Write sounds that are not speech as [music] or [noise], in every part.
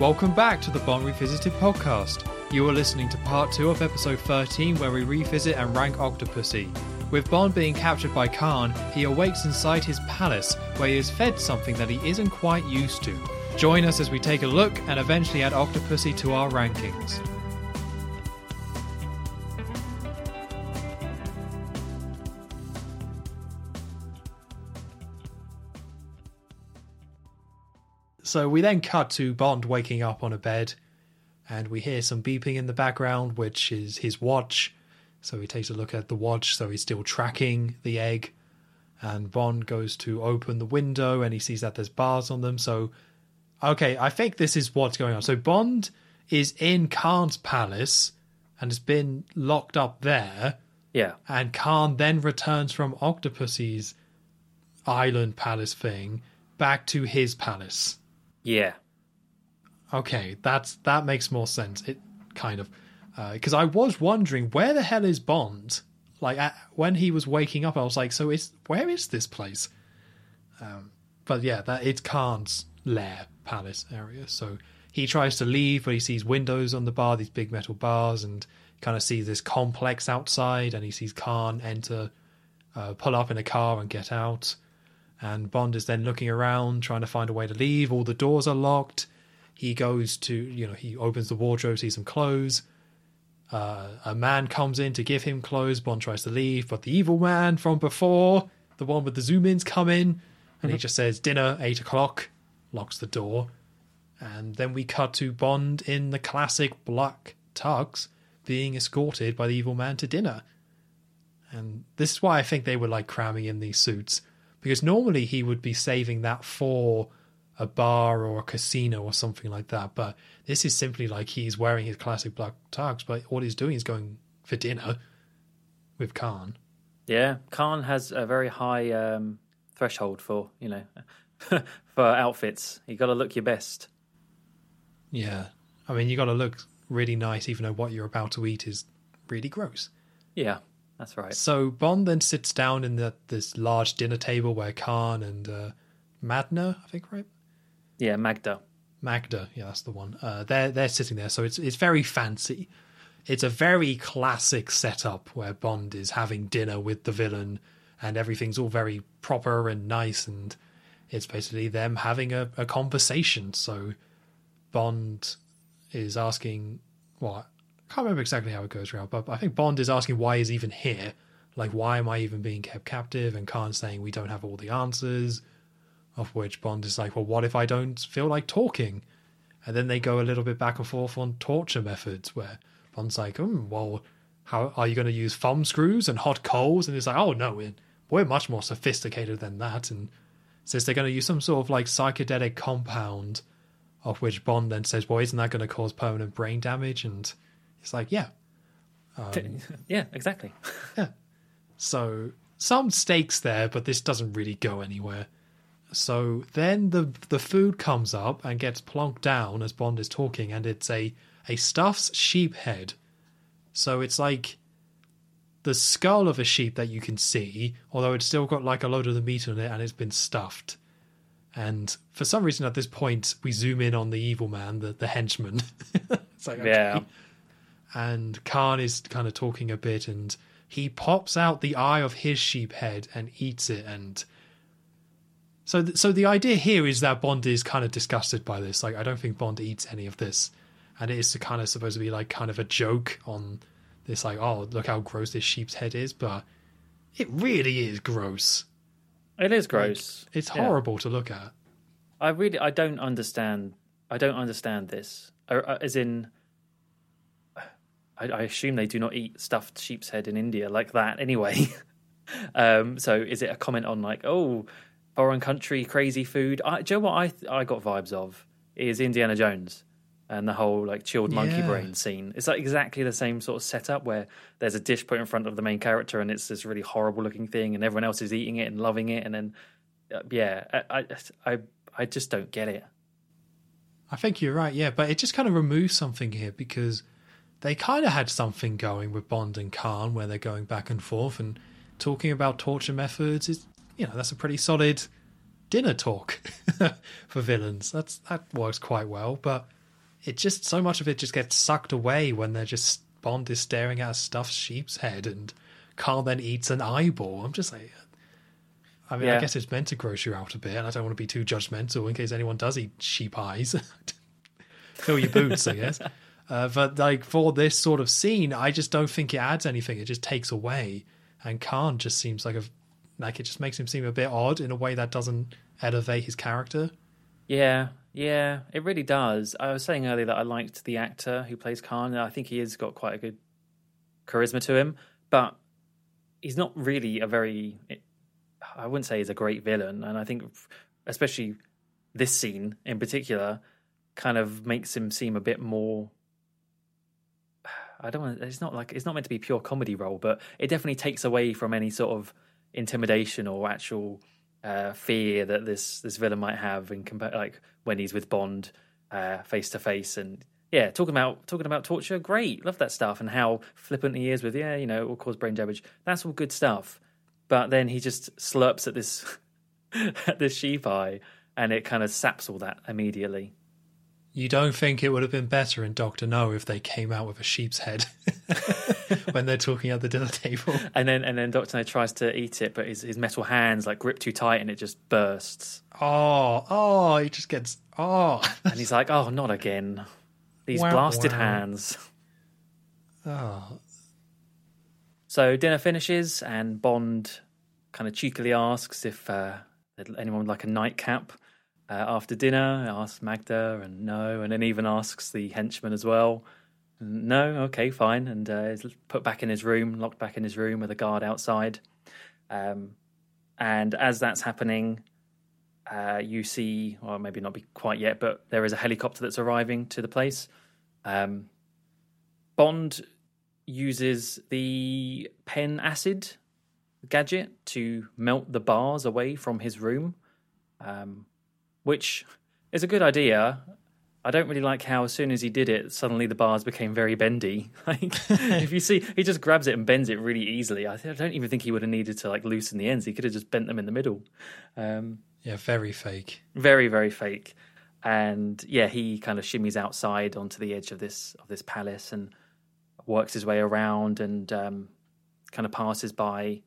Welcome back to the Bond Revisited podcast. You are listening to part 2 of episode 13 where we revisit and rank Octopussy. With Bond being captured by Khan, he awakes inside his palace where he is fed something that he isn't quite used to. Join us as we take a look and eventually add Octopussy to our rankings. So we then cut to Bond waking up on a bed, and we hear some beeping in the background, which is his watch. So he takes a look at the watch, so he's still tracking the egg. And Bond goes to open the window, and he sees that there's bars on them. So, okay, I think this is what's going on. So Bond is in Khan's palace and has been locked up there. Yeah. And Khan then returns from Octopussy's island palace thing back to his palace. Yeah. Okay, that's that makes more sense. It kind of because uh, I was wondering where the hell is Bond? Like when he was waking up, I was like, so is where is this place? Um, but yeah, that it's Khan's lair palace area. So he tries to leave, but he sees windows on the bar, these big metal bars, and kind of sees this complex outside, and he sees Khan enter, uh, pull up in a car and get out. And Bond is then looking around, trying to find a way to leave. All the doors are locked. He goes to, you know, he opens the wardrobe, sees some clothes. Uh, a man comes in to give him clothes. Bond tries to leave, but the evil man from before, the one with the zoom ins, come in, and he just says, "Dinner, eight o'clock." Locks the door, and then we cut to Bond in the classic black tux, being escorted by the evil man to dinner. And this is why I think they were like cramming in these suits because normally he would be saving that for a bar or a casino or something like that. But this is simply like he's wearing his classic black tux, but all he's doing is going for dinner with Khan. Yeah, Khan has a very high um, threshold for you know [laughs] for outfits. You got to look your best. Yeah, I mean you got to look really nice, even though what you're about to eat is really gross. Yeah, that's right. So Bond then sits down in the, this large dinner table where Khan and uh, Madna, I think, right? Yeah, Magda. Magda, yeah, that's the one. Uh, they're they're sitting there, so it's it's very fancy. It's a very classic setup where Bond is having dinner with the villain, and everything's all very proper and nice, and it's basically them having a, a conversation. So Bond is asking, what I can't remember exactly how it goes around, but I think Bond is asking why he's even here. Like, why am I even being kept captive? And Khan saying we don't have all the answers. Of which Bond is like, well, what if I don't feel like talking? And then they go a little bit back and forth on torture methods, where Bond's like, hmm, well, how are you going to use thumb screws and hot coals? And it's like, oh no, we're, we're much more sophisticated than that. And says they're going to use some sort of like psychedelic compound, of which Bond then says, well, isn't that going to cause permanent brain damage? And it's like, yeah. Um, yeah, exactly. [laughs] yeah. So some stakes there, but this doesn't really go anywhere. So then the the food comes up and gets plonked down as Bond is talking, and it's a a stuffed sheep head. So it's like the skull of a sheep that you can see, although it's still got like a load of the meat on it, and it's been stuffed. And for some reason, at this point, we zoom in on the evil man, the the henchman. [laughs] it's like okay. yeah. And Khan is kind of talking a bit, and he pops out the eye of his sheep head and eats it, and so, th- so the idea here is that Bond is kind of disgusted by this. Like, I don't think Bond eats any of this, and it is kind of supposed to be like kind of a joke on this. Like, oh, look how gross this sheep's head is, but it really is gross. It is gross. Like, it's horrible yeah. to look at. I really, I don't understand. I don't understand this. Uh, uh, as in, I, I assume they do not eat stuffed sheep's head in India like that anyway. [laughs] um, so, is it a comment on like, oh? foreign country crazy food. I, do you know what I I got vibes of is Indiana Jones and the whole like chilled monkey yeah. brain scene. It's like exactly the same sort of setup where there's a dish put in front of the main character and it's this really horrible looking thing and everyone else is eating it and loving it and then uh, yeah, I, I I just don't get it. I think you're right, yeah, but it just kind of removes something here because they kind of had something going with Bond and Khan where they're going back and forth and talking about torture methods. It's you know that's a pretty solid dinner talk [laughs] for villains. That's that works quite well. But it just so much of it just gets sucked away when they're just Bond is staring at a stuffed sheep's head and Carl then eats an eyeball. I'm just like, I mean, I guess it's meant to gross you out a bit, and I don't want to be too judgmental in case anyone does eat sheep eyes. [laughs] Fill your boots, I guess. Uh, but like for this sort of scene, I just don't think it adds anything. It just takes away, and Khan just seems like a like it just makes him seem a bit odd in a way that doesn't elevate his character. Yeah, yeah, it really does. I was saying earlier that I liked the actor who plays Khan. I think he has got quite a good charisma to him, but he's not really a very. I wouldn't say he's a great villain, and I think, especially this scene in particular, kind of makes him seem a bit more. I don't want. It's not like it's not meant to be pure comedy role, but it definitely takes away from any sort of intimidation or actual uh, fear that this this villain might have in compa- like when he's with Bond face to face and yeah talking about talking about torture great love that stuff and how flippant he is with yeah you know it will cause brain damage. That's all good stuff. But then he just slurps at this [laughs] at this sheep eye and it kind of saps all that immediately You don't think it would have been better in Doctor No if they came out with a sheep's head [laughs] when they're talking at the dinner table? and then and then Doctor No tries to eat it but his, his metal hands like grip too tight and it just bursts Oh, oh, he just gets oh, and he's like oh not again these Wow, blasted wow. hands oh. So dinner finishes, and Bond kind of cheekily asks if uh, anyone would like a nightcap uh, after dinner. Asks Magda, and no, and then even asks the henchman as well. No, okay, fine, and uh, is put back in his room, locked back in his room with a guard outside. Um, and as that's happening, uh, you see, or maybe not be quite yet, but there is a helicopter that's arriving to the place. Um, Bond uses the pen acid gadget to melt the bars away from his room, um, which is a good idea. I don't really like how as soon as he did it, suddenly the bars became very bendy. [laughs] Like [laughs] if you see, he just grabs it and bends it really easily. I, th- I don't even think he would have needed to like loosen the ends. He could have just bent them in the middle. Um, Yeah, very fake. very very fake and yeah he kind of shimmies outside onto the edge of this of this palace and works his way around and um, kind of passes by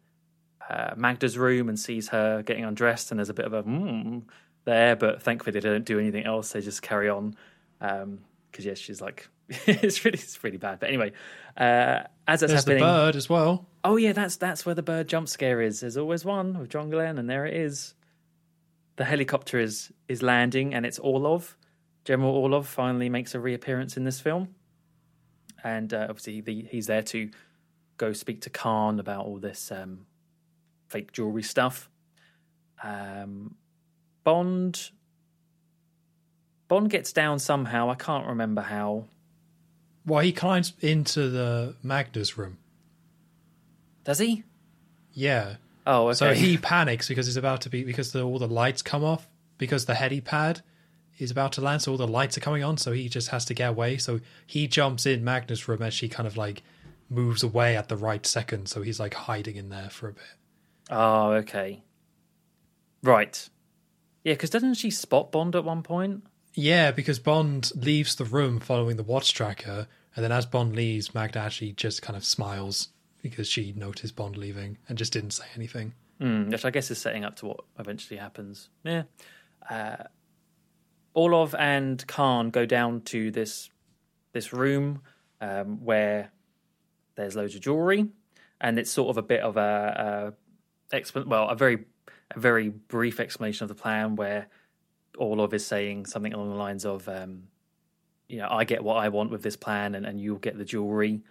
uh, Magda's room and sees her getting undressed and there's a bit of a mm there but thankfully they don't do anything else they just carry on because yeah she's like [laughs] it's really it's really bad but anyway uh, as that's There's the bird as well. Oh yeah, that's that's where the bird jump scare is. There's always one with John Glen, and there it is. The helicopter is is landing, and it's Orlov. General Orlov finally makes a reappearance in this film, and uh, obviously the, he's there to go speak to Khan about all this um, fake jewelry stuff. Um, Bond Bond gets down somehow. I can't remember how. Well, he climbs into the Magda's room. Does he? Yeah. Oh, okay. So he [laughs] panics because he's about to be because the, all the lights come off because the helipad is about to land, so all the lights are coming on. So he just has to get away. So he jumps in Magda's room as she kind of like moves away at the right second. So he's like hiding in there for a bit. Oh, okay. Right. Yeah, because doesn't she spot Bond at one point? Yeah, because Bond leaves the room following the watch tracker, and then as Bond leaves, Magda actually just kind of smiles because she noticed Bond leaving and just didn't say anything. Mm, which I guess is setting up to what eventually happens. Yeah. Uh, Orlov and Khan go down to this this room um, where there's loads of jewelry, and it's sort of a bit of a, a well, a very a very brief explanation of the plan where Orlov is saying something along the lines of, um, you know, I get what I want with this plan, and, and you'll get the jewelry.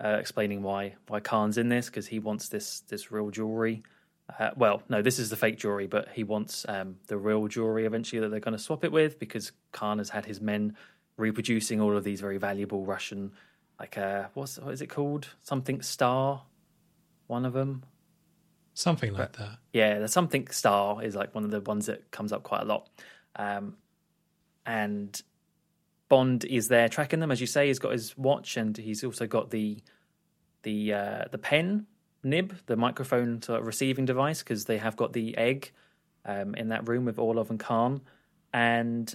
Uh, explaining why why Khan's in this because he wants this this real jewelry. Uh, well, no, this is the fake jewelry, but he wants um, the real jewelry eventually that they're going to swap it with because Khan has had his men reproducing all of these very valuable Russian, like uh, what's what is it called? Something Star, one of them. Something like that. Yeah, the something star is like one of the ones that comes up quite a lot. Um, and Bond is there tracking them, as you say. He's got his watch, and he's also got the the uh, the pen nib, the microphone sort of receiving device, because they have got the egg um, in that room with Orlov and Khan. And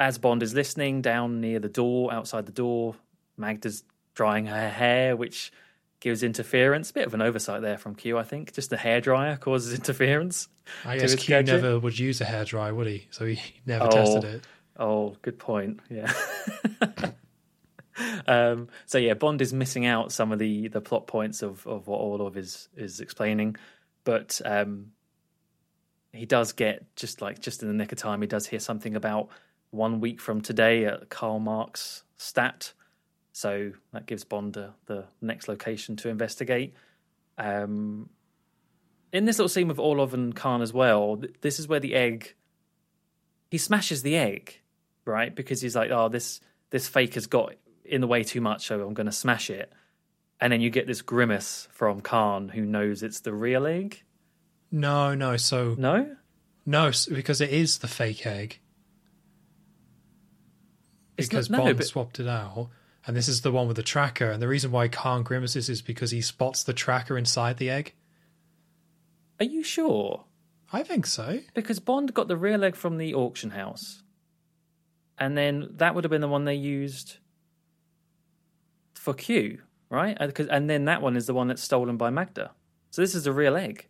as Bond is listening down near the door, outside the door, Magda's drying her hair, which gives interference. Bit of an oversight there from Q, I think. Just the hairdryer causes [laughs] interference. I guess Q gadget. never would use a hairdryer, would he? So he [laughs] never Oh. tested it. Oh, good point. Yeah. [laughs] um, so yeah, Bond is missing out some of the the plot points of of what Orlov is is explaining, but um, he does get just like just in the nick of time. He does hear something about one week from today at Karl Marx Stadt. So that gives Bond the, the next location to investigate. Um, in this little scene with Orlov and Khan as well, th- this is where the egg he smashes the egg, right? Because he's like, oh, this this fake has got in the way too much, so I'm going to smash it. And then you get this grimace from Khan, who knows it's the real egg. No, no. So No, no, because it is the fake egg. It's Because not- no, Bond but- swapped it out, and this is the one with the tracker. And the reason why Khan grimaces is because he spots the tracker inside the egg. are you sure? I think so. Because Bond got the real egg from the auction house, and then that would have been the one they used for Q, right? And then that one is the one that's stolen by Magda. So this is the real egg.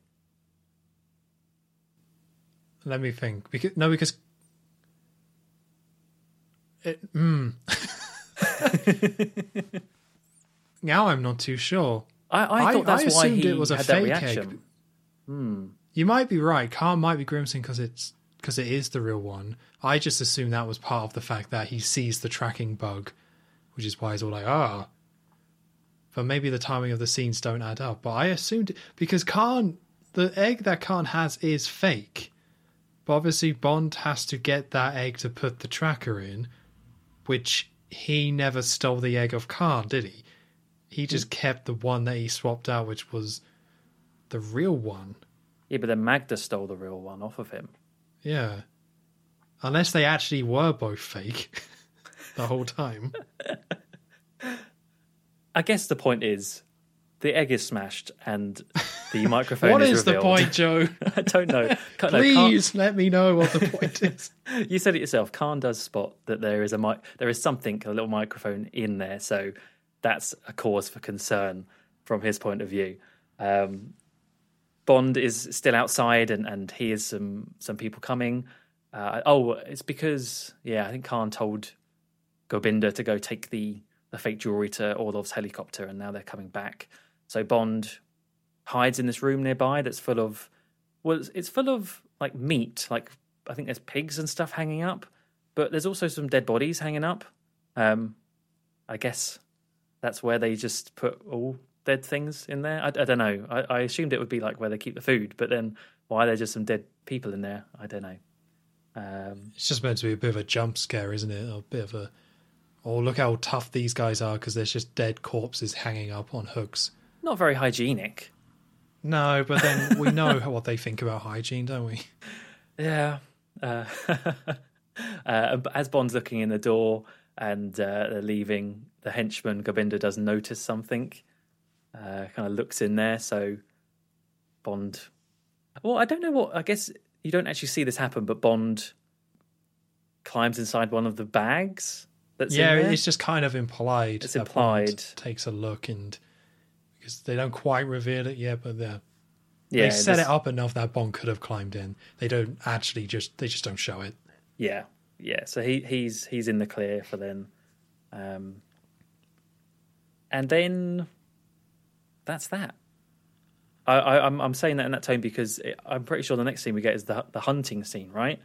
Let me think. Because no, because it. Mm. [laughs] [laughs] now I'm not too sure. I, I I- thought that's I why assumed he it was a had that fake egg. reaction. Hmm. You might be right. Khan might be grimacing because it's because it is the real one. I just assumed that was part of the fact that he sees the tracking bug, which is why he's all like, ah. But maybe the timing of the scenes don't add up. But I assumed because Khan, the egg that Khan has is fake. But obviously Bond has to get that egg to put the tracker in, which he never stole the egg of Khan, did he? He just hmm. kept the one that he swapped out, which was the real one. Yeah, but then Magda stole the real one off of him. Yeah. Unless they actually were both fake [laughs] the whole time. [laughs] I guess the point is, the egg is smashed and the [laughs] microphone what is, is the point, Joe? [laughs] I don't know. [laughs] Ca- no, Please let me know what the point is. you said it yourself. Khan does spot that there is a mic- there is something, a little microphone in there, so that's a cause for concern from his point of view. Um, Bond is still outside and, and hears some some people coming. Uh, oh, it's because yeah, I think Khan told Gobinda to go take the the fake jewelry to Orlov's helicopter, and now they're coming back. So Bond hides in this room nearby that's full of well, it's- full of like meat, like I think there's pigs and stuff hanging up, but there's also some dead bodies hanging up. Um, I guess that's where they just put all dead things in there. I, I don't know. I, I assumed it would be like where they keep the food, but then why are there just some dead people in there? I don't know. Um, It's just meant to be a bit of a jump scare, isn't it? A bit of a, oh, look how tough these guys are because there's just dead corpses hanging up on hooks. Not very hygienic. No, but then we know [laughs] what they think about hygiene, don't we? Yeah. Uh, [laughs] uh, as Bond's looking in the door and uh, they're leaving, the henchman Gobinda does notice something. Uh, kind of looks in there, so Bond. Well, I don't know what. I guess you don't actually see this happen, but Bond climbs inside one of the bags. That's yeah, it's just kind of implied. It's that Bond implied. Takes a look and because they don't quite reveal it yet, but they're yeah, they set this- it up enough that Bond could have climbed in. They don't actually just they just don't show it. Yeah, yeah. So he he's he's in the clear for then, um, and then that's that. I, I I'm I'm saying that in that tone because it, I'm pretty sure the next scene we get is the the hunting scene, right?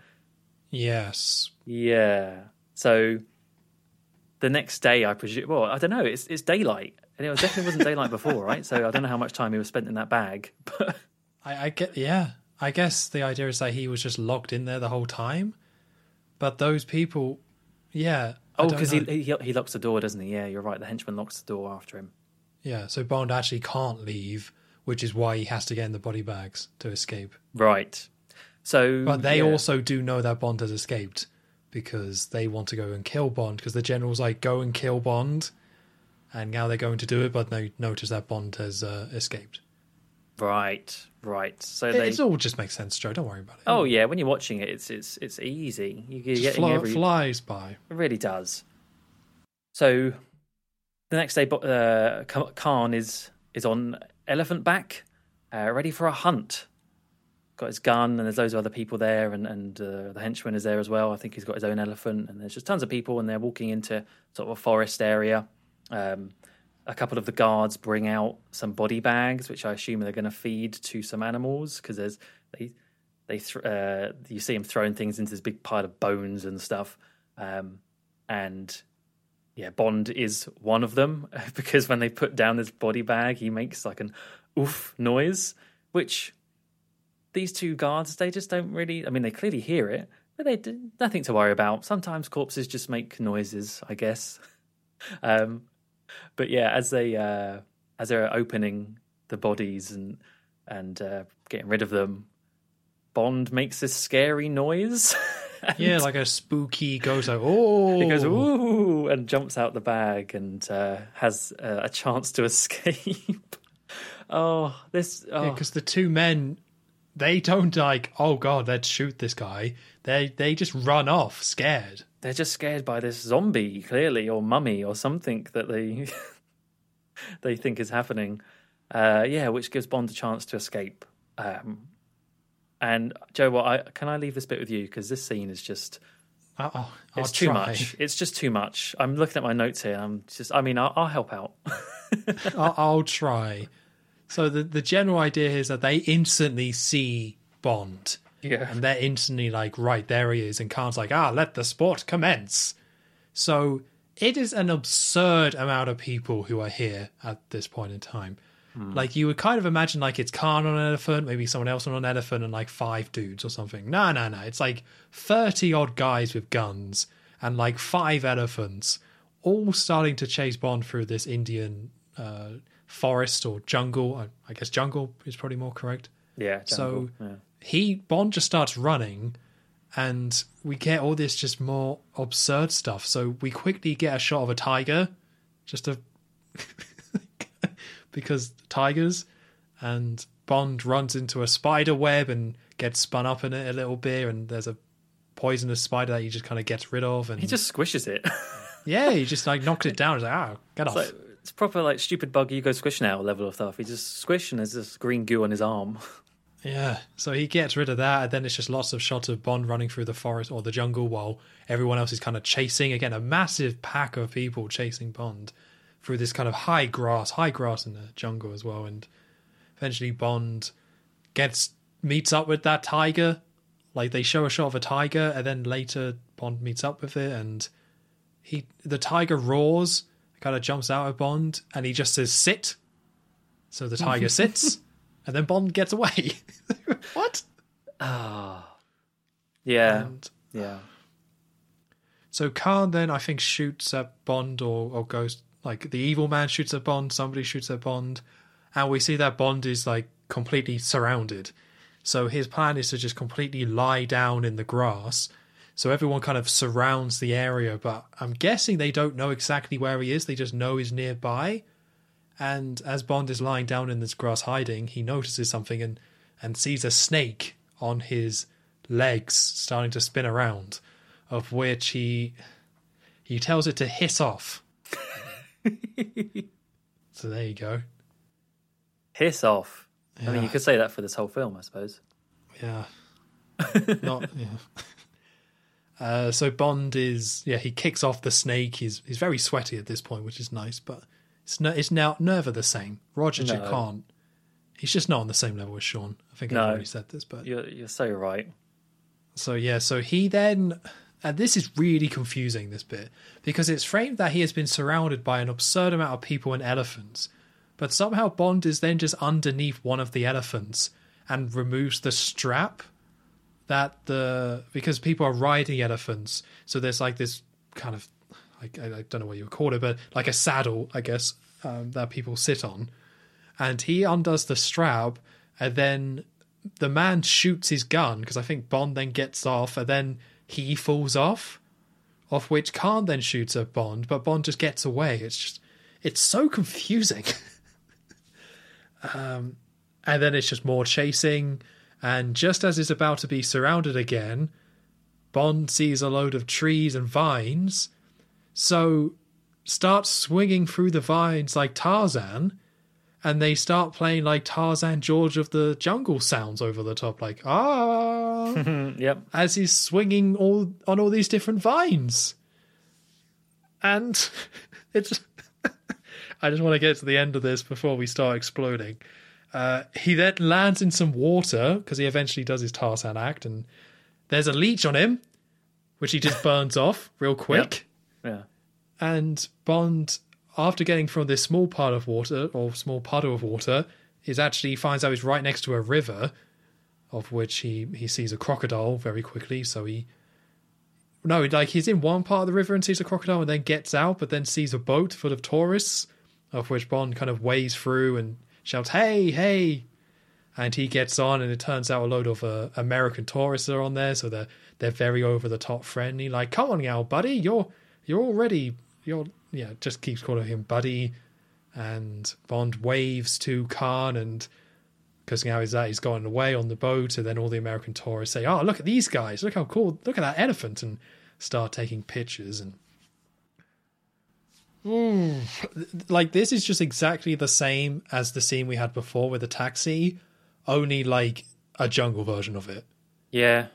Yes. Yeah. So the next day, I presume. Well, I don't know. It's it's daylight, and it was- definitely wasn't daylight before, right? So I don't know how much time he was spent in that bag, [laughs] but I, I get yeah. I guess the idea is that he was just locked in there the whole time. But those people yeah. Oh, because he, he he locks the door, doesn't he? Yeah, you're right. The henchman locks the door after him. Yeah, so Bond actually can't leave, which is why he has to get in the body bags to escape. Right. So, But they yeah. also do know that Bond has escaped because they want to go and kill Bond because the general's like, go and kill Bond. And now they're going to do it, but they notice that Bond has uh, escaped. Right, right. So they. It all just makes sense, Joe. Don't worry about it. Oh yeah, when you're watching it, it's it's it's easy. You- Just fly- every. flies by. It really does. So, the next day, uh, Khan is is on elephant back, uh, ready for a hunt. Got his gun, and there's loads of other people there, and and uh, the henchman is there as well. I think he's got his own elephant, and there's just tons of people, and they're walking into sort of a forest area. Um, a couple of the guards bring out some body bags, which I assume they're going to feed to some animals because there's they they th- uh, you see them throwing things into this big pile of bones and stuff, um, and yeah, Bond is one of them [laughs] because when they put down this body bag, he makes like an oof noise, which these two guards they just don't really. I mean, they clearly hear it, but they d- nothing to worry about. Sometimes corpses just make noises, I guess. [laughs] um, but yeah, as they uh, as they're opening the bodies and and uh, getting rid of them, Bond makes this scary noise. [laughs] Yeah, like a spooky goes like, oh. He goes ooh and jumps out the bag and uh, has uh, a chance to [laughs] escape. oh, this oh, because the two men, they don't like, oh god, let's shoot this guy. They they just run off, scared. they're just scared by this zombie, clearly, or mummy, or something that they [laughs] they think is happening. Uh, yeah, which gives Bond a chance to escape. Um, and Joe, what I can I leave this bit with you because this scene is just I'll, I'll, it's too try. much. It's just too much. I'm looking at my notes here. I'm just. I mean, I'll, I'll help out. [laughs] I'll, I'll try. So the the general idea is that they instantly see Bond, Yeah. and they're instantly like, right there he is, and Khan's like, ah, let the sport commence. So it is an absurd amount of people who are here at this point in time. Like you would kind of imagine like it's Khan on an elephant, maybe someone else on an elephant, and like five dudes or something. No, no, no. It's like thirty odd guys with guns and like five elephants, all starting to chase Bond through this Indian uh, forest or jungle. I, I guess jungle is probably more correct. Yeah. So yeah. he Bond just starts running, and we get all this just more absurd stuff. So we quickly get a shot of a tiger, just a [laughs] because tigers, and Bond runs into a spider web and gets spun up in it a little bit, and there's a poisonous spider that he just kind of gets rid of, and He just squishes it. [laughs] yeah, he just like knocks it down. He's like, ah, get off. Like, it's proper like stupid bug you go squish now level of stuff. He just squish and there's this green goo on his arm. [laughs] Yeah, so he gets rid of that, and then it's just lots of shots of Bond running through the forest or the jungle while everyone else is kind of chasing. Again, a massive pack of people chasing Bond through this kind of high grass, high grass in the jungle as well. And eventually, Bond gets meets up with that tiger. Like they show a shot of a tiger, and then later Bond meets up with it, and he the tiger roars, kind of jumps out at Bond, and he just says "sit." So the tiger [laughs] sits, and then Bond gets away. [laughs] what? Ah, Yeah. And yeah. so Khan then I think shoots at Bond or, or goes like the evil man shoots at Bond, somebody shoots at Bond, and we see that Bond is like completely surrounded. So his plan is to just completely lie down in the grass. So everyone kind of surrounds the area, but I'm guessing they don't know exactly where he is. They just know he's nearby. And as Bond is lying down in this grass hiding, he notices something and, and sees a snake on his legs starting to spin around, of which he he tells it to hiss off. [laughs] so there you go. Hiss off. I mean, you could say that for this whole film, I suppose. Yeah. [laughs] Not yeah. Uh, so Bond is yeah he kicks off the snake. He's he's very sweaty at this point, which is nice, but it's no, it's now never the same. Roger No. can't. He's just not on the same level as Sean. I think No. I've already said this, but You're you're so right. So yeah, so he then and this is really confusing this bit because it's framed that he has been surrounded by an absurd amount of people and elephants, but somehow Bond is then just underneath one of the elephants and removes the strap that the because people are riding elephants, so there's like this kind of I, I don't know what you would call it, but like a saddle, I guess, um, that people sit on, and he undoes the strap, and then the man shoots his gun because I think Bond then gets off, and then he falls off, off which Khan then shoots at Bond, but Bond just gets away. It's just it's so confusing. [laughs] um, and then it's just more chasing. And just as it's about to be surrounded again, Bond sees a load of trees and vines, so starts swinging through the vines like Tarzan, and they start playing like Tarzan George of the Jungle sounds over the top, like ah, [laughs] yep. as he's swinging all on all these different vines. And [laughs] it's, [laughs] I just want to get to the end of this before we start exploding. Uh, he then lands in some water because he eventually does his Tarzan act, and there's a leech on him, which he just [laughs] burns off real quick. Yeah. And Bond, after getting from this small part of water or small puddle of water, is actually finds out he's right next to a river, of which he he sees a crocodile very quickly. So he no, like he's in one part of the river and sees a crocodile, and then gets out, but then sees a boat full of tourists, of which Bond kind of wades through and shouts, "Hey, hey!" And he gets on, and it turns out a load of uh, American tourists are on there, so they're they're very over the top friendly. Like, come on, now, buddy, you're you're already you're yeah, just keeps calling him buddy, and Bond waves to Khan, and because now he's that he's gone away on the boat, and then all the American tourists say, "Oh, look at these guys! Look how cool! Look at that elephant!" and start taking pictures and. Mm, [sighs] like this is just exactly the same as the scene we had before with the taxi, only like a jungle version of it. Yeah.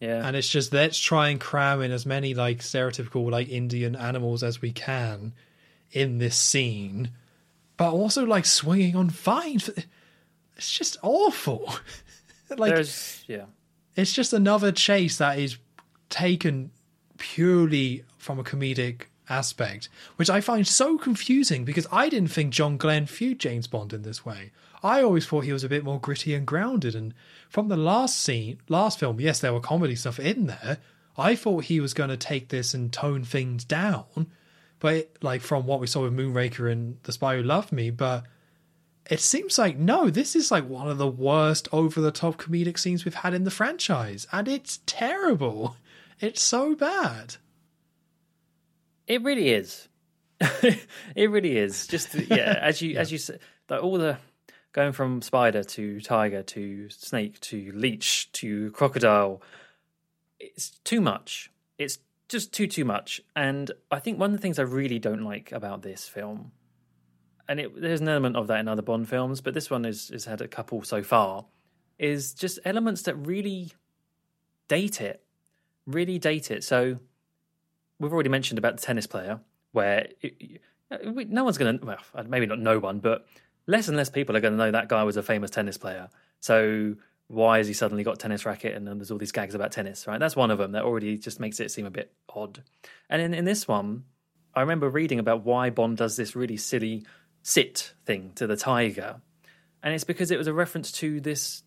Yeah. And it's just let's try and cram in as many like stereotypical like Indian animals as we can in this scene, but also like swinging on vines. It's just awful. [laughs] like There's yeah. it's just another chase that is taken purely from a comedic aspect, which I find so confusing because I didn't think John Glen viewed James Bond in this way. I always thought he was a bit more gritty and grounded. And from the last scene, last film, yes, there were comedy stuff in there. I thought he was going to take this and tone things down, but like from what we saw with Moonraker and The Spy Who Loved Me, but it seems like no, this is like one of the worst over the top comedic scenes we've had in the franchise, and it's terrible. It's so bad. It really is. [laughs] it really is. Just yeah, [laughs] as you yeah. as you said, like all the going from spider to tiger to snake to leech to crocodile. It's too much. It's just too too much. And I think one of the things I really don't like about this film, and it, there's an element of that in other Bond films, but this one has has had a couple so far, is just elements that really date it, really date it. So we've already mentioned about the tennis player, where it, uh, no one's going to, well, uh, maybe not no one, but less and less people are going to know that guy was a famous tennis player. So why has he suddenly got tennis racket and then there's all these gags about tennis, right? That's one of them that already just makes it seem a bit odd. And in, in this one, I remember reading about why Bond does this really silly sit thing to the tiger. And it's because it was a reference to this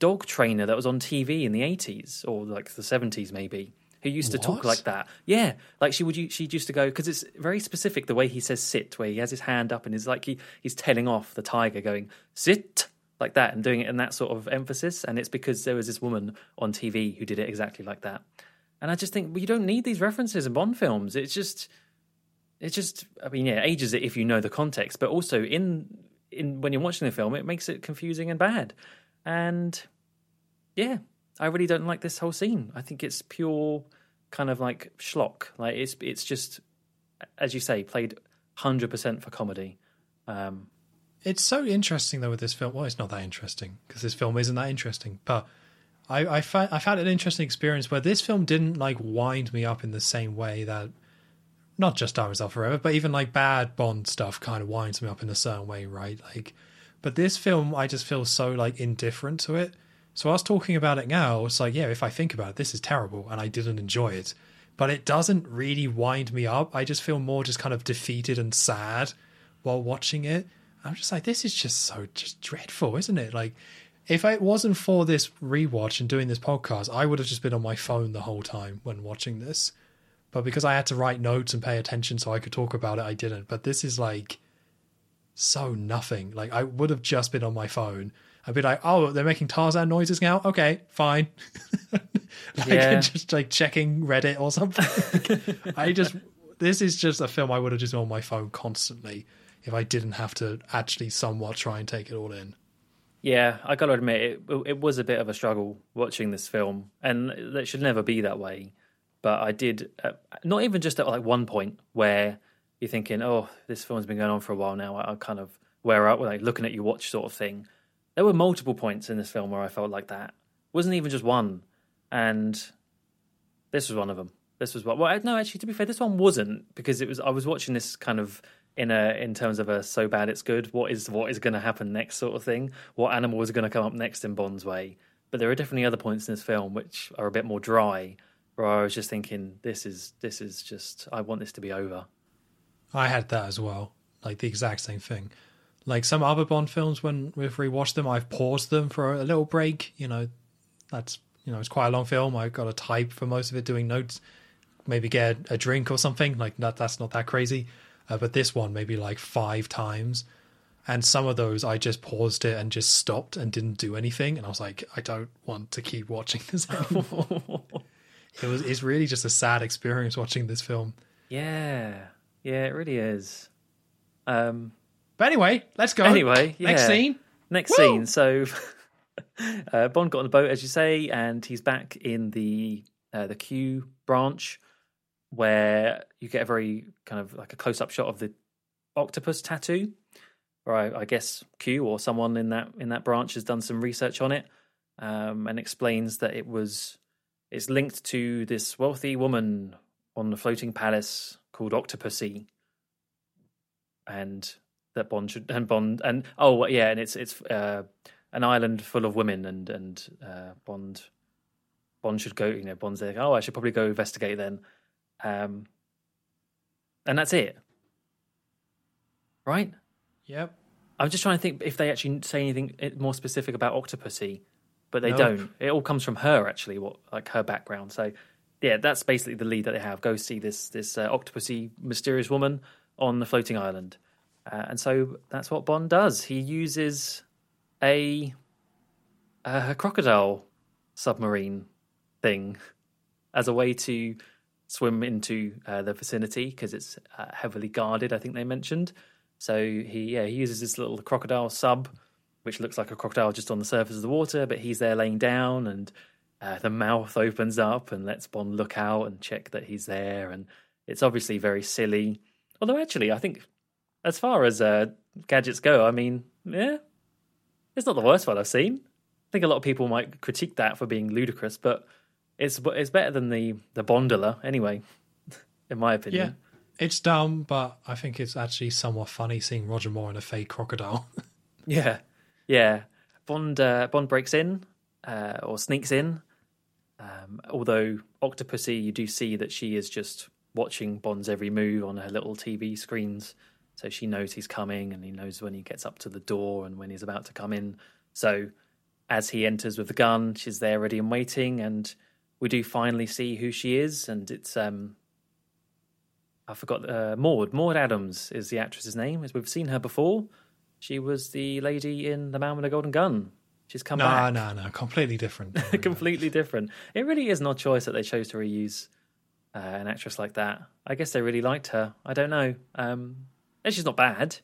dog trainer that was on TV in the 80s or like the 70s maybe who used to What? talk like that. Yeah, like she would. She used to go because it's very specific the way he says sit, where he has his hand up and is like he, he's telling off the tiger, going sit like that and doing it in that sort of emphasis. And it's because there was this woman on TV who did it exactly like that. And I just think well, you don't need these references in Bond films. It's just, it's just. I mean, yeah, ages it if you know the context, but also in in when you're watching the film, it makes it confusing and bad. And yeah, I really don't like this whole scene. I think it's pure kind of like schlock. Like it's it's just as you say, played hundred percent for comedy. Um, It's so interesting though with this film. Well, it's not that interesting because this film isn't that interesting. But I I found I found an interesting experience where this film didn't like wind me up in the same way that not just Diamonds Are Forever, but even like bad Bond stuff kind of winds me up in a certain way, right? Like, but this film I just feel so like indifferent to it. So I was talking about it now. It's like, yeah, if I think about it, this is terrible, and I didn't enjoy it. But it doesn't really wind me up. I just feel more just kind of defeated and sad while watching it. I'm just like, this is just so just dreadful, isn't it? Like, if it wasn't for this rewatch and doing this podcast, I would have just been on my phone the whole time when watching this. But because I had to write notes and pay attention so I could talk about it, I didn't. But this is like so nothing. Like, I would have just been on my phone. I'd be like, oh, they're making Tarzan noises now? Okay, fine. [laughs] like, Yeah. just like checking Reddit or something. [laughs] I just, this is just a film I would have just been on my phone constantly if I didn't have to actually somewhat try and take it all in. Yeah, I got to admit, it, it was a bit of a struggle watching this film, and it should never be that way. But I did, uh, not even just at like one point where you're thinking, "Oh, this film's been going on for a while now." I, I kind of wear out, like looking at your watch, sort of thing. There were multiple points in this film where I felt like that. It wasn't even just one, and this was one of them. This was what. Well, no, actually, to be fair, this one wasn't because it was. I was watching this kind of in a in terms of a so bad it's good. What is what is going to happen next, sort of thing. What animal is going to come up next in Bond's way? But there are definitely other points in this film which are a bit more dry, where I was just thinking, this is this is just. I want this to be over. I had that as well, like the exact same thing. Like some other Bond films, when we've rewatched them, I've paused them for a little break. You know, that's you know it's quite a long film. I've got to type for most of it, doing notes, maybe get a drink or something. Like that, that's not that crazy. Uh, but this one maybe like five times, and some of those I just paused it and just stopped and didn't do anything, and I was like, I don't want to keep watching [laughs] this anymore. it was it's really just a sad experience watching this film. Yeah, yeah, it really is. Um, but anyway, let's go. Anyway, next scene. Next Woo! scene. So [laughs] uh, Bond got on the boat, as you say, and he's back in the uh, the Q branch, where you get a very kind of like a close up shot of the octopus tattoo. Or I, I guess Q or someone in that in that branch has done some research on it um, and explains that it was it's linked to this wealthy woman on the floating palace called Octopussy, and that Bond should and Bond and oh yeah, and it's it's uh, an island full of women and and uh, Bond Bond should go. You know, Bond's there. Oh, I should probably go investigate then. Um, and that's it, right? Yep. I'm just trying to think if they actually say anything more specific about Octopussy, but they Nope. don't. It all comes from her actually, what like her background. So yeah, that's basically the lead that they have. Go see this this uh, Octopussy mysterious woman on the floating island, uh, and so that's what Bond does. He uses a a crocodile submarine thing as a way to swim into uh, the vicinity because it's uh, heavily guarded. I think they mentioned. So he yeah he uses this little crocodile sub, which looks like a crocodile just on the surface of the water, but he's there laying down, and uh, the mouth opens up and lets Bond look out and check that he's there, and it's obviously very silly. Although actually, I think as far as uh, gadgets go, I mean, yeah, it's not the worst one I've seen. I think a lot of people might critique that for being ludicrous, but it's it's better than the the Bondola anyway, [laughs] in my opinion. Yeah. It's dumb, but I think it's actually somewhat funny seeing Roger Moore in a fake crocodile. [laughs] Yeah, yeah. Bond uh, Bond breaks in uh, or sneaks in. Um, although Octopussy, you do see that she is just watching Bond's every move on her little TV screens, so she knows he's coming and he knows when he gets up to the door and when he's about to come in. So as he enters with the gun, she's there ready and waiting, and we do finally see who she is, and it's um. I forgot uh, Maud. Maud Adams is the actress's name. As we've seen her before, she was the lady in The Man with the Golden Gun. She's come no, back. no, no. no. Completely different. Don't worry about it. Completely different. It really is an odd choice that they chose to reuse uh, an actress like that. I guess they really liked her. I don't know. Um, and she's not bad.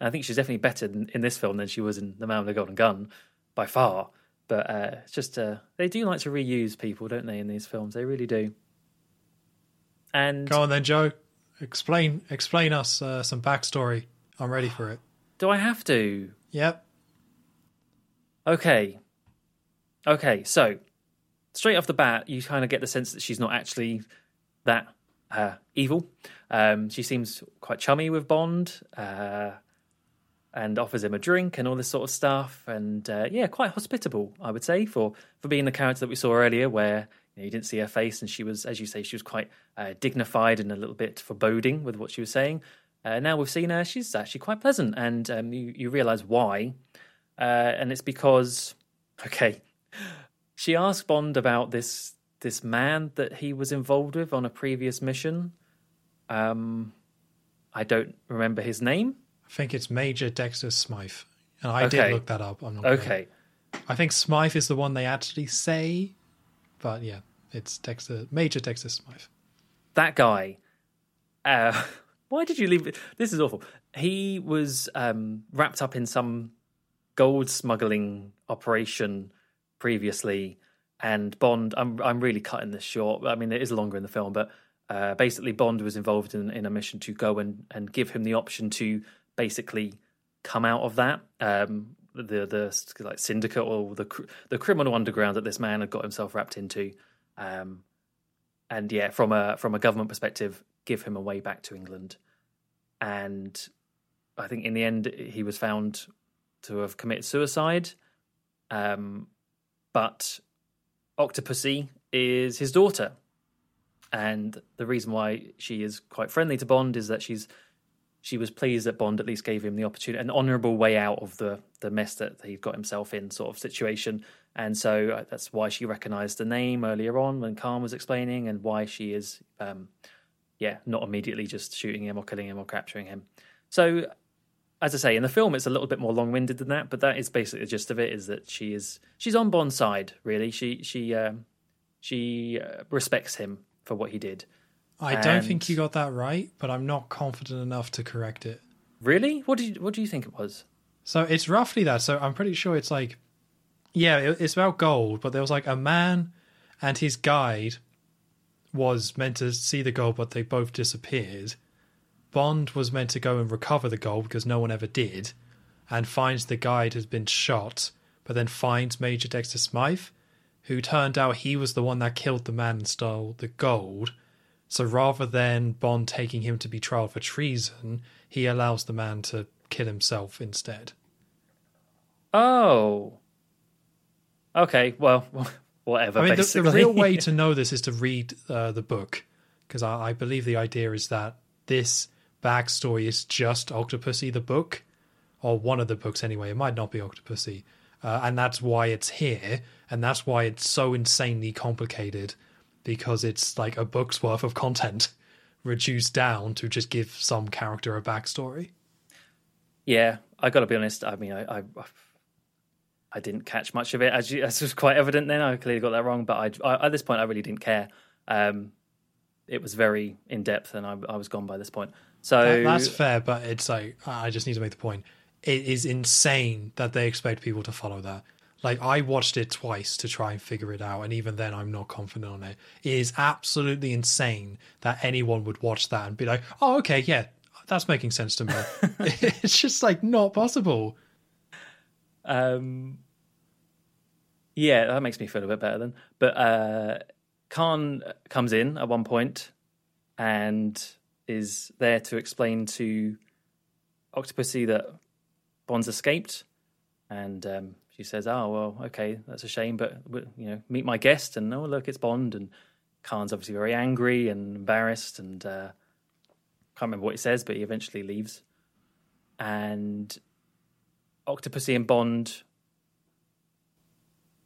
I think she's definitely better in, in this film than she was in The Man with the Golden Gun, by far. But uh, it's just uh, they do like to reuse people, don't they? In these films, they really do. And Go on then, Joe. Explain explain us uh, some backstory. I'm ready for it. do I have to? Yep. Okay. Okay, so straight off the bat, you kind of get the sense that she's not actually that uh, evil. Um, she seems quite chummy with Bond uh, and offers him a drink and all this sort of stuff. And uh, yeah, quite hospitable, I would say, for, for being the character that we saw earlier, where you, know, you didn't see her face and she was, as you say, she was quite uh, dignified and a little bit foreboding with what she was saying. Uh, now we've seen her, she's actually quite pleasant, and um, you, you realize why. Uh, and it's because, [laughs] okay, she asked Bond about this this man that he was involved with on a previous mission. Um, I don't remember his name. I think it's Major Dexter Smythe. And I Okay. did look that up. I'm not Okay, I think Smythe is the one they actually say. But yeah, it's Dexter Major Dexter Smythe. that guy. Uh, [laughs] why did you leave? it? This is awful. He was um, wrapped up in some gold smuggling operation previously, and Bond. I'm I'm really cutting this short. I mean, it is longer in the film, but uh, basically, Bond was involved in, in a mission to go and, and give him the option to basically come out of that. Um, the the like syndicate or the the criminal underground that this man had got himself wrapped into, um, and yeah, from a from a government perspective, give him a way back to England. And I think in the end, he was found to have committed suicide. Um, but Octopussy is his daughter, and the reason why she is quite friendly to Bond is that she's she was pleased that Bond at least gave him the opportunity, an honourable way out of the the mess that he'd got himself in, sort of situation. And so uh, that's why she recognised the name earlier on when Khan was explaining, and why she is, um, yeah, not immediately just shooting him or killing him or capturing him. So, as I say, in the film, it's a little bit more long winded than that, but that is basically the gist of it: is that she is she's on Bond's side, really. She she um, she uh, respects him for what he did. I and... don't think you got that right, but I'm not confident enough to correct it. Really? What do you what do you think it was? So it's roughly that. So I'm pretty sure it's like, yeah, it's about gold, but there was like a man and his guide was meant to see the gold, but they both disappeared. Bond was meant to go and recover the gold because no one ever did, and finds the guide has been shot, but then finds Major Dexter Smythe, who turned out he was the one that killed the man and stole the gold so rather than Bond taking him to be tried for treason, he allows the man to kill himself instead. Oh. Okay, well, [laughs] whatever. I mean, the, the, real way to [laughs] know this is to read uh, the book, because I, I, believe the idea is that this backstory is just Octopussy the book, or one of the books anyway. It might not be Octopussy, uh, and that's why it's here, and that's why it's so insanely complicated because it's like a book's worth of content [laughs] reduced down to just give some character a backstory. Yeah, I got to be honest. I mean, I, I, I didn't catch much of it as, you, as was quite evident. Then I clearly got that wrong, but I, I, at this point I really didn't care. Um, it was very in depth, and I, I, was gone by this point. So that, that's fair, but it's like I just need to make the point. It is insane that they expect people to follow that. Like I watched it twice to try and figure it out, and even then I'm not confident on it. It is absolutely insane that anyone would watch that and be like, "Oh, okay, yeah, that's making sense to me." [laughs] [laughs] it's just like not possible. Um, yeah, that makes me feel a bit better then. But uh, Khan comes in at one point and is there to explain to Octopussy that Bond's escaped, and um, she says, "Oh well, okay, that's a shame, but you know, meet my guest." And oh look, it's Bond, and Khan's obviously very angry and embarrassed, and uh, can't remember what he says, but he eventually leaves. And Octopussy and Bond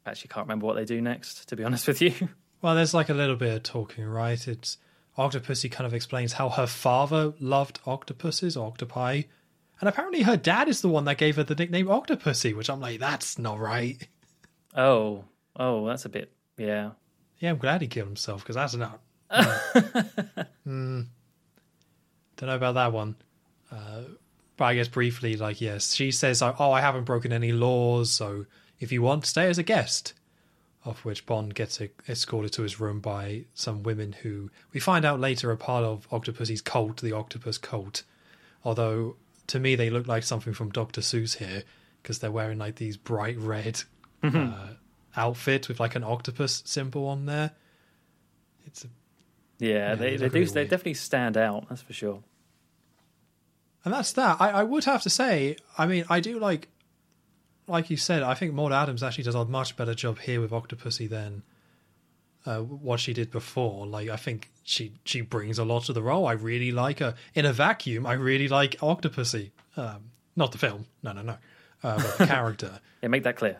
actually can't remember what they do next. To be honest with you, [laughs] well, there's like a little bit of talking, right? It's Octopussy kind of explains how her father loved octopuses, octopi, and apparently her dad is the one that gave her the nickname Octopussy, which I'm like, that's not right. Oh, oh, that's a bit, yeah. Yeah, I'm glad he killed himself because that's not. [laughs] mm, don't know about that one. Uh, but I guess briefly, like, yes, she says, oh, I haven't broken any laws, so if you want, stay as a guest. Of which Bond gets escorted to his room by some women who we find out later are part of Octopussy's cult, the Octopus cult. Although to me they look like something from Dr. Seuss here because they're wearing like these bright red mm-hmm. uh, outfits with like an octopus symbol on there. It's a, yeah, yeah they they do weird. they definitely stand out. That's for sure. And that's that. I, I would have to say, I mean, I do like, like you said, I think Maud Adams actually does a much better job here with Octopussy than uh, what she did before. Like I think she she brings a lot to the role. I really like her in a vacuum. I really like Octopussy. Um, not the film. No, no, no. Uh, but the [laughs] character. yeah, make that clear.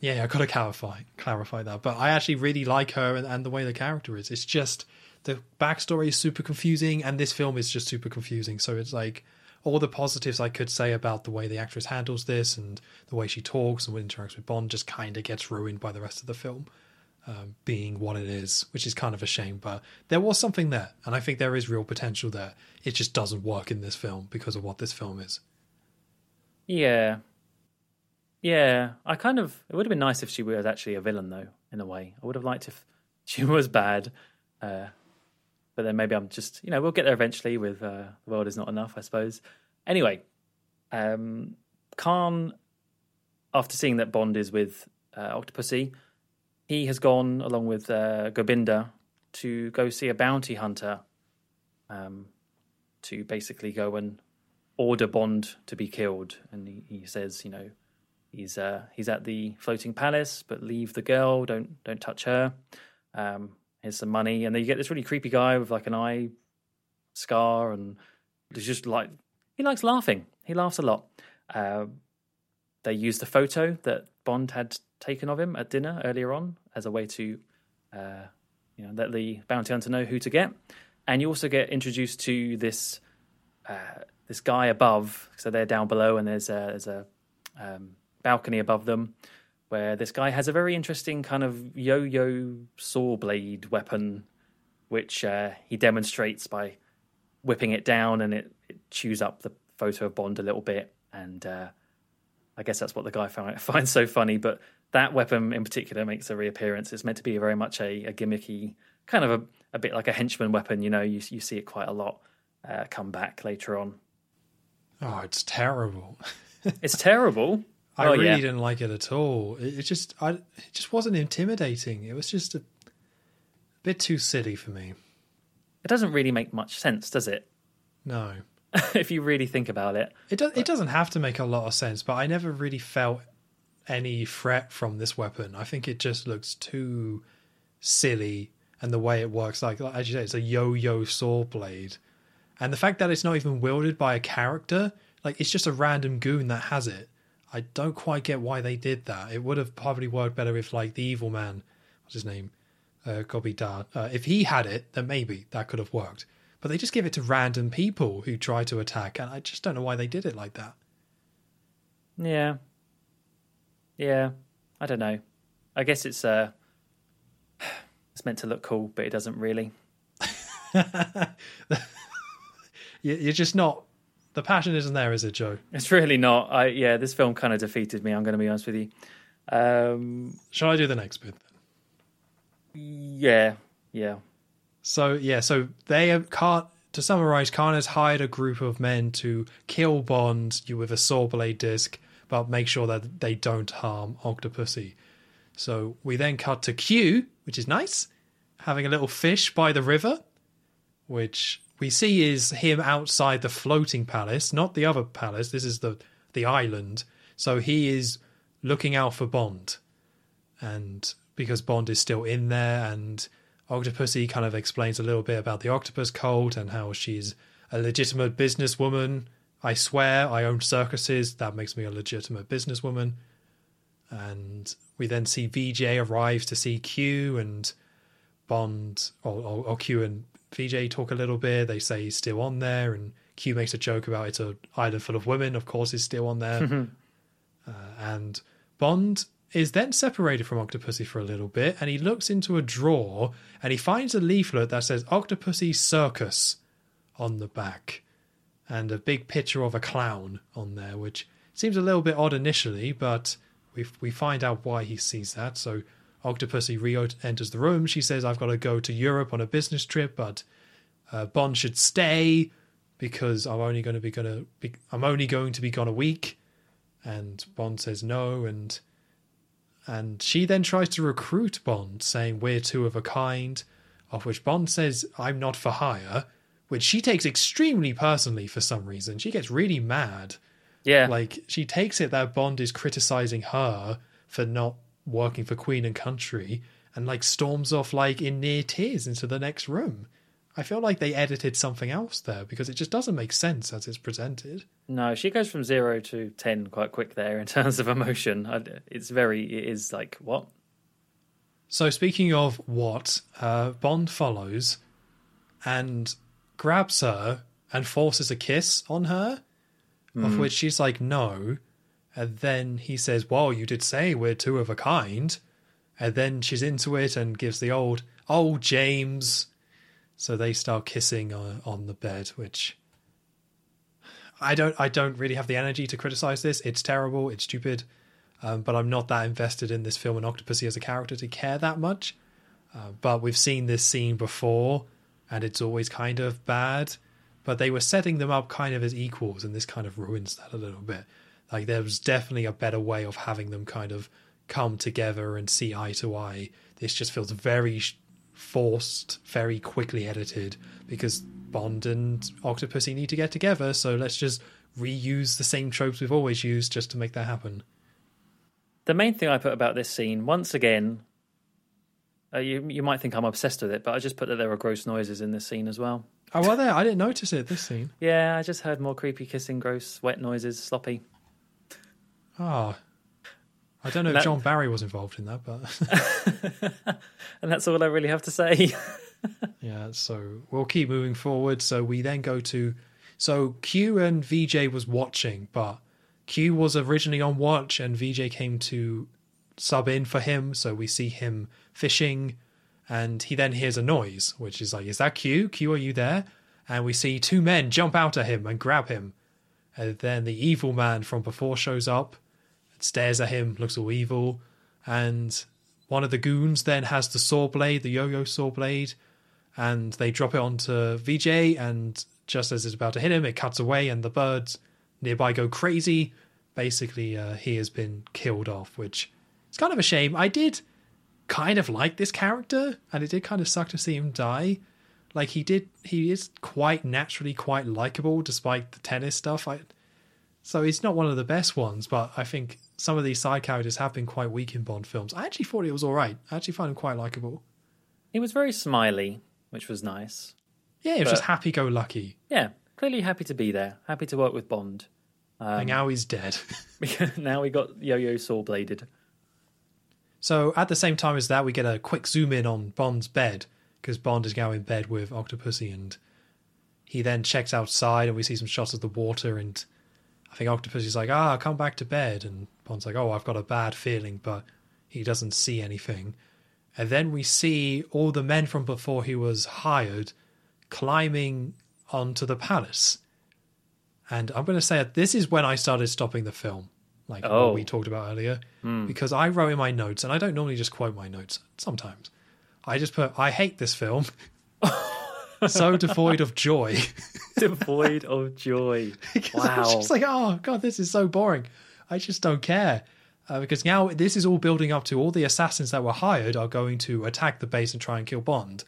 Yeah, I got to clarify clarify that. But I actually really like her and, and the way the character is. It's just the backstory is super confusing, and this film is just super confusing. So it's like all the positives I could say about the way the actress handles this and the way she talks and interacts with Bond just kind of gets ruined by the rest of the film um, being what it is, which is kind of a shame. But there was something there, and I think there is real potential there. It just doesn't work in this film because of what this film is. Yeah, Yeah, I kind of. It would have been nice if she was actually a villain, though. In a way, I would have liked if [laughs] she was bad. Uh, but then maybe I'm just, you know, we'll get there eventually. With uh, the world is not enough, I suppose. Anyway, um, Khan, after seeing that Bond is with uh, Octopussy, he has gone along with uh, Gobinda to go see a bounty hunter, um, to basically go and order Bond to be killed. And he, he says, you know, he's uh, he's at the floating palace, but leave the girl, don't don't touch her. Um, here's some money, and then you get this really creepy guy with like an eye scar, and he's just like he likes laughing. He laughs a lot. Uh, they use the photo that Bond had taken of him at dinner earlier on as a way to, uh, you know, let the bounty hunter know who to get. And you also get introduced to this uh, this guy above. So they're down below, and there's a, there's a um, balcony above them where this guy has a very interesting kind of yo-yo saw blade weapon, which uh, he demonstrates by whipping it down, and it, it, chews up the photo of Bond a little bit. And uh, I guess that's what the guy find, [laughs] finds so funny. But that weapon in particular makes a reappearance. It's meant to be very much a, a gimmicky, kind of a, a, bit like a henchman weapon. You know, you you see it quite a lot uh, come back later on. Oh, it's terrible. [laughs] it's terrible. I Oh, really yeah. didn't like it at all. It, it just, I, it just wasn't intimidating. It was just a bit too silly for me. It doesn't really make much sense, does it? No, [laughs] if you really think about it. it does. It doesn't have to make a lot of sense. But I never really felt any threat from this weapon. I think it just looks too silly, and the way it works, like, like as you say, it's a yo-yo saw blade, and the fact that it's not even wielded by a character, like it's just a random goon that has it. I don't quite get why they did that. It would have probably worked better if, like, the evil man, what's his name, uh, Gobi Dar, uh, if he had it, then maybe that could have worked. But they just give it to random people who try to attack, and I just don't know why they did it like that. Yeah. Yeah. I don't know. I guess it's uh [sighs] it's meant to look cool, but it doesn't really. [laughs] You're just not. The passion isn't there, is it, Joe? It's really not. I yeah, this film kind of defeated me, I'm gonna be honest with you. Um Shall I do the next bit? Then? Yeah, yeah. So yeah, so they have Khan. To summarize, Khan has hired a group of men to kill Bond you with a saw blade disc, but make sure that they don't harm Octopussy. So we then cut to Q, which is nice, having a little fish by the river, which we see is him outside the floating palace, not the other palace. This is the the island. So he is looking out for Bond, and because Bond is still in there, and Octopussy kind of explains a little bit about the octopus cult and how she's a legitimate businesswoman. I swear, I own circuses. That makes me a legitimate businesswoman. And we then see Vijay arrive to see Q and Bond, or, or, or Q and Vijay talk a little bit. They say he's still on there, and Q makes a joke about it's an island full of women. Of course, he's still on there. [laughs] uh, and Bond is then separated from Octopussy for a little bit, and he looks into a drawer and he finds a leaflet that says Octopussy Circus on the back, and a big picture of a clown on there, which seems a little bit odd initially, but we we find out why he sees that. So Octopussy re enters the room. She says, "I've got to go to Europe on a business trip, but uh, Bond should stay because I'm only going to be going to be I'm only going to be gone a week." And Bond says no, and and she then tries to recruit Bond, saying we're two of a kind, of which Bond says I'm not for hire, which she takes extremely personally for some reason. She gets really mad. Yeah. Like she takes it that Bond is criticizing her for not working for Queen and Country and like storms off like in near tears into the next room. I feel like they edited something else there because it just doesn't make sense as it's presented. No, she goes from zero to ten quite quick there in [laughs] terms of emotion. It's very, it is like what? So speaking of what, uh, Bond follows and grabs her and forces a kiss on her, of which she's like, no. And then he says, well, you did say we're two of a kind. And then she's into it and gives the old, oh, James. So they start kissing uh, on the bed, which I don't, I don't really have the energy to criticize this. It's terrible. It's stupid. um, but I'm not that invested in this film and Octopussy as a character to care that much. Uh, but we've seen this scene before, and it's always kind of bad. But they were setting them up kind of as equals, and this kind of ruins that a little bit. Like there was definitely a better way of having them kind of come together and see eye to eye. This just feels very forced, very quickly edited because Bond and Octopussy need to get together. So let's just reuse the same tropes we've always used just to make that happen. The main thing I put about this scene, once again, uh, you you might think I'm obsessed with it, but I just put that there are gross noises in this scene as well. Oh, well, there. I didn't notice it this scene. [laughs] Yeah, I just heard more creepy kissing, gross, wet noises, sloppy. Ah, I don't know if John Barry was involved in that, but [laughs] [laughs] and that's all I really have to say. [laughs] yeah. So we'll keep moving forward. So we then go to so Q and Vijay was watching, but Q was originally on watch, and Vijay came to sub in for him. So we see him fishing, and he then hears a noise, which is like, "Is that Q? Q, are you there?" And we see two men jump out at him and grab him. And then the evil man from before shows up, stares at him, looks all evil, and one of the goons then has the saw blade, the yo-yo saw blade, and they drop it onto Vijay, and just as it's about to hit him, it cuts away, and the birds nearby go crazy. Basically, uh, he has been killed off, which is kind of a shame. I did kind of like this character, and it did kind of suck to see him die. Like he did, he is quite naturally quite likable despite the tennis stuff. I, so he's not one of the best ones, but I think some of these side characters have been quite weak in Bond films. I actually thought it was all right. I actually found him quite likable. he was very smiley, which was nice. Yeah, he was But- just happy-go-lucky. Yeah, clearly happy to be there, happy to work with Bond. and now he's dead. [laughs] [laughs] now we got Yo-Yo saw bladed. So at the same time as that, we get a quick zoom in on Bond's bed because Bond is now in bed with Octopussy, and he then checks outside, and we see some shots of the water, and I think Octopussy's like, "Ah, come back to bed," and Bond's like, "Oh, I've got a bad feeling," but he doesn't see anything. And then we see all the men from before he was hired climbing onto the palace. And I'm going to say that this is when I started stopping the film, like Oh. what we oh. talked about earlier, hmm. because I wrote in my notes, and I don't normally just quote my notes sometimes. I just put, I hate this film. [laughs] so devoid of joy. Devoid of joy. [laughs] Because I was Wow. just like, oh god, this is so boring. I just don't care. Uh, because now this is all building up to all the assassins that were hired are going to attack the base and try and kill Bond.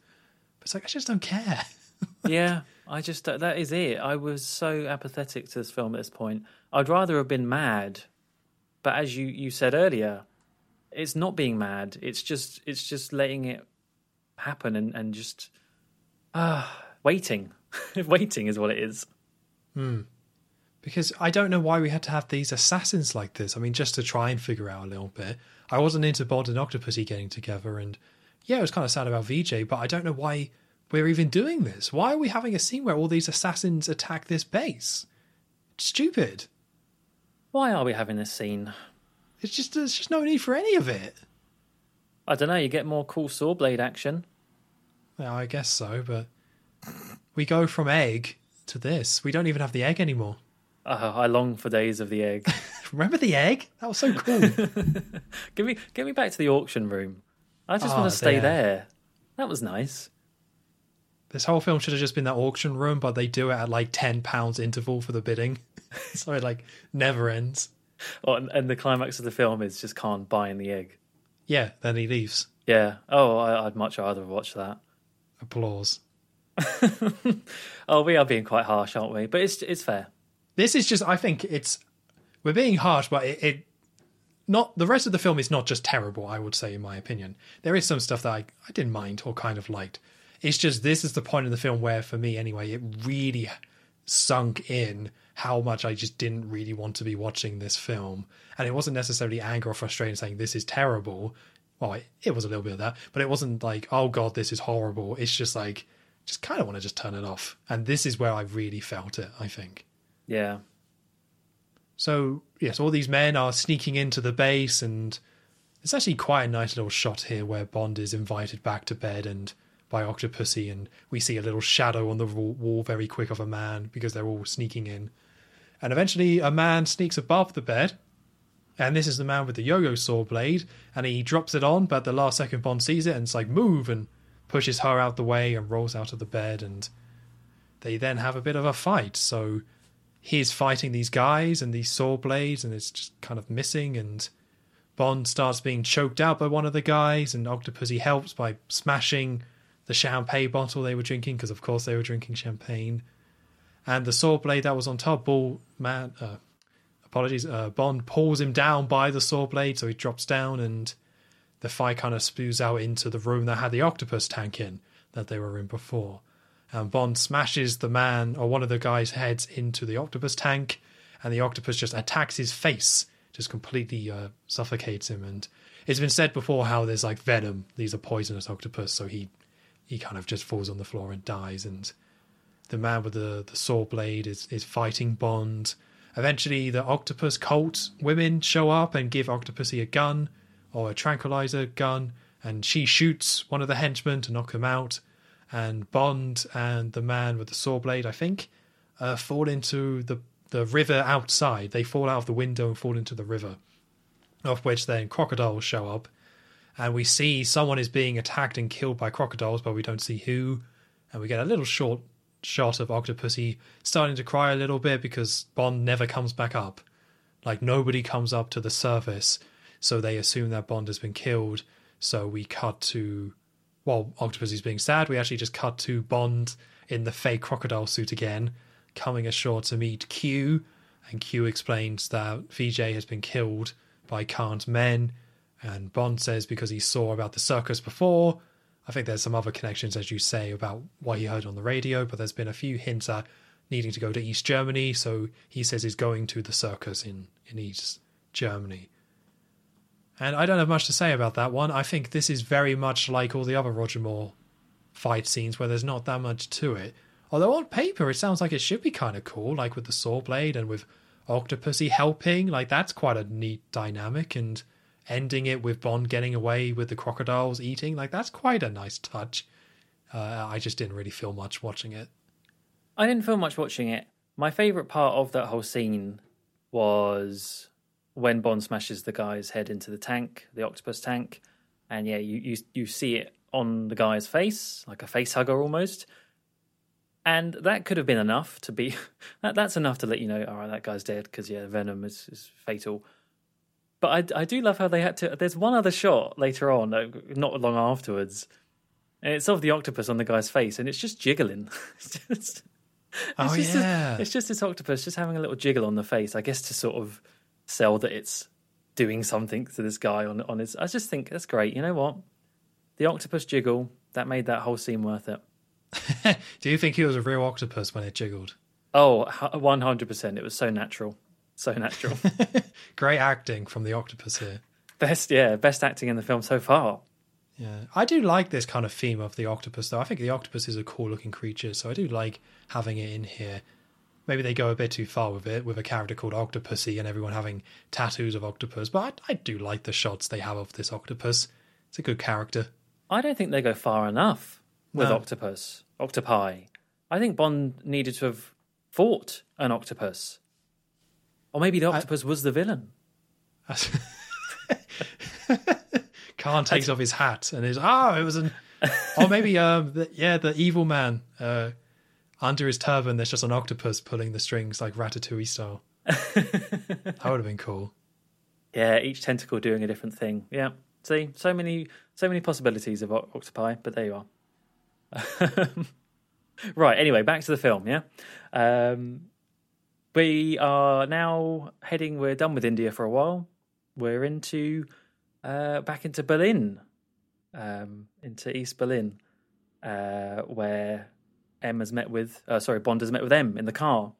But it's like I just don't care. [laughs] yeah, I just that is it. I was so apathetic to this film at this point. I'd rather have been mad, but as you you said earlier, it's not being mad. It's just it's just letting it happen and and just ah waiting. [laughs] waiting is what it is. Because I don't know why we had to have these assassins like this. I mean, just to try and figure out a little bit. I wasn't into Bond and Octopussy getting together, and yeah, it was kind of sad about Vijay, but I don't know why we're even doing this. Why are we having a scene where all these assassins attack this base? It's stupid. Why are we having this scene? It's just there's just no need for any of it. I don't know. You get more cool saw blade action. Yeah, I guess so, but we go from egg to this. We don't even have the egg anymore. Uh, I long for days of the egg. [laughs] Remember the egg? That was so cool. [laughs] give me get me back to the auction room. I just Ah, want to stay there. there. That was nice. this whole film should have just been that auction room, but they do it at like ten pounds interval for the bidding, [laughs] so it like never ends. Oh, and, and the climax of the film is just Khan buying the egg. Yeah, then he leaves. Yeah. Oh, I, I'd much rather watch that. Applause. Oh, we are being quite harsh, aren't we? But it's it's fair. This is just. I think it's we're being harsh, but it, it not the rest of the film is not just terrible. I would say, in my opinion, there is some stuff that I I didn't mind or kind of liked. It's just this is the point in the film where, for me anyway, it really sunk in how much I just didn't really want to be watching this film. And it wasn't necessarily anger or frustration saying this is terrible. Well, it, it was a little bit of that, but it wasn't like, oh god, this is horrible. It's just like, just kind of want to just turn it off. And this is where I really felt it, I think. Yeah. So, yes, all these men are sneaking into the base, and it's actually quite a nice little shot here where Bond is invited back to bed and by Octopussy, and we see a little shadow on the wall very quick of a man because they're all sneaking in. And eventually, a man sneaks above the bed, And this is the man with the yo-yo saw blade, and he drops it on, but the last second Bond sees it and it's like move and pushes her out the way and rolls out of the bed and they then have a bit of a fight. So he's fighting these guys and these saw blades and it's just kind of missing and Bond starts being choked out by one of the guys and Octopussy helps by smashing the champagne bottle they were drinking because of course they were drinking champagne. And the saw blade that was on top, Ball man, uh, apologies, uh, Bond pulls him down by the saw blade, so he drops down, and the fight kind of spews out into the room that had the octopus tank in that they were in before. And Bond smashes the man or one of the guys' heads into the octopus tank, and the octopus just attacks his face, just completely uh, suffocates him. And it's been said before how there's like venom; these are poisonous octopus, so he he kind of just falls on the floor and dies. And the man with the, the saw blade is, is fighting Bond. Eventually, the octopus cult women show up and give Octopussy a gun or a tranquilizer gun, and she shoots one of the henchmen to knock him out. And Bond and the man with the saw blade, I think, uh, fall into the the river outside. They fall out of the window and fall into the river, of which then crocodiles show up, and we see someone is being attacked and killed by crocodiles, but we don't see who. And we get a little short shot of Octopussy starting to cry a little bit because Bond never comes back up. Like nobody comes up to the surface, so they assume that Bond has been killed. So we cut to, while Octopussy's being sad, we actually just cut to Bond in the fake crocodile suit again, coming ashore to meet Q. And Q explains that Vijay has been killed by Khan's men. And Bond says because he saw about the circus before, I think there's some other connections, as you say, about what he heard on the radio, but there's been a few hints at needing to go to East Germany. So he says he's going to the circus in, in East Germany. And I don't have much to say about that one. I think this is very much like all the other Roger Moore fight scenes where there's not that much to it. Although on paper it sounds like it should be kind of cool, like with the saw blade and with Octopussy helping. Like that's quite a neat dynamic and ending it with Bond getting away with the crocodiles eating. Like that's quite a nice touch. Uh, I just didn't really feel much watching it. I didn't feel much watching it. My favorite part of that whole scene was when Bond smashes the guy's head into the tank, the octopus tank, and yeah, you you you see it on the guy's face, like a face hugger almost. And that could have been enough to be [laughs] that, that's enough to let you know, all right, that guy's dead because yeah, venom is, is fatal. But I, I do love how they had to. There's one other shot later on, not long afterwards, and it's of the octopus on the guy's face, and it's just jiggling. [laughs] it's just, oh it's just yeah, a, it's just this octopus just having a little jiggle on the face, I guess, to sort of sell that it's doing something to this guy on on his. I just think that's great. You know what? The octopus jiggle that made that whole scene worth it. [laughs] Do you think he was a real octopus when it jiggled? Oh, 100%. It was so natural. So natural. [laughs] Great acting from the octopus here. best, yeah, best acting in the film so far. Yeah, I do like this kind of theme of the octopus, though. I think the octopus is a cool looking creature, so I do like having it in here. Maybe they go a bit too far with it, with a character called Octopussy and everyone having tattoos of octopus, but I, I do like the shots they have of this octopus. It's a good character. I don't think they go far enough with No. octopus, octopi. I think Bond needed to have fought an octopus. Or maybe the octopus was the villain. [laughs] Khan takes off his hat and is oh, it was an, or maybe um, the, yeah, the evil man uh, under his turban. There's just an octopus pulling the strings like Ratatouille style. [laughs] that would have been cool. Yeah, each tentacle doing a different thing. Yeah. See, so many, so many possibilities of octopi, but there you are. [laughs] right. Anyway, back to the film. Yeah, um, we are now heading. We're done with India for a while. We're into uh, back into Berlin, um, into East Berlin, uh, where M has met with. Uh, sorry, Bond has met with M in the car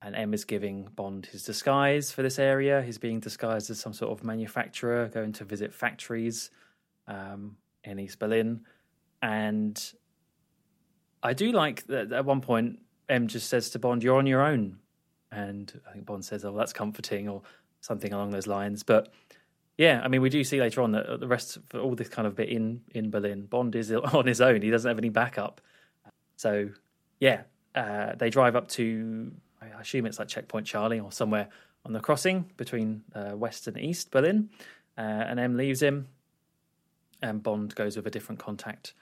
and M is giving Bond his disguise for this area. He's being disguised as some sort of manufacturer, going to visit factories um, in East Berlin. And I do like that at one point, M just says to Bond, You're on your own. And I think Bond says, Oh, that's comforting, or something along those lines. But yeah, I mean, we do see later on that the rest for all this kind of bit in, in Berlin, Bond is [laughs] on his own. He doesn't have any backup. So yeah, uh, they drive up to I assume it's like Checkpoint Charlie or somewhere on the crossing between uh, West and East Berlin, uh, and M leaves him, and Bond goes with a different contact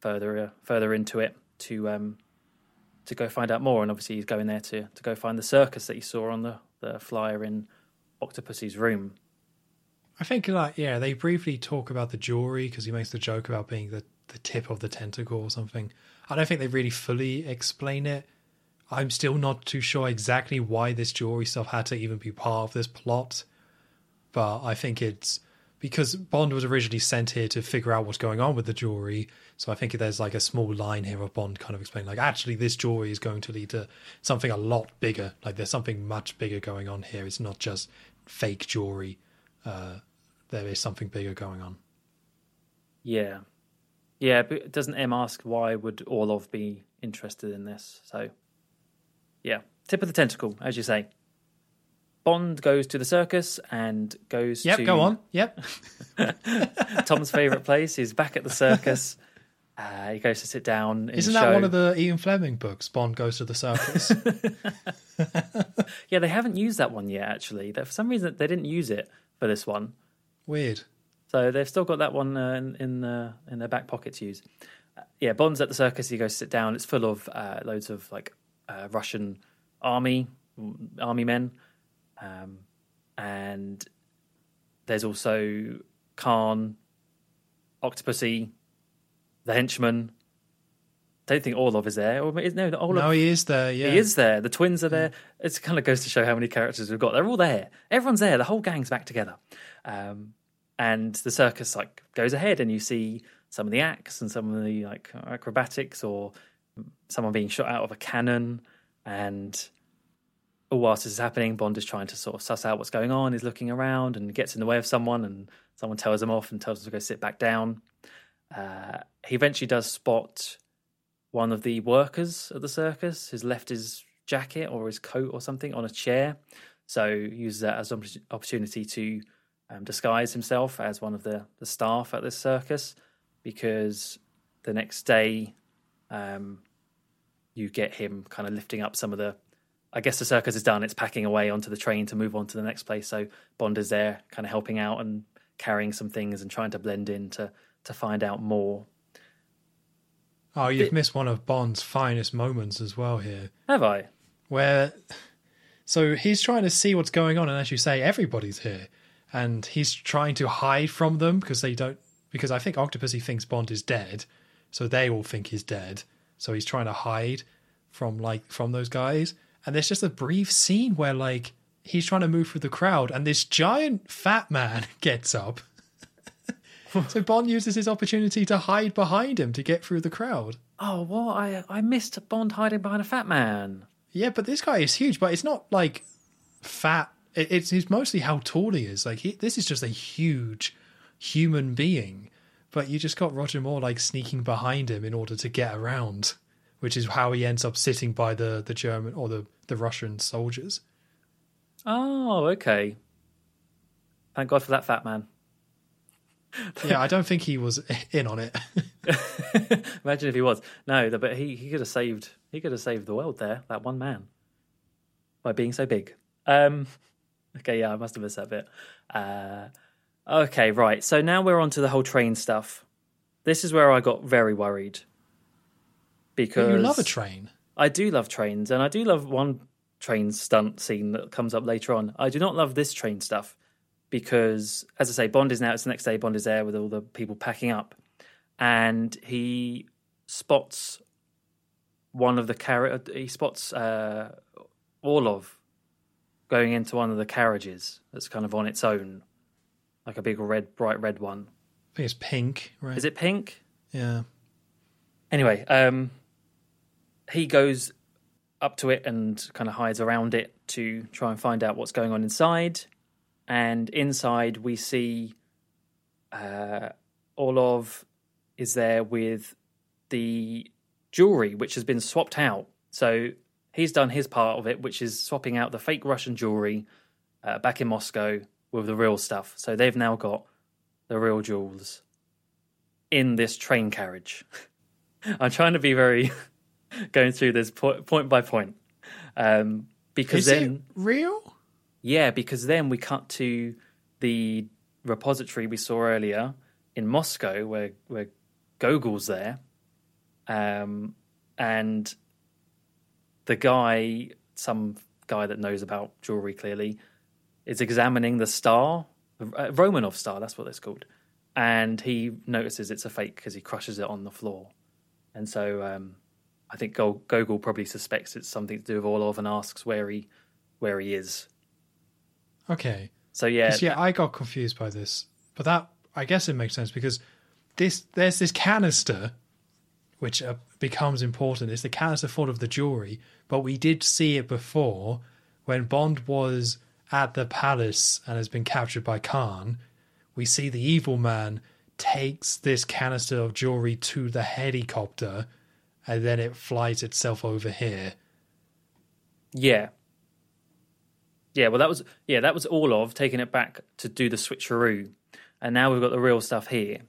further uh, further into it to um, to go find out more. And obviously, he's going there to to go find the circus that he saw on the the flyer in Octopussy's room. I think like yeah, they briefly talk about the jewelry because he makes the joke about being the the tip of the tentacle or something. I don't think they really fully explain it. I'm still not too sure exactly why this jewelry stuff had to even be part of this plot, but I think it's because Bond was originally sent here to figure out what's going on with the jewelry. So I think there's like a small line here of Bond kind of explaining, like, actually, this jewelry is going to lead to something a lot bigger. Like, there's something much bigger going on here. It's not just fake jewelry. Uh, there is something bigger going on. Yeah, yeah. But doesn't M ask why would Orlov be interested in this? So, yeah, tip of the tentacle, as you say. Bond goes to the circus and goes Yep, to go on. Yep. [laughs] Tom's favourite place. He's back at the circus. [laughs] Uh, he goes to sit down. In Isn't that one of the Ian Fleming books? Bond goes to the circus. [laughs] Yeah, they haven't used that one yet. Actually, for some reason they didn't use it for this one. Weird. So they've still got that one uh, in in, uh, in their back pocket to use. Uh, yeah, Bond's at the circus. He goes to sit down. It's full of uh, loads of like uh, Russian army army men, um, and there's also Khan, Octopussy, the henchman. Don't think Orlov is there. Or no, Orlov. No, he is there. Yeah, He is there. The twins are there. It kind of goes to show how many characters we've got. They're all there. Everyone's there. The whole gang's back together. Um, and the circus like goes ahead, and you see some of the acts and some of the like acrobatics, or someone being shot out of a cannon. And all whilst this is happening, Bond is trying to sort of suss out what's going on. He's looking around and gets in the way of someone, and someone tells him off and tells him to go sit back down. Uh, he eventually does spot one of the workers at the circus has left his jacket or his coat or something on a chair. So uses that as an opportunity to um, disguise himself as one of the, the staff at this circus because the next day um, you get him kind of lifting up some of the. I guess the circus is done. It's packing away onto the train to move on to the next place. So Bond is there, kind of helping out and carrying some things and trying to blend in to to find out more. Oh, you've missed one of Bond's finest moments as well here, Have I? where so he's trying to see what's going on, and as you say, everybody's here, and he's trying to hide from them because they don't. Because I think Octopussy thinks Bond is dead, so they all think he's dead. So he's trying to hide from like from those guys, and there's just a brief scene where like he's trying to move through the crowd, and this giant fat man [laughs] gets up. [laughs] so Bond uses his opportunity to hide behind him to get through the crowd. Oh, what? I I missed Bond hiding behind a fat man. Yeah, but this guy is huge, but it's not like fat. It, it's, it's mostly how tall he is. Like he, this is just a huge human being, but you just got Roger Moore like sneaking behind him in order to get around, which is how he ends up sitting by the the German or the the Russian soldiers. Oh, okay. Thank God for that fat man. [laughs] Yeah, I don't think he was in on it. [laughs] Imagine if he was. No, but he, he could have saved he could have saved the world there, that one man. By being so big. Um okay, yeah, I must have missed that bit. Uh okay, right. So now we're on to the whole train stuff. This is where I got very worried. Because you love a train. I do love trains, and I do love one train stunt scene that comes up later on. I do not love this train stuff because, as I say, Bond is now. It's the next day. Bond is there with all the people packing up, and he spots one of the car. He spots uh, Orlov going into one of the carriages that's kind of on its own, like a big red, bright red one. I think it's pink, right? Is it pink? Yeah. Anyway, um, he goes up to it and kind of hides around it to try and find out what's going on inside. And inside, we see uh, Orlov is there with the jewelry, which has been swapped out. So he's done his part of it, which is swapping out the fake Russian jewelry uh, back in Moscow with the real stuff. So they've now got the real jewels in this train carriage. [laughs] I'm trying to be very [laughs] going through this point, point by point, um, because Is then it real? Yeah, because then we cut to the repository we saw earlier in Moscow, where where Gogol's there, um, and the guy, some guy that knows about jewelry clearly, is examining the star, uh, Romanov star. That's what it's called, and he notices it's a fake because he crushes it on the floor, and so um, I think Gogol probably suspects it's something to do with Orlov and asks where he where he is. Okay. So yeah, yeah, I got confused by this, but that I guess it makes sense because this there's this canister which uh, becomes important. is the canister full of the jewelry, but we did see it before when Bond was at the palace and has been captured by Khan. We see the evil man takes this canister of jewelry to the helicopter and then it flies itself over here. Yeah. Yeah, well that was yeah, that was all of taking it back to do the switcheroo. And now we've got the real stuff here.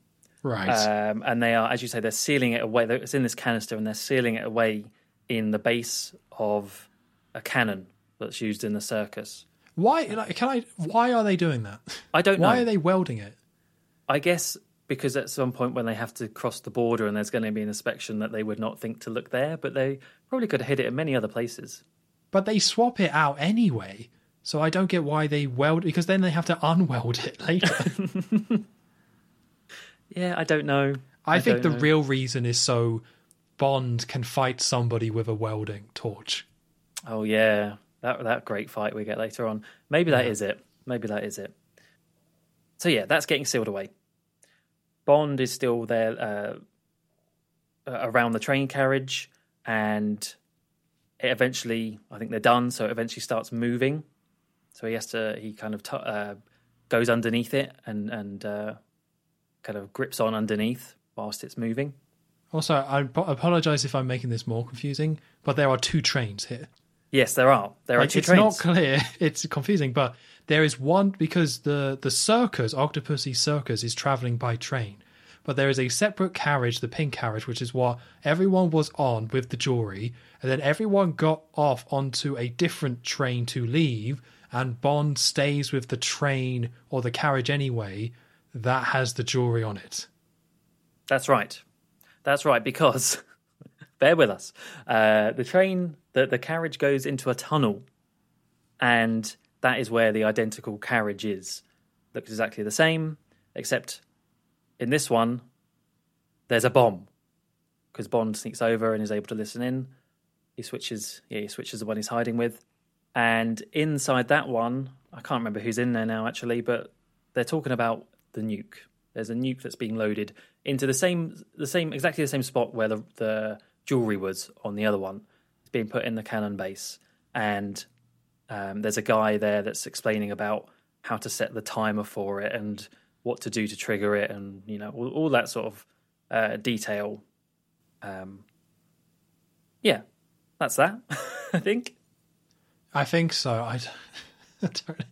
Right. Um, and they are, as you say, they're sealing it away. It's in this canister and they're sealing it away in the base of a cannon that's used in the circus. Why like, can I why are they doing that? I don't why know. Why are they welding it? I guess because at some point when they have to cross the border and there's going to be an inspection that they would not think to look there, but they probably could have hid it in many other places. But they swap it out anyway. So I don't get why they weld because then they have to unweld it [laughs] later. [laughs] yeah, I don't know. I, I think the know. real reason is so Bond can fight somebody with a welding torch. Oh yeah, that that great fight we get later on. Maybe that yeah. is it. Maybe that is it. So yeah, that's getting sealed away. Bond is still there uh, around the train carriage, and it eventually, I think they're done. So it eventually starts moving. So he has to, he kind of t- uh, goes underneath it and and uh, kind of grips on underneath whilst it's moving. Also, I apologize if I'm making this more confusing, but there are two trains here. Yes, there are. There like, are two it's trains. It's not clear. [laughs] It's confusing, but there is one because the the circus, Octopussy Circus, is traveling by train. But there is a separate carriage, the pink carriage, which is what everyone was on with the jewelry, and then everyone got off onto a different train to leave, and Bond stays with the train or the carriage anyway that has the jewelry on it. That's right. That's right, because [laughs] bear with us. Uh, the train, the, the carriage goes into a tunnel, and that is where the identical carriage is. Looks exactly the same, except in this one, there's a bomb because Bond sneaks over and is able to listen in. He switches, yeah, he switches the one he's hiding with, and inside that one, I can't remember who's in there now actually, but they're talking about the nuke. There's a nuke that's being loaded into the same, the same, exactly the same spot where the the jewelry was on the other one. It's being put in the cannon base, and um, there's a guy there that's explaining about how to set the timer for it and what to do to trigger it, and you know all, all that sort of uh, detail. Um, yeah, that's that. [laughs] I think. I think so. I, [laughs] don't.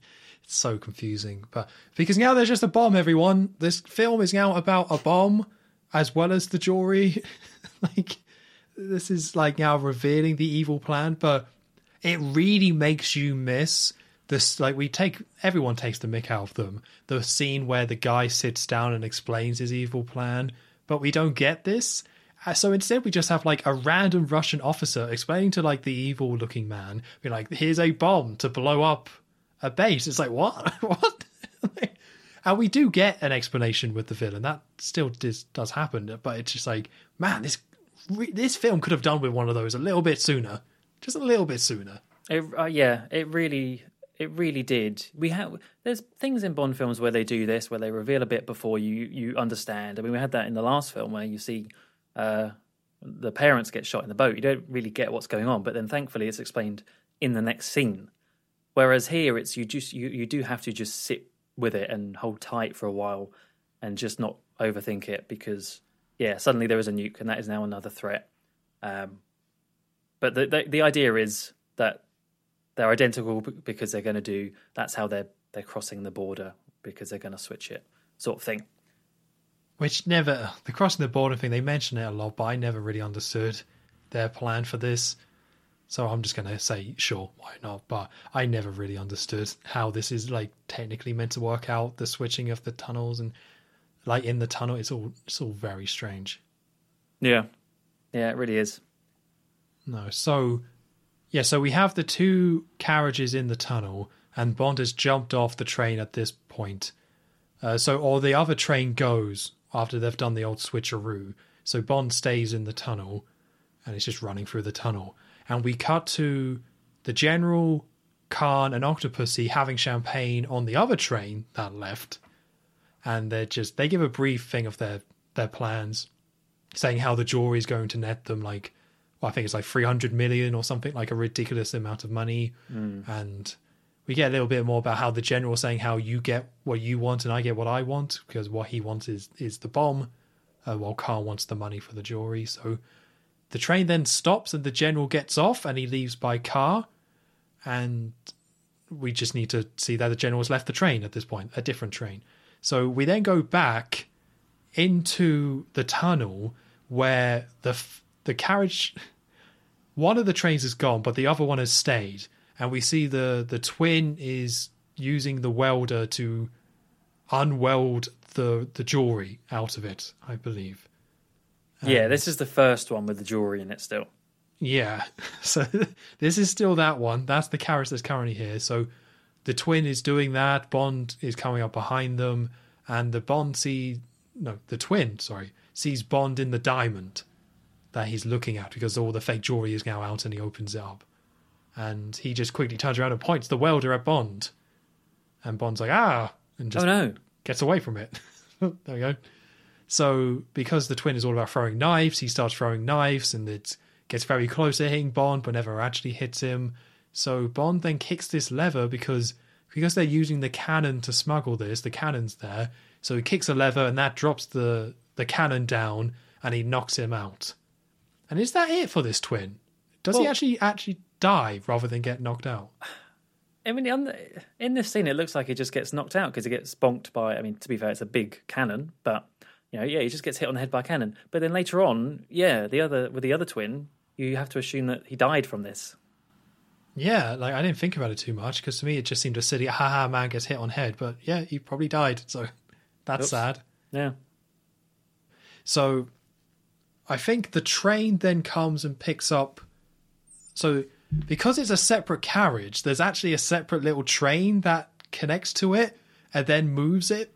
It's so confusing, but because now there's just a bomb. Everyone, this film is now about a bomb as well as the jewelry. [laughs] like this is like now revealing the evil plan, but it really makes you miss this. Like we take everyone takes the mick out of them. The scene where the guy sits down and explains his evil plan, but we don't get this. Uh, so instead, we just have like a random Russian officer explaining to like the evil looking man, be like, "Here's a bomb to blow up a base." It's like what, [laughs] what? and we do get an explanation with the villain. That still does, does happen, but it's just like, man, this this film could have done with one of those a little bit sooner, just a little bit sooner. It, uh, yeah, it really, it really did. We have there's things in Bond films where they do this, where they reveal a bit before you you understand. I mean, we had that in the last film where you see uh, the parents get shot in the boat. You don't really get what's going on, but then thankfully it's explained in the next scene. Whereas here, it's you just you you do have to just sit with it and hold tight for a while, and just not overthink it because yeah, suddenly there is a nuke and that is now another threat. Um, but the, the the idea is that they're identical because they're going to do that's how they're they're crossing the border because they're going to switch it sort of thing. Which never the crossing the border thing they mention it a lot, but I never really understood their plan for this. So I'm just gonna say sure, why not? But I never really understood how this is like technically meant to work out the switching of the tunnels and like in the tunnel. It's all it's all very strange. Yeah, yeah, it really is. No, so yeah, so we have the two carriages in the tunnel, and Bond has jumped off the train at this point. Uh, so, or the other train goes after they've done the old switcheroo. So Bond stays in the tunnel, and it's just running through the tunnel. And we cut to the General, Khan, and Octopussy having champagne on the other train that left, and they're just they give a brief thing of their their plans, saying how the jury is going to net them like well, I think it's like 300 million or something, like a ridiculous amount of money. Mm. And we get a little bit more about how the general saying how you get what you want and I get what I want, because what he wants is, is the bomb, uh, while Khan wants the money for the jewelry. So the train then stops and the general gets off and he leaves by car. And we just need to see that the general has left the train at this point, a different train. So we then go back into the tunnel where the the carriage [laughs] one of the trains is gone, but the other one has stayed, and we see the the twin is using the welder to unweld the the jewelry out of it. I believe. Yeah, this is the first one with the jewelry in it still. Yeah, [laughs] so [laughs] this is still that one. That's the carriage that's currently here. So the twin is doing that. Bond is coming up behind them, and the Bond see no the twin sorry sees Bond in the diamond that he's looking at because all the fake jewelry is now out and he opens it up. And he just quickly turns around and points the welder at Bond. And Bond's like, ah, and just oh no, gets away from it. [laughs] there we go. So because the twin is all about throwing knives, he starts throwing knives and it gets very close to hitting Bond but never actually hits him. So Bond then kicks this lever because because they're using the cannon to smuggle this, the cannon's there. So he kicks a lever and that drops the, the cannon down and he knocks him out. And is that it for this twin? Does well, he actually actually die rather than get knocked out? [sighs] I mean, the, in this scene, it looks like he just gets knocked out because he gets bonked by. I mean, to be fair, it's a big cannon, but you know, yeah, he just gets hit on the head by a cannon. But then later on, yeah, the other with the other twin, you have to assume that he died from this. Yeah, like I didn't think about it too much because to me it just seemed a silly, haha, man gets hit on head. But yeah, he probably died, so [laughs] that's Oops. sad. Yeah. So I think the train then comes and picks up. So, because it's a separate carriage, there's actually a separate little train that connects to it and then moves it.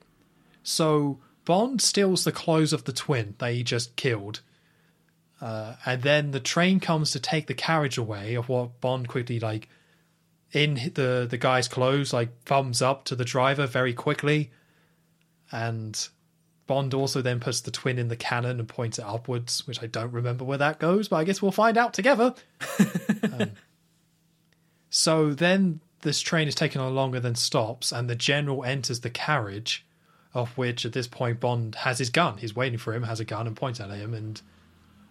So, Bond steals the clothes of the twin that he just killed. Uh, and then the train comes to take the carriage away of what Bond quickly, like, in the, the guy's clothes, like, thumbs up to the driver very quickly. And Bond also then puts the twin in the cannon and points it upwards, which I don't remember where that goes, but I guess we'll find out together. [laughs] um, so then this train is taken on longer than stops, and the general enters the carriage, of which at this point Bond has his gun. He's waiting for him, has a gun, and points at him and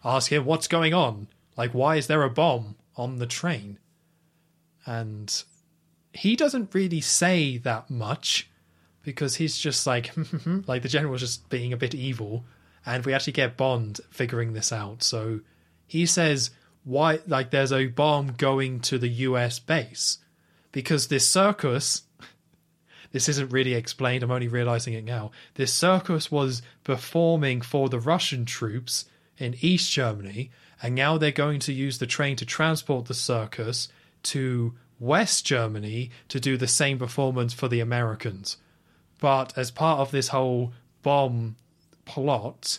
asks him, What's going on? Like, why is there a bomb on the train? And he doesn't really say that much because he's just like [laughs] like the general's just being a bit evil and we actually get bond figuring this out so he says why like there's a bomb going to the us base because this circus this isn't really explained i'm only realizing it now. This circus was performing for the russian troops in east germany and now they're going to use the train to transport the circus to west germany to do the same performance for the americans. But as part of this whole bomb plot,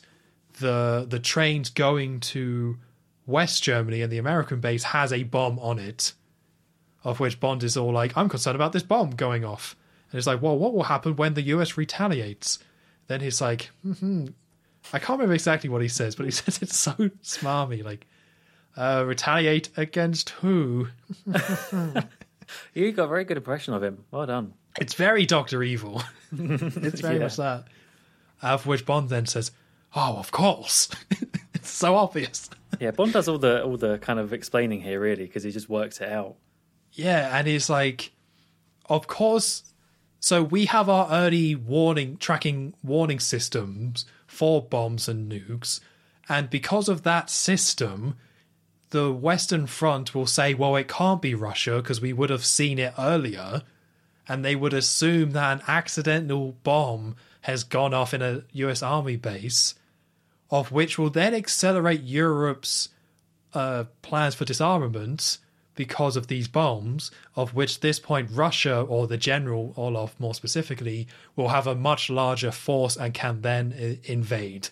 the the trains going to West Germany and the American base has a bomb on it, of which Bond is all like, "I'm concerned about this bomb going off," and it's like, "Well, what will happen when the U.S. retaliates?" Then he's like, mm-hmm. "I can't remember exactly what he says, but he [laughs] says it's so smarmy, like." Uh, retaliate against who? [laughs] you got a very good impression of him. Well done. It's very Doctor Evil. [laughs] it's very yeah. much that. Of which Bond then says, "Oh, of course." it's so obvious. yeah, Bond does all the all the kind of explaining here, really, because he just works it out. Yeah, and he's like, "Of course." So we have our early warning tracking warning systems for bombs and nukes, and because of that system, the Western Front will say, well, it can't be Russia because we would have seen it earlier. And they would assume that an accidental bomb has gone off in a US Army base, of which will then accelerate Europe's uh, plans for disarmament because of these bombs, of which this point Russia or the general Orlov more specifically will have a much larger force and can then I- invade.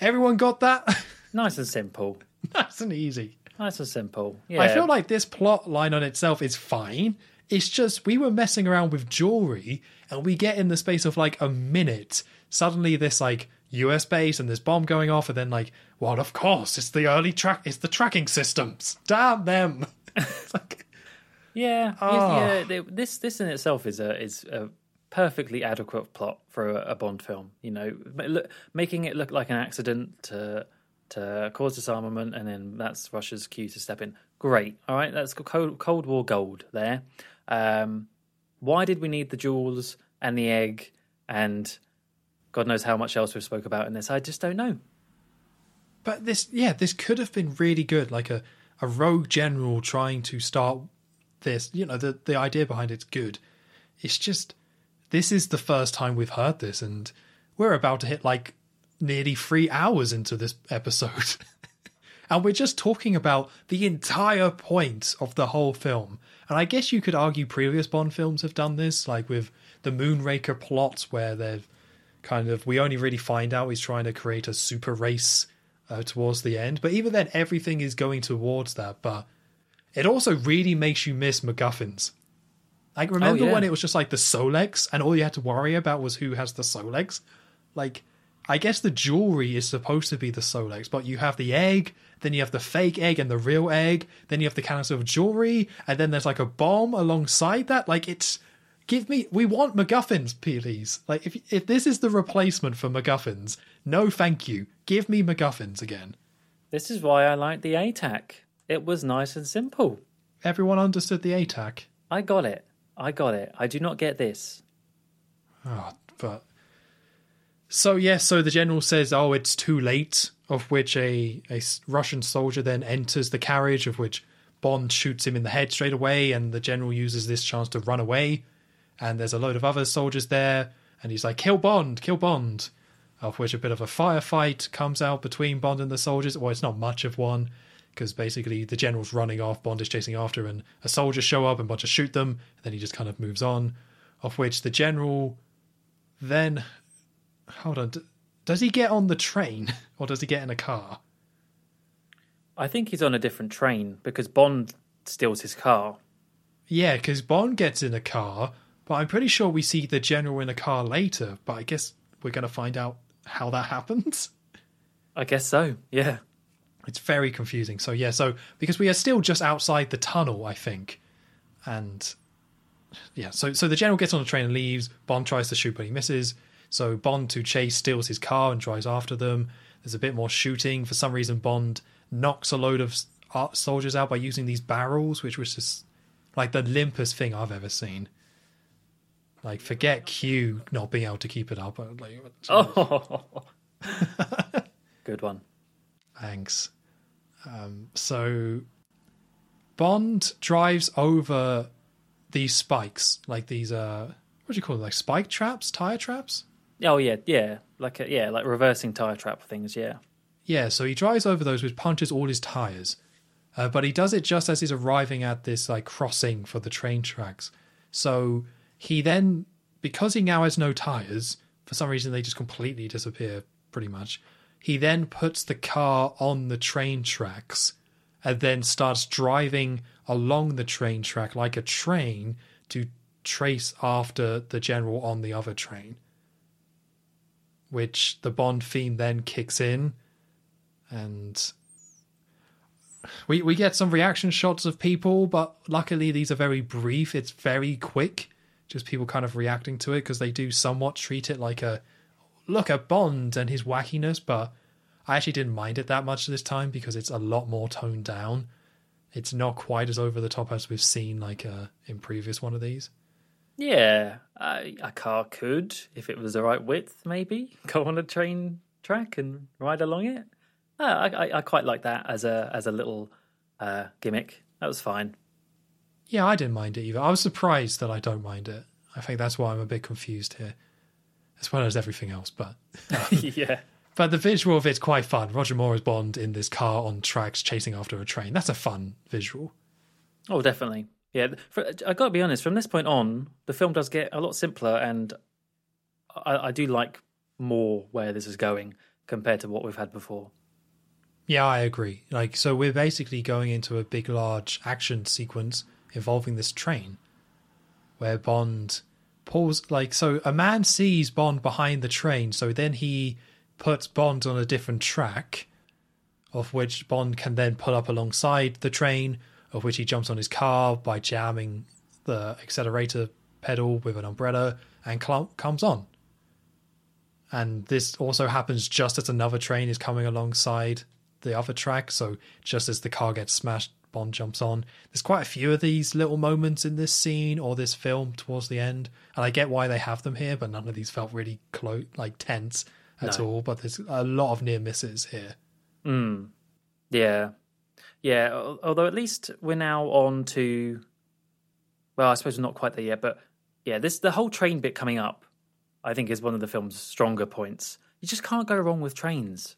Everyone got that? [laughs] Nice and simple. Nice and easy. Nice and simple. Yeah. I feel like this plot line on itself is fine. It's just we were messing around with jewelry and we get in the space of like a minute. Suddenly this like US base and this bomb going off and then like, well of course, it's the early track it's the tracking systems. Damn them. [laughs] like Yeah, Ah. yeah. This this in itself is a is a perfectly adequate plot for a, a Bond film. You know, look, making it look like an accident to to cause disarmament, and then that's Russia's cue to step in. Great. All right, that's Cold, Cold War gold there. Um, why did we need the jewels and the egg and God knows how much else we've spoke about in this? I just don't know. But this, yeah, this could have been really good, like a, a rogue general trying to start this. You know, the the idea behind it's good. It's just this is the first time we've heard this, and we're about to hit like nearly three hours into this episode, [laughs] and we're just talking about the entire point of the whole film. And I guess you could argue previous Bond films have done this, like with the Moonraker plots, where they've kind of we only really find out he's trying to create a super race uh, towards the end. But even then, everything is going towards that. But it also really makes you miss MacGuffins. Like remember yeah. when it was just like the Solex, and all you had to worry about was who has the Solex. Like, I guess the jewelry is supposed to be the Solex, but you have the egg, then you have the fake egg and the real egg, then you have the canister of jewelry, and then there's like a bomb alongside that. Like, it's give me we want MacGuffins, please. Like, if if this is the replacement for MacGuffins, no, thank you. Give me MacGuffins again. This is why I like the ATAC. It was nice and simple. Everyone understood the ATAC. I got it. I got it. I do not get this. Oh, but so yes, so the general says, "Oh, it's too late." Of which a a Russian soldier then enters the carriage, of which Bond shoots him in the head straight away, and the general uses this chance to run away. And there's a load of other soldiers there, and he's like, "Kill Bond, kill Bond." Of which a bit of a firefight comes out between Bond and the soldiers. Well, it's not much of one, because basically the general's running off, Bond is chasing after, and a soldier show up and Bond just shoot them. And then he just kind of moves on. Of which the general then hold on does he get on the train [laughs] or does he get in a car I think he's on a different train because Bond steals his car. yeah because bond gets in a car but i'm pretty sure we see the general in a car later but i guess we're going to find out how that happens. I guess so. Yeah. it's very confusing. So yeah so because we are still just outside the tunnel i think. And yeah so so the general gets on the train and leaves. Bond tries to shoot but he misses. So bond to chase steals his car and drives after them. There's a bit more shooting. For some reason bond knocks a load of uh, soldiers out by using these barrels which was just like the limpest thing i've ever seen like forget q not being able to keep it up like Oh. [laughs] Good one. Thanks. Um, so Bond drives over these spikes, like these uh what do you call them? Like spike traps, tire traps? Oh yeah, yeah. Like a, yeah, like reversing tire trap things. Yeah. Yeah, so he drives over those which punches all his tires. Uh, but he does it just as he's arriving at this like crossing for the train tracks. So he then because he now has no tires, for some reason they just completely disappear pretty much. He then puts the car on the train tracks and then starts driving along the train track like a train to trace after the general on the other train. Which the Bond theme then kicks in and we we get some reaction shots of people, but luckily these are very brief. It's very quick, just people kind of reacting to it because they do somewhat treat it like a look at Bond and his wackiness. But I actually didn't mind it that much this time because it's a lot more toned down. It's not quite as over the top as we've seen like uh, in previous one of these. Yeah, I, a car could, if it was the right width, maybe [laughs] go on a train track and ride along it. Uh, I, I, I quite like that as a as a little uh, gimmick. That was fine. Yeah, I didn't mind it either. I was surprised that I don't mind it. I think that's why I'm a bit confused here, as well as everything else. But um, [laughs] yeah. but the visual of it's quite fun. Roger Moore as Bond in this car on tracks chasing after a train. That's a fun visual. Oh, definitely. Yeah, for, I got to be honest. From this point on, the film does get a lot simpler, and I, I do like more where this is going compared to what we've had before. Yeah, I agree. Like, so we're basically going into a big, large action sequence involving this train where Bond pulls, like, so a man sees Bond behind the train, so then he puts Bond on a different track, of which Bond can then pull up alongside the train, of which he jumps on his car by jamming the accelerator pedal with an umbrella and cl- comes on. And this also happens just as another train is coming alongside the other track. So just as the car gets smashed, Bond jumps on. There's quite a few of these little moments in this scene or this film towards the end, and I get why they have them here, but none of these felt really close, like tense at No. all. But there's a lot of near misses here. Mm. Yeah, yeah. Although at least we're now on to, well, I suppose we're not quite there yet, but yeah, this the whole train bit coming up, I think, is one of the film's stronger points. You just can't go wrong with trains.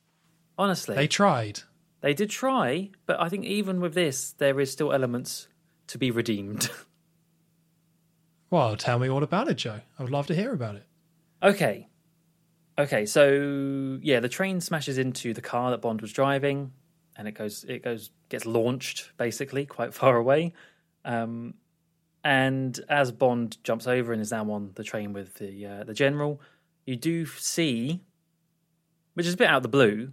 Honestly, They tried. They did try, but I think even with this, there is still elements to be redeemed. [laughs] Well, tell me all about it, Joe. I would love to hear about it. okay. Okay, so yeah, the train smashes into the car that Bond was driving, and it goes, it goes, gets launched basically quite [laughs] far away. Um, and as Bond jumps over and is now on the train with the uh, the general, you do see, which is a bit out of the blue,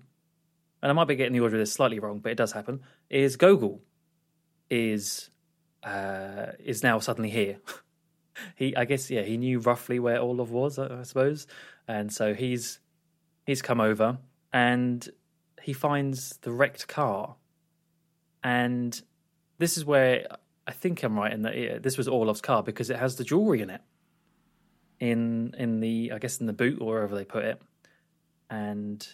and I might be getting the order of this slightly wrong, but it does happen. Is Gogol is uh, is now suddenly here. [laughs] he, I guess, yeah, he knew roughly where Orlov was, I, I suppose, and so he's he's come over and he finds the wrecked car, and this is where I think I'm right in that this was Orlov's car because it has the jewelry in it, in in the I guess in the boot or wherever they put it, and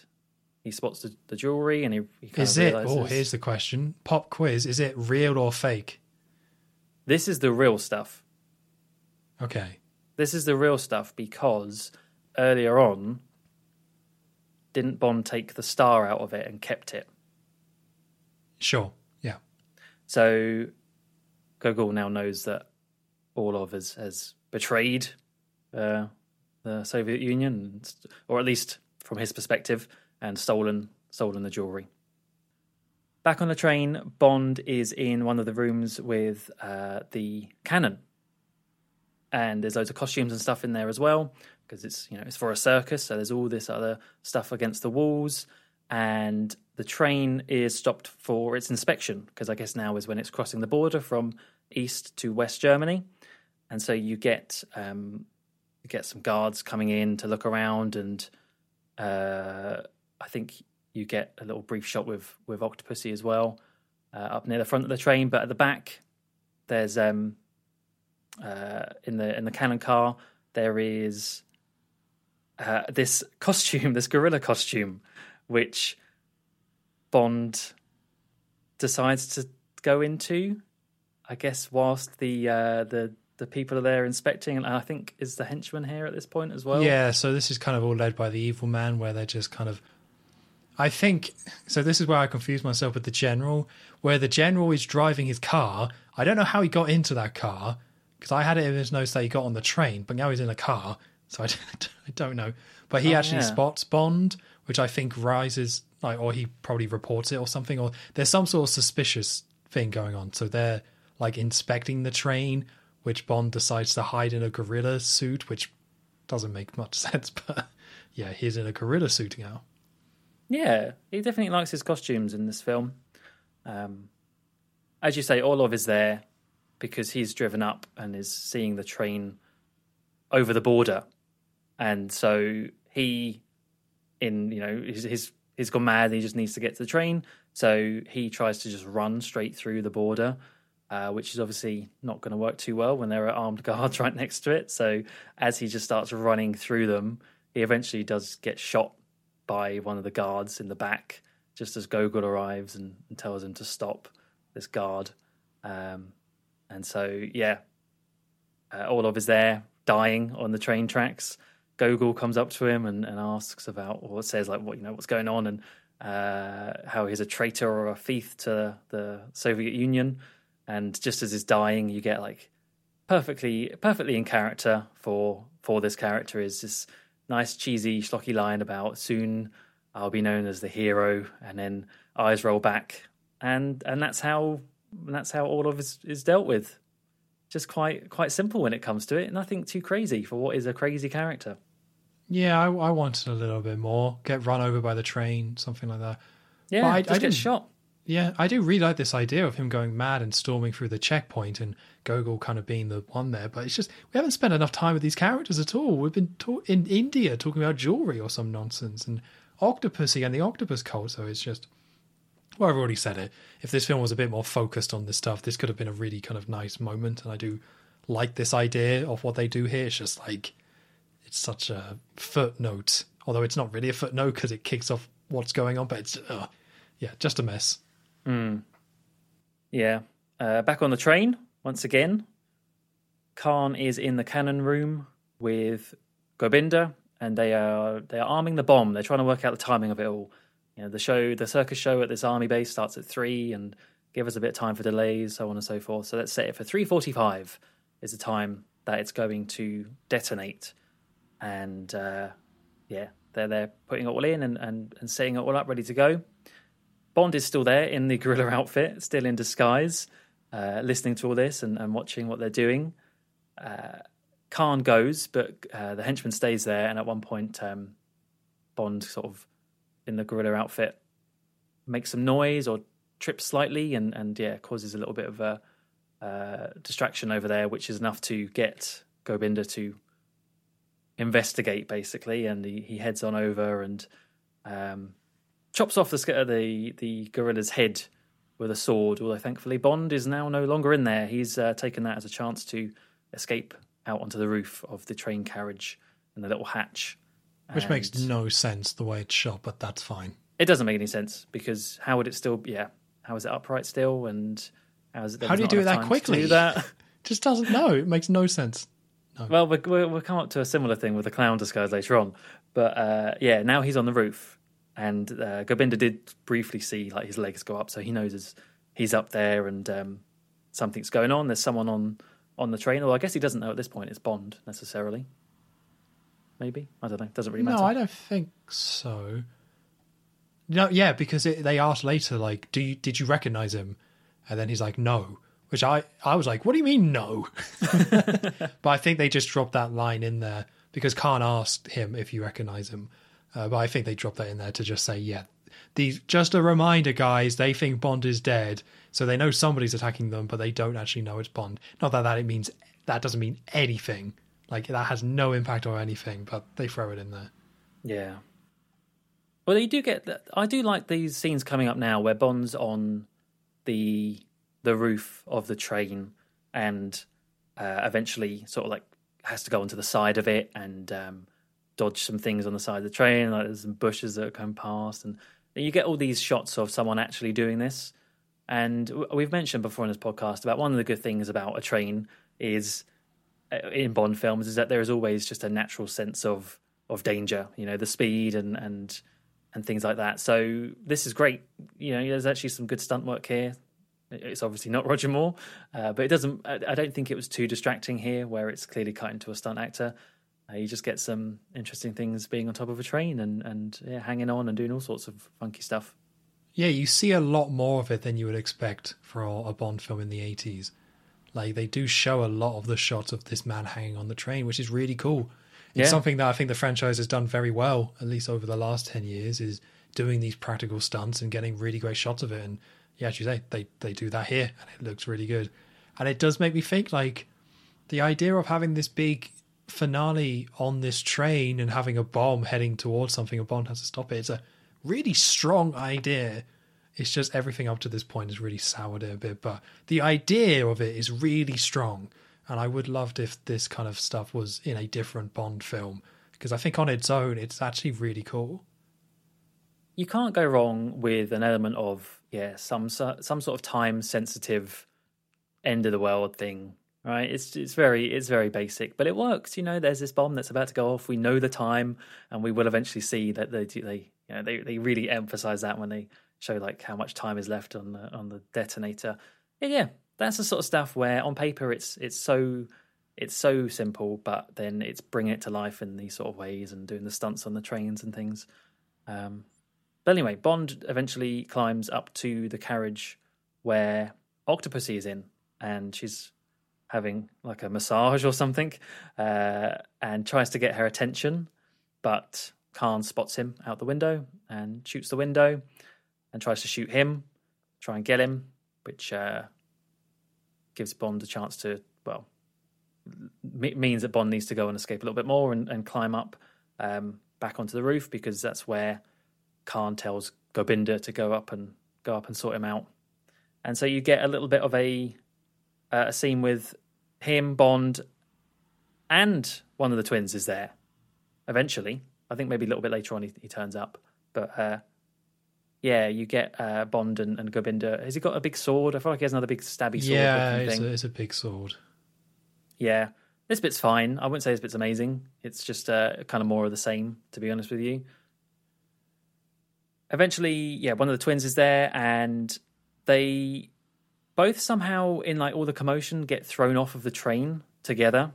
he spots the, the jewelry and he, he Is it? Oh, here's the question. Pop quiz. Is it real or fake? this is the real stuff. Okay. This is the real stuff because earlier on, didn't Bond take the star out of it and kept it? Sure. Yeah. So Gogol now knows that Orlov has, has betrayed uh, the Soviet Union, or at least from his perspective, and stolen stolen the jewelry. Back on the train, Bond is in one of the rooms with uh, the cannon, and there's loads of costumes and stuff in there as well because it's you know it's for a circus. So there's all this other stuff against the walls, and the train is stopped for its inspection because I guess now is when it's crossing the border from east to west Germany, and so you get um, you get some guards coming in to look around, and uh, I think you get a little brief shot with with Octopussy as well uh, up near the front of the train, but at the back there's um uh, in the in the cannon car there is uh, this costume, [laughs] this gorilla costume, which Bond decides to go into. I guess whilst the uh, the the people are there inspecting, and I think is the henchman here at this point as well. Yeah, so this is kind of all led by the evil man, where they're just kind of. I think so. This is where I confuse myself with the general, where the general is driving his car. I don't know how he got into that car because I had it in his notes that he got on the train, but now he's in a car, so I [laughs] don't, I don't know. But he Oh, actually yeah. spots Bond, which I think rises, like, or he probably reports it or something, or there's some sort of suspicious thing going on. So they're like inspecting the train, which Bond decides to hide in a gorilla suit, which doesn't make much [laughs] sense, but yeah, he's in a gorilla suit now. Yeah, he definitely likes his costumes in this film. Um, as you say, Orlov is there because he's driven up and is seeing the train over the border, and so he, in you know, he's he's, he's gone mad. He just needs to get to the train, so he tries to just run straight through the border. Uh, which is obviously not going to work too well when there are armed [laughs] guards right next to it. So, as he just starts running through them, he eventually does get shot by one of the guards in the back, just as Gogol arrives and, and tells him to stop this guard. Um, and so, yeah, uh, Orlov is there, dying on the train tracks. Gogol comes up to him and, and asks about, or says like, what you know, what's going on, and uh, how he's a traitor or a thief to the Soviet Union. And just as he's dying, you get like perfectly, perfectly in character for for this character is this nice cheesy schlocky line about soon I'll be known as the hero, and then eyes roll back, and and that's how that's how Orlov is is dealt with. Just quite quite simple when it comes to it. Nothing too crazy for what is a crazy character. Yeah, I, I wanted a little bit more. Get run over by the train, something like that. Yeah, But I- just I get didn't- shot. Yeah, I do really like this idea of him going mad and storming through the checkpoint and Gogol kind of being the one there. But it's just we haven't spent enough time with these characters at all. We've been ta- in India talking about jewelry or some nonsense and Octopussy and the octopus cult. So it's just well, I've already said it. If this film was a bit more focused on this stuff, this could have been a really kind of nice moment. And I do like this idea of what they do here. It's just like it's such a footnote, although it's not really a footnote because it kicks off what's going on. But it's uh, yeah, just a mess. Yeah. Uh, back on the train once again. Khan is in the cannon room with Gobinda, and they are they are arming the bomb. They're trying to work out the timing of it all. You know, the show, the circus show at this army base starts at three, and give us a bit of time for delays, so on and so forth. So let's set it for three forty-five is the time that it's going to detonate, and uh, yeah, they're they're putting it all in and, and and setting it all up, ready to go. Bond is still there in the gorilla outfit, still in disguise, uh, listening to all this and, and watching what they're doing. Uh, Khan goes, but uh, the henchman stays there. And at one point, um, Bond, sort of in the gorilla outfit, makes some noise or trips slightly, and, and yeah, causes a little bit of a uh, distraction over there, which is enough to get Gobinda to investigate, basically. And he, he heads on over and um, chops off the uh, the the gorilla's head with a sword. Although thankfully Bond is now no longer in there. He's uh, taken that as a chance to escape out onto the roof of the train carriage and the little hatch. Which makes no sense the way it's shot, but that's fine. it doesn't make any sense because how would it still? Yeah, how is it upright still? And how is it? How do you do it that quickly? Do that. [laughs] [laughs] Just doesn't know. It makes no sense. Well, we- we- we'll come up to a similar thing with the clown disguise later on. But uh, yeah, now he's on the roof, and uh, Gobinda did briefly see like his legs go up, so he knows he's, he's up there and um, something's going on. There's someone on on the train. Well, I guess he doesn't know at this point it's Bond necessarily. Maybe I don't know. Doesn't really matter. No, I don't think so. No, yeah, because it, they asked later, like, "Do you did you recognize him?" And then he's like, "No," which I I was like, "What do you mean no?" [laughs] but I think they just dropped that line in there because Khan asked him if you recognize him. Uh, but I think they dropped that in there to just say, "Yeah, these just a reminder, guys. They think Bond is dead, so they know somebody's attacking them, but they don't actually know it's Bond. Not that that it means that doesn't mean anything. Like that has no impact or anything, but they throw it in there." Yeah. Well, you do get that. I do like these scenes coming up now where Bond's on the the roof of the train and uh, eventually sort of like has to go onto the side of it and um, dodge some things on the side of the train. Like there's some bushes that are going past, and you get all these shots of someone actually doing this. And we've mentioned before in this podcast about one of the good things about a train is uh, in Bond films is that there is always just a natural sense of of danger. You know, the speed and and and things like that. So this is great. You know, there's actually some good stunt work here. It's obviously not Roger Moore, uh, but it doesn't. I don't think it was too distracting here, where it's clearly cut into a stunt actor. Uh, you just get some interesting things being on top of a train and and yeah, hanging on and doing all sorts of funky stuff. Yeah, you see a lot more of it than you would expect for a Bond film in the 80s. Like, they do show a lot of the shots of this man hanging on the train, which is really cool. It's Yeah. something that I think the franchise has done very well, at least over the last 10 years, is doing these practical stunts and getting really great shots of it. And yeah, as you say, they, they do that here, and it looks really good. And it does make me think, like, the idea of having this big finale on this train and having a bomb heading towards something, a Bond has to stop it. It's a really strong idea. It's just everything up to this point has really soured it a bit, but the idea of it is really strong. And I would love if this kind of stuff was in a different Bond film because I think on its own, it's actually really cool. you can't go wrong with an element of yeah some some sort of time sensitive end of the world thing right? It's it's very it's very basic but it works you know? There's this bomb that's about to go off. We know the time and we will eventually see that they they you know they, they really emphasize that when they show like how much time is left on the on the detonator. Yeah, yeah that's the sort of stuff where on paper it's it's so it's so simple but then it's bringing it to life in these sort of ways and doing the stunts on the trains and things. Um, but anyway bond eventually climbs up to the carriage where octopussy is in and she's having like a massage or something uh, and tries to get her attention but khan spots him out the window and shoots the window and tries to shoot him try and get him which uh, gives bond a chance to well m- means that bond needs to go and escape a little bit more and, and climb up um, back onto the roof because that's where khan tells gobinda to go up and go up and sort him out. And so you get a little bit of a uh, a scene with him, Bond, and one of the twins is there. Eventually, I think maybe a little bit later on he, he turns up, but uh, yeah, you get uh, Bond and, and Gobinda. Has he got a big sword? I feel like he has another big stabby sword. Yeah, it's a, it's a big sword. Yeah, this bit's fine. I wouldn't say this bit's amazing. It's just uh, kind of more of the same, to be honest with you. Eventually, yeah, one of the twins is there, and they both somehow, in like all the commotion, get thrown off of the train together.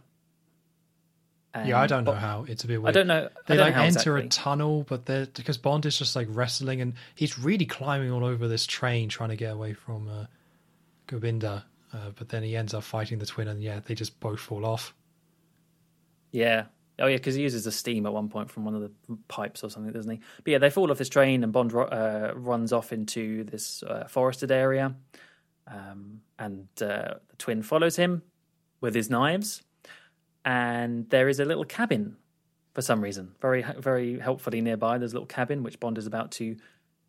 And yeah, I don't know how. It's a bit weird. I don't know. They don't like know enter exactly. a tunnel, but they're because Bond is just like wrestling and he's really climbing all over this train trying to get away from uh, Gobinda. Uh, but then he ends up fighting the twin, and yeah, they just both fall off. Yeah. Oh yeah, because he uses the steam at one point from one of the pipes or something, doesn't he? But yeah, they fall off this train, and Bond uh, runs off into this uh, forested area, um, and uh, the twin follows him with his knives. And there is a little cabin for some reason, very very helpfully nearby. There's a little cabin which Bond is about to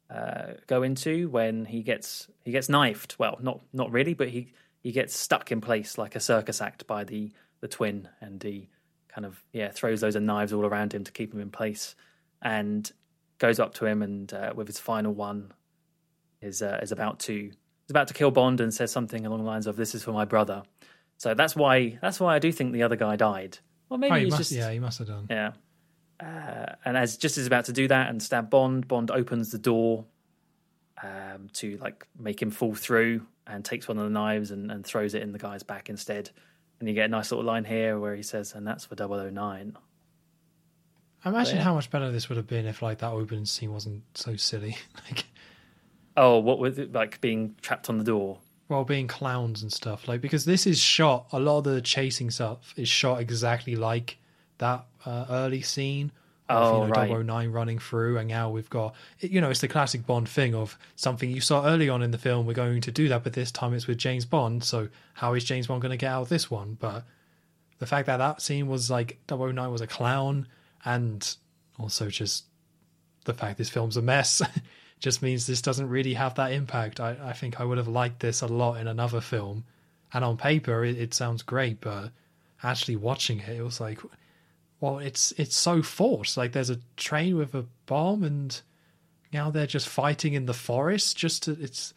uh, go into when he gets he gets knifed. Well, not not really, but he he gets stuck in place like a circus act by the the twin, and he kind of yeah throws those knives all around him to keep him in place, and goes up to him and uh, with his final one is uh, is about to is about to kill Bond and says something along the lines of "This is for my brother." So that's why that's why I do think the other guy died. Or maybe oh, he he's must, just yeah, he must have done. yeah. Uh, and as just as about to do that and stab Bond, Bond opens the door um, to like make him fall through and takes one of the knives and, and throws it in the guy's back instead. And you get a nice little line here where he says, "And that's for 009." Imagine yeah. how much better this would have been if like that opening scene wasn't so silly. [laughs] like, Oh, what with it, like being trapped on the door? well, being clowns and stuff. Like because this is shot. A lot of the chasing stuff is shot exactly like that uh, early scene. Of, Oh, you know, right. 009 running through, and now we've got, you know, it's the classic Bond thing of something you saw early on in the film. We're going to do that, but this time it's with James Bond. So how is James Bond going to get out of this one? But the fact that that scene was like 009 was a clown, and also just the fact this film's a mess, [laughs] just means this doesn't really have that impact. I, I think I would have liked this a lot in another film, and on paper it, it sounds great, but actually watching it, it was like, well, it's it's so forced. Like there's a train with a bomb, and now they're just fighting in the forest. Just to, it's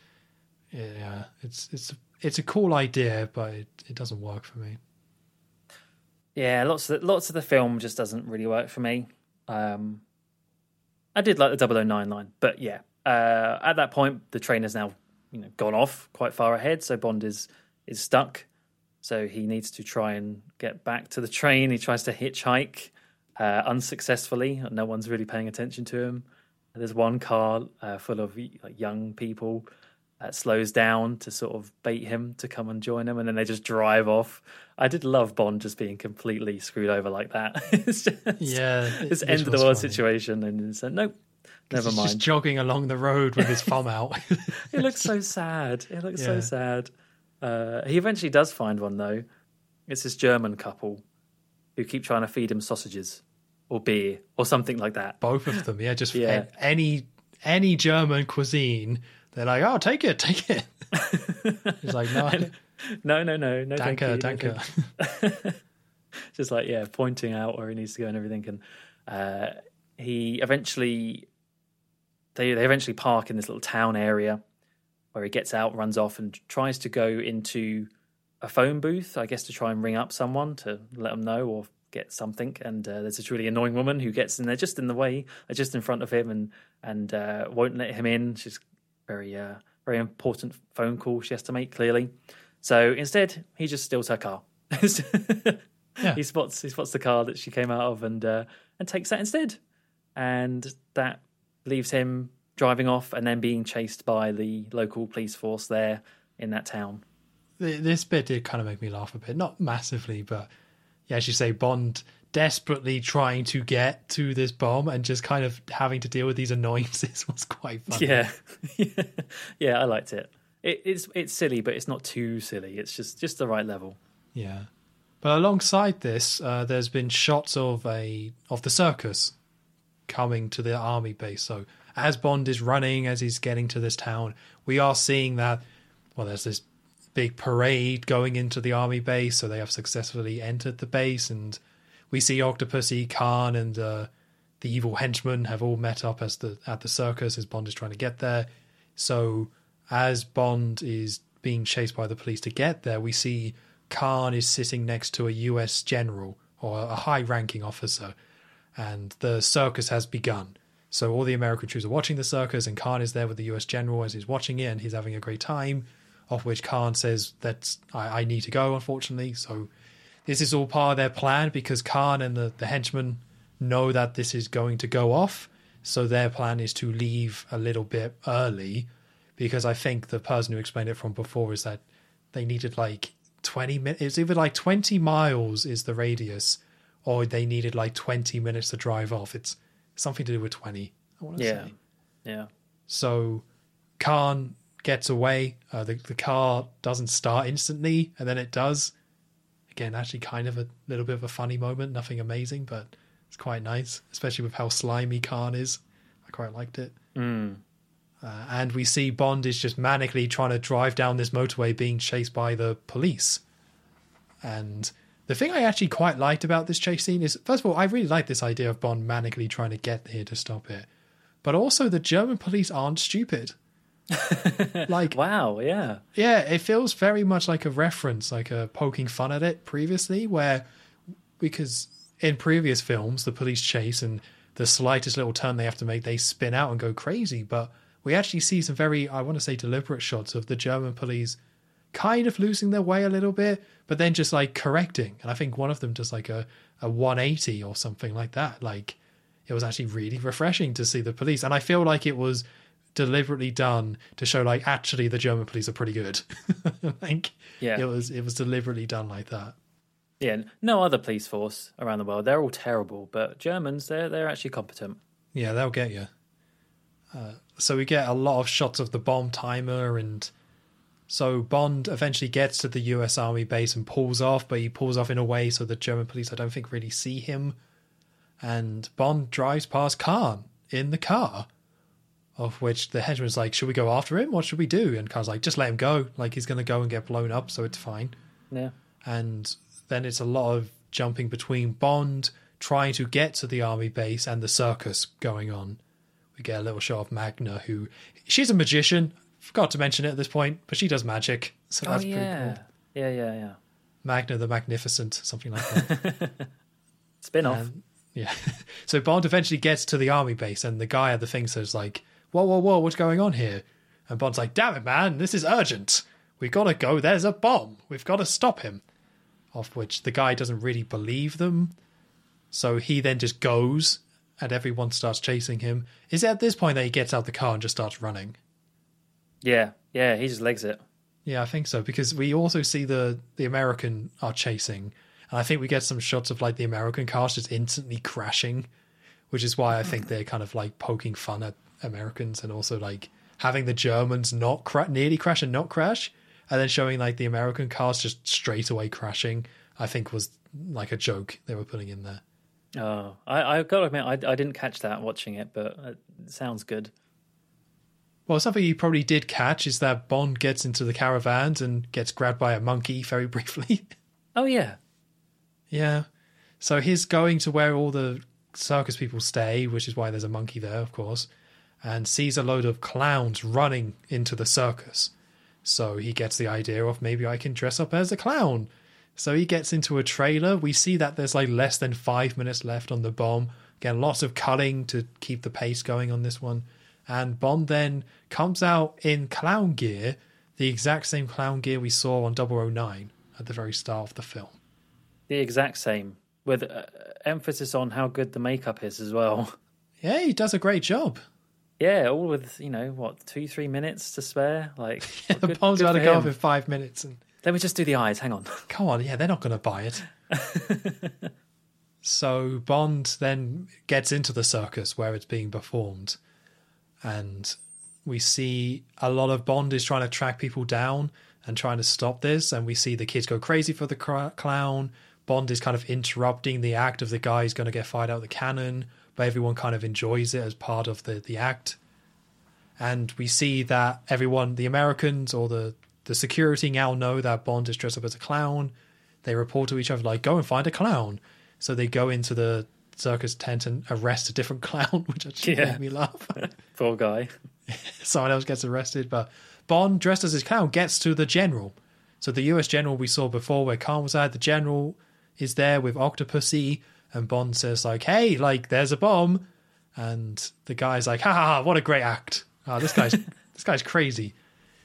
yeah, it's it's it's a cool idea, but it, it doesn't work for me. Yeah, lots of the, lots of the film just doesn't really work for me. Um, I did like the 009 line, but yeah, uh, at that point the train has now you know gone off quite far ahead, so Bond is is stuck. So he needs to try and get back to the train. He tries to hitchhike uh, unsuccessfully. No one's really paying attention to him. There's one car uh, full of like, young people that slows down to sort of bait him to come and join him, and then they just drive off. I did love Bond just being completely screwed over like that. [laughs] it's just, Yeah, it- this end of the world funny. situation, and it's like, nope, never He's just mind. jogging along the road with his thumb out. [laughs] It looks so sad. It looks Yeah. so sad. Uh, he eventually does find one though. It's this German couple who keep trying to feed him sausages or beer or something like that. Both of them, yeah. Just Yeah. any any German cuisine, they're like, "Oh, take it, take it." [laughs] He's like, "No, No, no, no, no. thank you, danke, no, danke." thank you. [laughs] Just like yeah, pointing out where he needs to go and everything. And uh, he eventually they they eventually park in this little town area where he gets out, runs off, and tries to go into a phone booth, I guess, to try and ring up someone to let them know or get something. And uh, there's this really annoying woman who gets in there just in the way, uh, just in front of him, and and uh, won't let him in. She's very uh, very important phone call she has to make clearly. So instead, he just steals her car. [laughs] Yeah. He spots he spots the car that she came out of and uh, and takes that instead, and that leaves him driving off and then being chased by the local police force there in that town. This bit did kind of make me laugh a bit, not massively, but yeah, as you say, Bond desperately trying to get to this bomb and just kind of having to deal with these [laughs] annoyances was quite funny. Yeah, [laughs] yeah, I liked it. it. It's it's silly, but it's not too silly. It's just just the right level. Yeah. But alongside this, uh, there's been shots of a of the circus coming to the army base. So as Bond is running, as he's getting to this town, we are seeing that well, there's this big parade going into the army base. So they have successfully entered the base, and we see Octopussy, Khan, and uh, the evil henchmen have all met up as the at the circus as Bond is trying to get there. So as Bond is being chased by the police to get there, we see Khan is sitting next to a US general or a high ranking officer, and the circus has begun. So all the American troops are watching the circus, and Khan is there with the US general as he's watching it, and he's having a great time. Of which Khan says that I, I need to go, unfortunately. So this is all part of their plan because Khan and the, the henchmen know that this is going to go off. So their plan is to leave a little bit early because I think the person who explained it from before is that they needed like 20 minutes. It's either like 20 miles is the radius or they needed like 20 minutes to drive off. It's something to do with 20, I want to Yeah, say. yeah, So Khan gets away. Uh, the, the car doesn't start instantly, and then it does. Again, actually, kind of a little bit of a funny moment. Nothing amazing, but it's quite nice, especially with how slimy Khan is. I quite liked it. mm. Uh, and we see Bond is just manically trying to drive down this motorway, being chased by the police. And the thing I actually quite liked about this chase scene is, first of all, I really like this idea of Bond manically trying to get here to stop it. But also, the German police aren't stupid. [laughs] like, Wow, yeah, yeah, it feels very much like a reference, like a poking fun at it previously, where because in previous films the police chase and the slightest little turn they have to make, they spin out and go crazy. But we actually see some very, I want to say, deliberate shots of the German police kind of losing their way a little bit, but then just like correcting. And I think one of them does like a, a 180 or something like that. Like it was actually really refreshing to see the police. And I feel like it was deliberately done to show like actually the German police are pretty good. [laughs] like Yeah. it was it was deliberately done like that. yeah. No other police force around the world. They're all terrible, but Germans, they're they're actually competent. Yeah, they'll get you. Uh, so we get a lot of shots of the bomb timer, and so Bond eventually gets to the U.S. Army base and pulls off, but he pulls off in a way so the German police, I don't think, really see him. And Bond drives past Khan in the car, of which the henchman's like, "Should we go after him? What should we do?" And Khan's like, "Just let him go. Like he's going to go and get blown up, so it's fine." Yeah, and then it's a lot of jumping between Bond trying to get to the army base and the circus going on. We get a little shot of Magda, who she's a magician. Forgot to mention it at this point, but she does magic, so oh that's yeah, pretty cool. yeah, yeah, yeah. Magda the Magnificent, something like that. [laughs] Spin off. And- um, yeah. [laughs] So Bond eventually gets to the army base, and the guy at the thing says like, "Whoa, whoa, whoa! What's going on here?" And Bond's like, "Damn it, man! This is urgent. We gotta go. There's a bomb. We've got to stop him." Of which the guy doesn't really believe them, so he then just goes, and everyone starts chasing him. Is it at this point that he gets out the car and just starts running? Yeah, yeah. He just legs it. Yeah, I think so because we also see the the American are chasing, and I think we get some shots of like the American cars just instantly crashing, which is why I think they're kind of like poking fun at Americans and also like having the Germans not cra- nearly crash and not crash, and then showing like the American cars just straight away crashing. I think was like a joke they were putting in there. Oh, I, I got to admit, I, I didn't catch that watching it, but it sounds good. Well, something you probably did catch is that Bond gets into the caravans and gets grabbed by a monkey very [laughs] briefly. Oh yeah, Yeah. So he's going to where all the circus people stay, which is why there's a monkey there, of course. and sees a load of clowns running into the circus. So he gets the idea of maybe I can dress up as a clown. So he gets into a trailer. We see that there's like less than five minutes left on the bomb. Again, lots of cutting to keep the pace going on this one. And Bond then comes out in clown gear, the exact same clown gear we saw on 009 at the very start of the film. The exact same, with uh, emphasis on how good the makeup is as well. [laughs] Yeah, he does a great job. Yeah, all with you know what two three minutes to spare. Like [laughs] yeah, the good- bomb's good about to go off in five minutes, and Let me just do the eyes. Hang on. [laughs] come on, yeah, they're not going to buy it. so Bond then gets into the circus where it's being performed, and we see a lot of Bond is trying to track people down and trying to stop this, and we see the kids go crazy for the cr- clown. Bond is kind of interrupting the act of the guy who's going to get fired out of the cannon, but everyone kind of enjoys it as part of the, the act. And we see that everyone, the Americans or the, the security now know that Bond is dressed up as a clown. They report to each other, like, go and find a clown. So they go into the circus tent and arrest a different clown, [laughs] which actually Yeah. made me laugh. [laughs] Poor guy. [laughs] Someone else gets arrested, but Bond, dressed as his clown, gets to the general. So the US general we saw before, where Khan was at, the general is there with Octopussy, and Bond says, like, hey, like, there's a bomb. And the guy's like, ha ha, ha what a great act. Oh, this guy's this guy's crazy.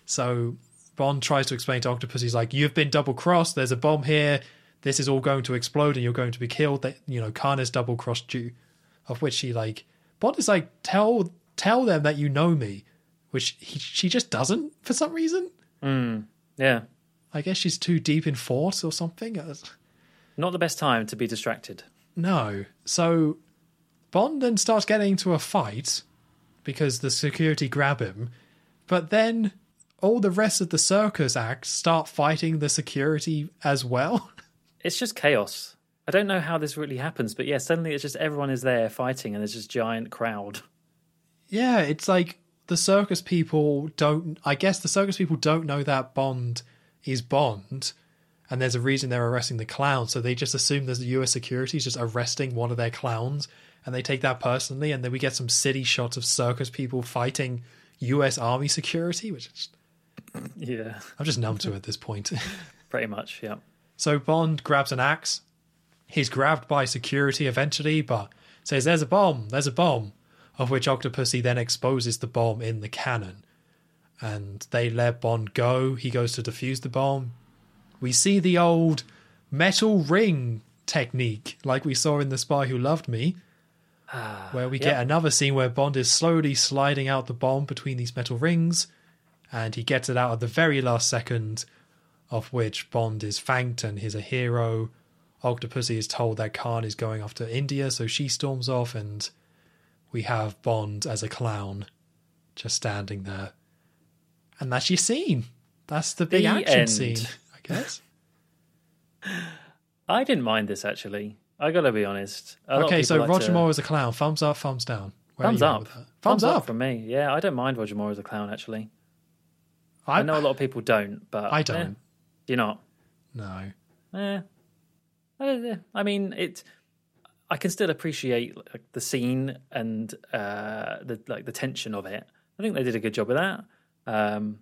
So Bond tries to explain to Octopus, he's like, You've been double crossed, there's a bomb here, this is all going to explode and you're going to be killed. That you know, Khan has double crossed you. Of which he like Bond is like, Tell tell them that you know me. Which he, she just doesn't for some reason. Yeah, I guess she's too deep in thought or something. Uh, not the best time to be distracted. No. So Bond then starts getting into a fight because the security grab him, but then all the rest of the circus act start fighting the security as well. [laughs] It's just chaos. I don't know how this really happens, but yeah, suddenly it's just everyone is there fighting, and there's this giant crowd. yeah, it's like the circus people don't I guess the circus people don't know that Bond is Bond. And there's a reason they're arresting the clown, so they just assume there's the US security is just arresting one of their clowns, and they take that personally, and then we get some city shots of circus people fighting US Army security, which is Yeah, I'm just numb to at this point. [laughs] pretty much. Yeah. So Bond grabs an axe. He's grabbed by security eventually, but says, There's a bomb, there's a bomb. Of which Octopussy then exposes the bomb in the cannon. And they let Bond go. He goes to defuse the bomb. We see the old metal ring technique, like we saw in The Spy Who Loved Me, ah, where we get yep. another scene where Bond is slowly sliding out the bomb between these metal rings, and he gets it out at the very last second, of which Bond is thanked and he's a hero. Octopussy is told that Khan is going off to India, so she storms off, and we have Bond as a clown just standing there. And that's your scene. That's the big The action end. scene, I guess. [laughs] I didn't mind this actually. I gotta be honest. A okay, so like Roger to- Moore is a clown. Thumbs up, thumbs down. Where Thumbs up. that? Thumbs, up. from me. Yeah, I don't mind Roger Moore as a clown actually. I, know a lot of people don't, but I eh, don't. You're not. No. Eh. I mean, it. I can still appreciate like, the scene and uh, the like the tension of it. I think they did a good job of that. Um,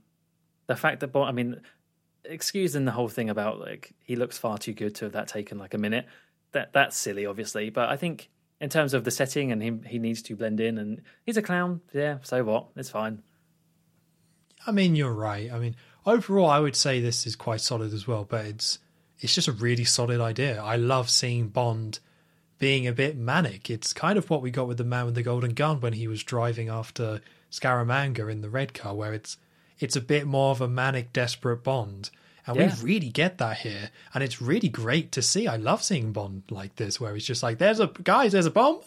the fact that, I mean, excusing the whole thing about like he looks far too good to have that taken like a minute. That that's silly, obviously. But I think in terms of the setting and him, he needs to blend in. And he's a clown. Yeah, so what? It's fine. I mean, you're right. I mean, overall, I would say this is quite solid as well, but it's it's just a really solid idea. I love seeing Bond being a bit manic. It's kind of what we got with the man with the golden gun when he was driving after Scaramanga in the red car, where it's it's a bit more of a manic, desperate Bond. And Yeah. we really get that here. And it's really great to see. I love seeing Bond like this, where he's just like, there's a, guys, there's a bomb.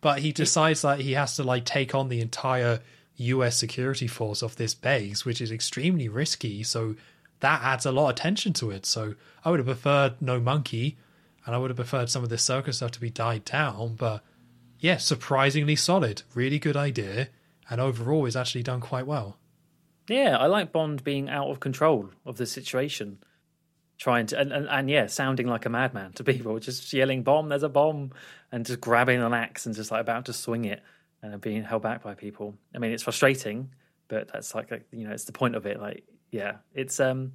But he decides that he has to like take on the entire US security force of this base, which is extremely risky. So that adds a lot of tension to it. So I would have preferred no monkey, and I would have preferred some of this circus stuff to be died down. But yeah, surprisingly solid, really good idea, and overall is actually done quite well. Yeah, I like Bond being out of control of the situation, trying to and, and, and yeah, sounding like a madman to people, just yelling "bomb!" There's a bomb, and just grabbing an axe and just like about to swing it. And are being held back by people. I mean, it's frustrating, but that's like, like you know, it's the point of it. Like, yeah, it's um,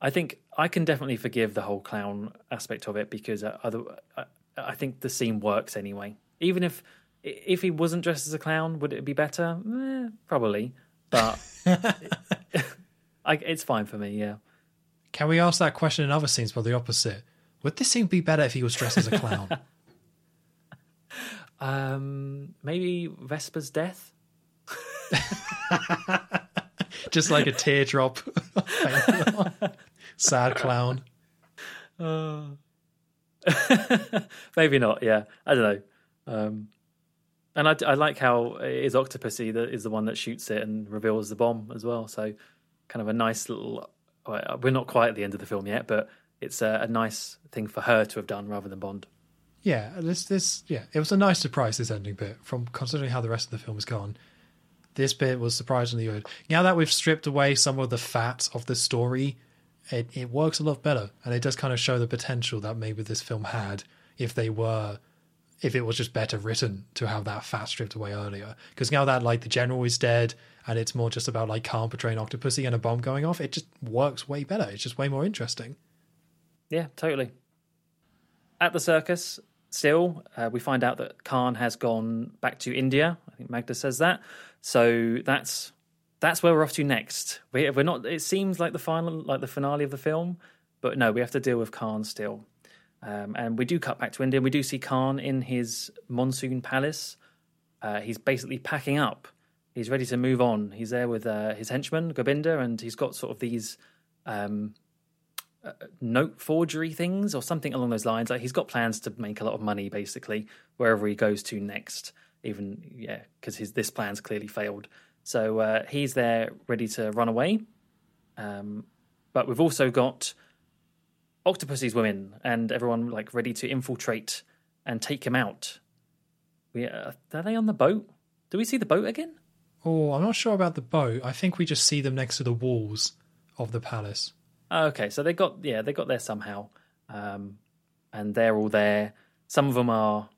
I think I can definitely forgive the whole clown aspect of it because uh, other, I, I think the scene works anyway. Even if if he wasn't dressed as a clown, would it be better? Eh, probably, but [laughs] I, it's fine for me. Yeah. Can we ask that question in other scenes, but the opposite? Would this scene be better if he was dressed as a clown? [laughs] um, maybe Vesper's death. [laughs] Just like a teardrop. [laughs] Sad clown. Uh, [laughs] maybe not. Yeah, I don't know. Um, and I, I, like how it is Octopussy that is the one that shoots it and reveals the bomb as well. So, kind of a nice little. We're not quite at the end of the film yet, but it's a, a nice thing for her to have done rather than Bond. Yeah, this this yeah, it was a nice surprise. This ending bit, from considering how the rest of the film has gone, this bit was surprisingly good. Now that we've stripped away some of the fat of the story, it it works a lot better, and it does kind of show the potential that maybe this film had if they were if it was just better written to have that fat stripped away earlier. Because now that like the general is dead and it's more just about like Khan portraying Octopussy and a bomb going off, it just works way better. It's just way more interesting. Yeah, totally. At the circus, still, uh, we find out that Khan has gone back to India. I think Magda says that. So that's that's where we're off to next. We, we're not. It seems like the final, like the finale of the film, but no, we have to deal with Khan still. Um, and we do cut back to India. We do see Khan in his monsoon palace. Uh, he's basically packing up. He's ready to move on. He's there with uh, his henchman Gobinda, and he's got sort of these um, uh, note forgery things or something along those lines. Like he's got plans to make a lot of money, basically, wherever he goes to next. Even yeah, because his this plan's clearly failed. So uh, he's there, ready to run away. Um, but we've also got Octopussy's women and everyone like ready to infiltrate and take him out. We uh, are they on the boat? Do we see the boat again? Oh, I'm not sure about the boat. I think we just see them next to the walls of the palace. Okay, so they got yeah they got there somehow, um, and they're all there. Some of them are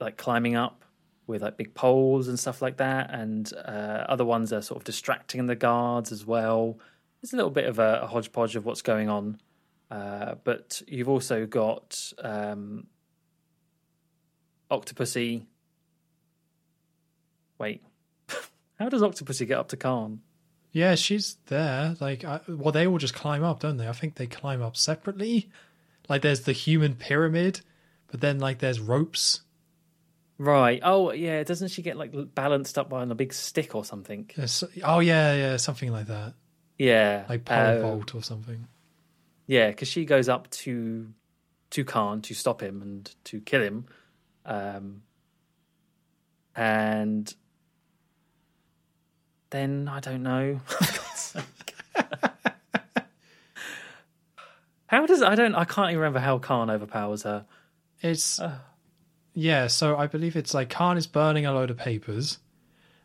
like climbing up with like big poles and stuff like that, and uh, other ones are sort of distracting the guards as well. There's a little bit of a, a hodgepodge of what's going on. Uh, but you've also got um. Wait, [laughs] how does Octopussy get up to Khan? Yeah, she's there. Like, I, well, they all just climb up, don't they? I think they climb up separately. Like, there's the human pyramid, but then like there's ropes. Right. Oh, yeah. Doesn't she get like balanced up on a big stick or something? Yes. Oh, yeah, yeah, something like that. Yeah. Like pole uh, vault or something. Yeah, because she goes up to to Khan to stop him and to kill him, um, and then I don't know. [laughs] how does I don't I can't even remember how Khan overpowers her. It's uh. yeah, so I believe it's like Khan is burning a load of papers,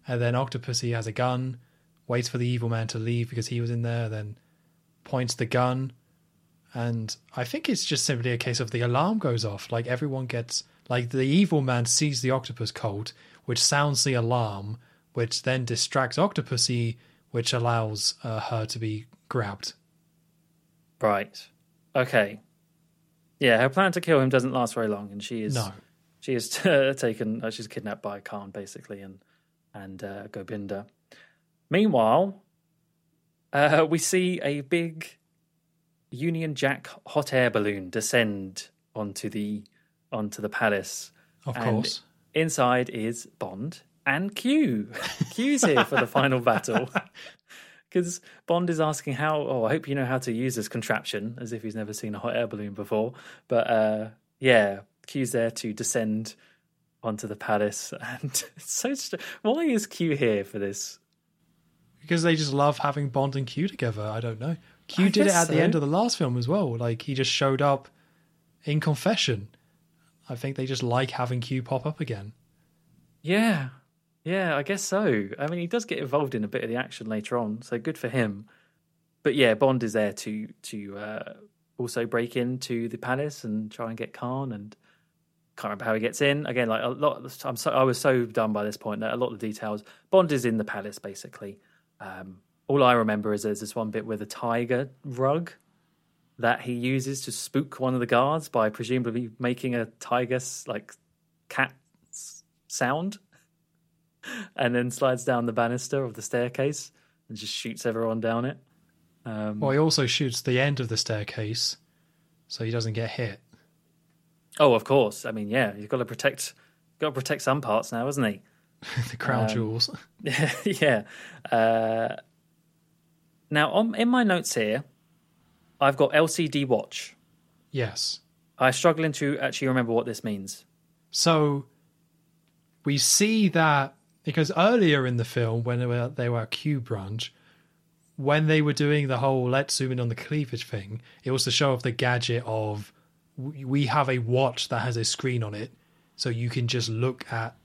and then Octopussy has a gun, waits for the evil man to leave because he was in there, then points the gun and I think it's just simply a case of the alarm goes off. Like everyone gets, like the evil man sees the octopus cult, which sounds the alarm, which then distracts Octopussy, which allows uh, her to be grabbed. Right. Okay. Yeah, her plan to kill him doesn't last very long, and she is no. she is [laughs] taken. Uh, she's kidnapped by Khan basically, and and uh, Gobinda. Meanwhile, uh, we see a big Union Jack hot air balloon descend onto the onto the palace. Of and course. Inside is Bond and Q. Q's here for the [laughs] final battle. [laughs] Because Bond is asking how. Oh, I hope you know how to use this contraption, as if he's never seen a hot air balloon before. But uh, yeah, Q's there to descend onto the palace, [laughs] and it's so. St- Why is Q here for this? Because they just love having Bond and Q together. I don't know. Q I did it at so. the end of the last film as well. Like he just showed up in confession. I think they just like having Q pop up again. Yeah. Yeah, I guess so. I mean, he does get involved in a bit of the action later on, so good for him. But yeah, Bond is there to to uh, also break into the palace and try and get Khan. And can't remember how he gets in. Again, like a lot. Of, I'm so I was so done by this point that a lot of the details. Bond is in the palace basically. Um, all I remember is there's this one bit with a tiger rug that he uses to spook one of the guards by presumably making a tiger like cat sound, and then slides down the banister of the staircase and just shoots everyone down it. Um, Well, he also shoots the end of the staircase so he doesn't get hit. oh, of course. I mean, yeah, you've got to protect, got to protect some parts now, hasn't he? [laughs] the crown Um, jewels. [laughs] yeah. Uh, now, on, in my notes here, I've got LCD watch. Yes. I'm struggling to actually remember what this means. So we see that because earlier in the film, when they were, they were at Q Branch, when they were doing the whole let's zoom in on the cleavage thing, it was to show off the gadget of we have a watch that has a screen on it, so you can just look at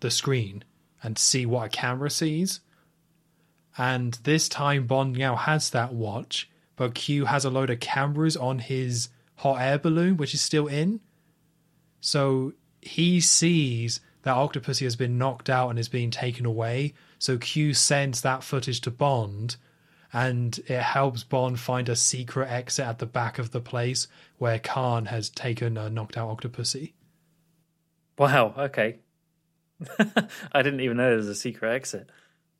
the screen and see what a camera sees. And this time, Bond now has that watch, but Q has a load of cameras on his hot air balloon, which is still in. So he sees that Octopussy has been knocked out and is being taken away. So Q sends that footage to Bond, and it helps Bond find a secret exit at the back of the place where Khan has taken a knocked out Octopussy. Wow. Okay. [laughs] I didn't even know there was a secret exit.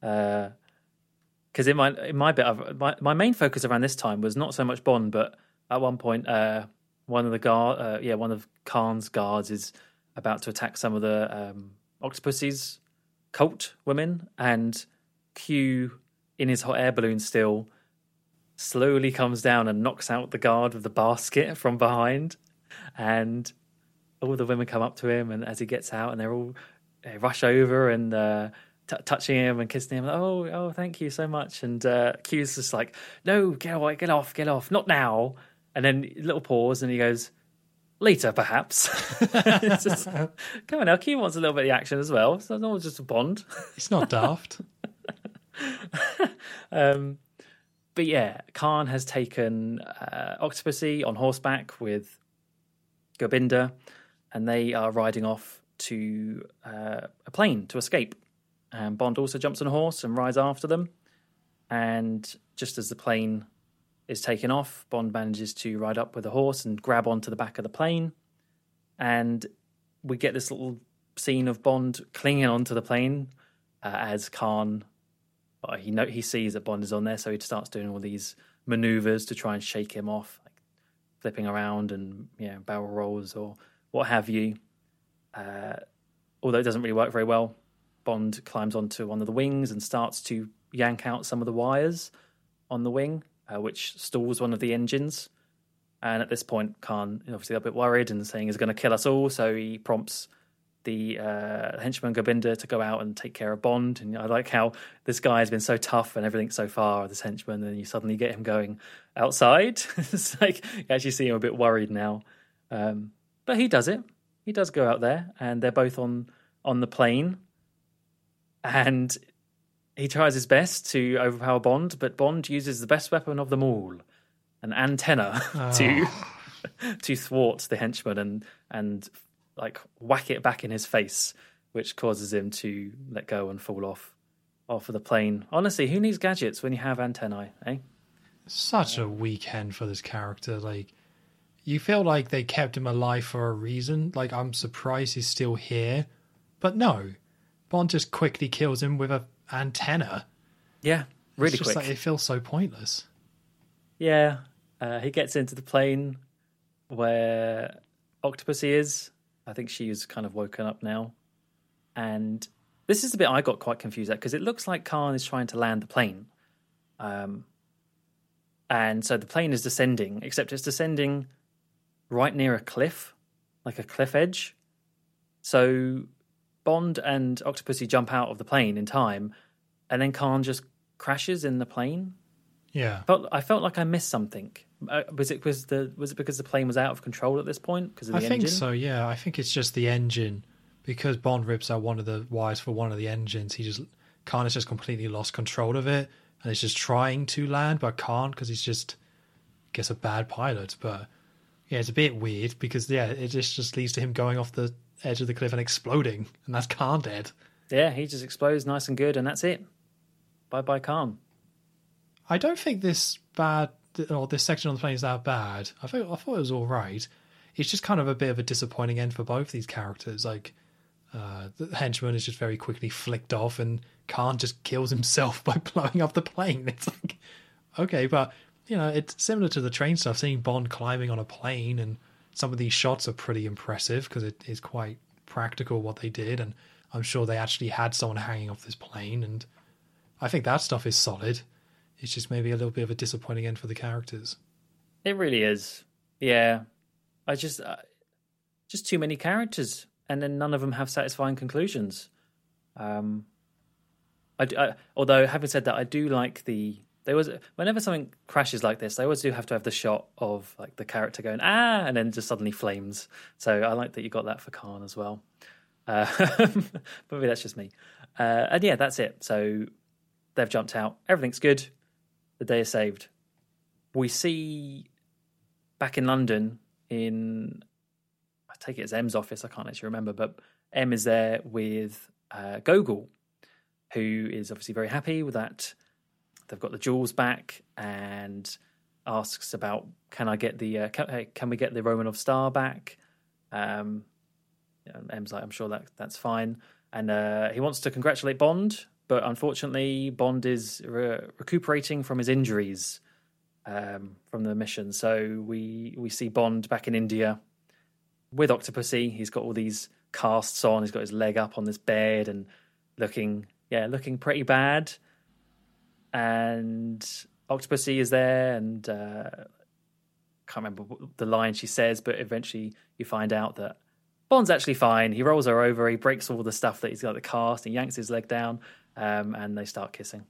Because in my in my bit, I've, my my main focus around this time was not so much Bond, but at one point, uh, one of the guard, uh, yeah, one of Khan's guards is about to attack some of the um, Octopussy's cult women, and Q in his hot air balloon still slowly comes down and knocks out the guard with the basket from behind, and all the women come up to him, and as he gets out, and they're all they rush over and uh, t- touching him and kissing him. Oh, oh, thank you so much. And uh, Q's just like, no, get away, get off, get off, not now. And then little pause, and he goes, later, perhaps. [laughs] Just, come on now, Q wants a little bit of the action as well. So it's not just a Bond. It's not daft. [laughs] Um, but yeah, Khan has taken uh, Octopussy on horseback with Gobinda, and they are riding off to uh, a plane to escape. And Bond also jumps on a horse and rides after them. And just as the plane is taken off, Bond manages to ride up with a horse and grab onto the back of the plane. And we get this little scene of Bond clinging onto the plane uh, as Khan uh, he know he sees that Bond is on there, so he starts doing all these maneuvers to try and shake him off, like flipping around and know barrel rolls or what have you. Uh, although it doesn't really work very well, Bond climbs onto one of the wings and starts to yank out some of the wires on the wing, uh, which stalls one of the engines. And at this point, Khan is obviously a bit worried and saying he's going to kill us all, so he prompts the uh, henchman Gobinda to go out and take care of Bond. And I like how this guy has been so tough and everything so far, this henchman, and you suddenly get him going outside. [laughs] it's like you actually see him a bit worried now. Um, but he does it. He does go out there, and they're both on on the plane. And he tries his best to overpower Bond, but Bond uses the best weapon of them all, an antenna [laughs] to [laughs] to thwart the henchman and and like whack it back in his face, which causes him to let go and fall off off of the plane. Honestly, who needs gadgets when you have antennae, eh? Such a weekend for this character. Like, you feel like they kept him alive for a reason. Like, I'm surprised he's still here. But no, Bond just quickly kills him with a antenna. Yeah, really quick. like it feels so pointless. Yeah, uh, he gets into the plane where Octopussy is. I think she is kind of woken up now, and this is the bit I got quite confused at because it looks like Khan is trying to land the plane, um, and so the plane is descending, except it's descending right near a cliff, like a cliff edge. So Bond and Octopussy jump out of the plane in time, and then Khan just crashes in the plane Yeah. felt I felt like I missed something. Uh, was it was the was it because the plane was out of control at this point because of I the think engine? so, yeah. I think it's just the engine. Because Bond rips out one of the wires for one of the engines, he just Khan has just completely lost control of it and is just trying to land but can't because he's just I guess a bad pilot. But Yeah, it's a bit weird because yeah, it just just leads to him going off the edge of the cliff and exploding, and that's Khan dead. Yeah, he just explodes nice and good, and that's it. Bye bye, Khan. I don't think this bad or this section on the plane is that bad. I thought I thought it was all right. It's just kind of a bit of a disappointing end for both these characters. Like uh, the henchman is just very quickly flicked off, and Khan just kills himself [laughs] by blowing up the plane. It's like okay, but you know it's similar to the train stuff. Seeing Bond climbing on a plane, and some of these shots are pretty impressive because it is quite practical what they did, and I'm sure they actually had someone hanging off this plane, and I think that stuff is solid. It's just maybe a little bit of a disappointing end for the characters. It really is. Yeah, I just uh, just too many characters, and then none of them have satisfying conclusions. Um, I, I, although having said that, I do like the whenever something crashes like this, they always do have to have the shot of like the character going ah, and then just suddenly flames. So I like that you got that for Khan as well. Uh, [laughs] maybe that's just me. Uh, and yeah, that's it. So they've jumped out. Everything's good. The day is saved. We see back in London in I take it as M's office. I can't actually remember, but M is there with uh, Gogol, who is obviously very happy with that. They've got the jewels back and asks about can I get the uh, can, can we get the Romanov star back? Um, M's like I'm sure that that's fine, and uh, he wants to congratulate Bond but unfortunately, Bond is re- recuperating from his injuries um, from the mission. So we we see Bond back in India with Octopussy. He's got all these casts on. He's got his leg up on this bed and looking, yeah, looking pretty bad. And Octopussy is there, and uh, can't remember the line she says, but eventually you find out that Bond's actually fine. He rolls her over. He breaks all the stuff that he's got the cast. He yanks his leg down, um, and they start kissing.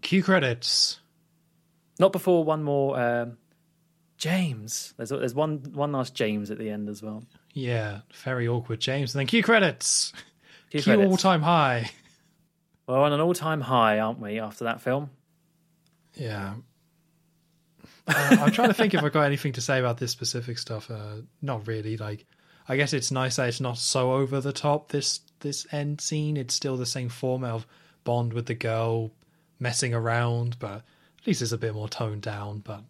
Cue credits. Not before one more um, James. There's there's one one last James at the end as well. Yeah, very awkward James. And then cue credits. Cue, Cue all time high. We're on an all time high, aren't we? After that film, Yeah. Uh, I'm trying to think if I've got anything to say about this specific stuff. Uh, not really. Like, I guess it's nice that it's not so over the top. This this end scene, it's still the same format of Bond with the girl messing around, but at least it's a bit more toned down. But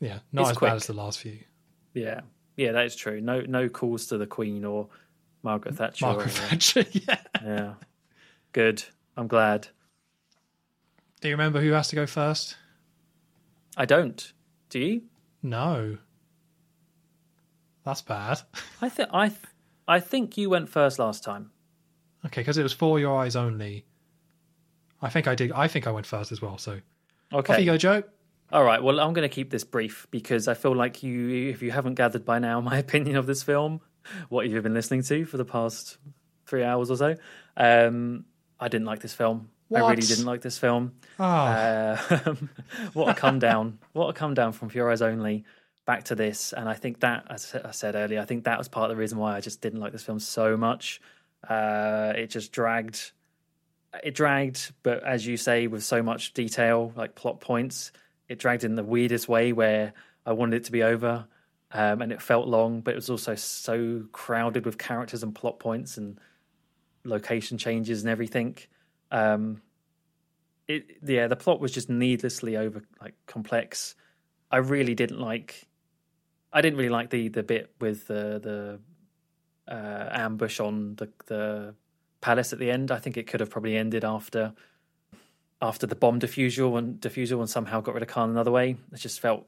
yeah, not It's as quick. bad as the last few. yeah, yeah, that is true. No, no calls to the Queen or Margaret Thatcher. Margaret. Thatcher. [laughs] Yeah. Yeah, good. I'm glad. Do you remember who has to go first? I don't. Do you? No. That's bad. I think I, th- I think you went first last time. Okay, because it was for your eyes only. I think I did. I think I went first as well. So Okay. off you go, Joe. All right. Well, I'm going to keep this brief because I feel like you, if you haven't gathered by now my [laughs] opinion of this film, what you've been listening to for the past three hours or so, um, I didn't like this film. I really didn't like this film. Oh, Uh, [laughs] what a come down! What a come down from Your Eyes Only back to this, and I think that, as I said earlier, I think that was part of the reason why I just didn't like this film so much. Uh, it just dragged. It dragged, but as you say, with so much detail, like plot points, it dragged in the weirdest way where I wanted it to be over, um, and it felt long, but it was also so crowded with characters and plot points and location changes and everything. Um, it yeah, the plot was just needlessly over like complex. I really didn't like. I didn't really like the the bit with the the uh, ambush on the the palace at the end. I think it could have probably ended after after the bomb defusal and defusal and somehow got rid of Khan another way. It just felt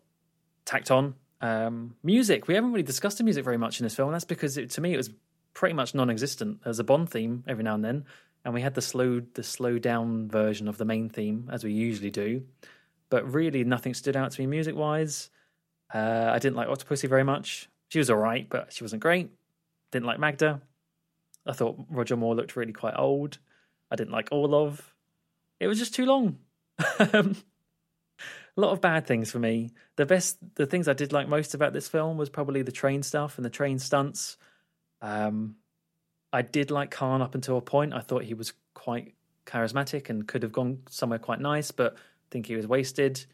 tacked on. Um, music. We haven't really discussed the music very much in this film. That's because it, to me it was pretty much non-existent. There's a Bond theme every now and then, and we had the slow the slow down version of the main theme as we usually do. But really, nothing stood out to me music wise. Uh, I didn't like Octopussy very much. She was all right, but she wasn't great. Didn't like Magda. I thought Roger Moore looked really quite old. I didn't like Orlov. It was just too long. [laughs] A lot of bad things for me. The best, the things I did like most about this film was probably the train stuff and the train stunts. Um, I did like Khan up until a point. I thought he was quite charismatic and could have gone somewhere quite nice, but I think he was wasted.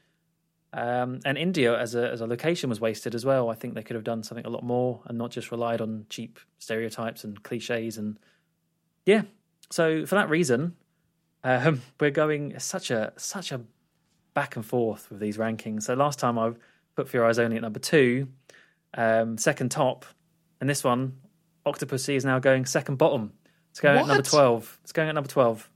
Um, and India as a as a location was wasted as well. I think they could have done something a lot more and not just relied on cheap stereotypes and cliches. And yeah, so for that reason, um, [laughs] we're going such a such a back and forth with these rankings. So last time I put Your Eyes Only at number two, um, second top, and this one, Octopussy is now going second bottom. It's going at number What? twelve. It's going at number twelve.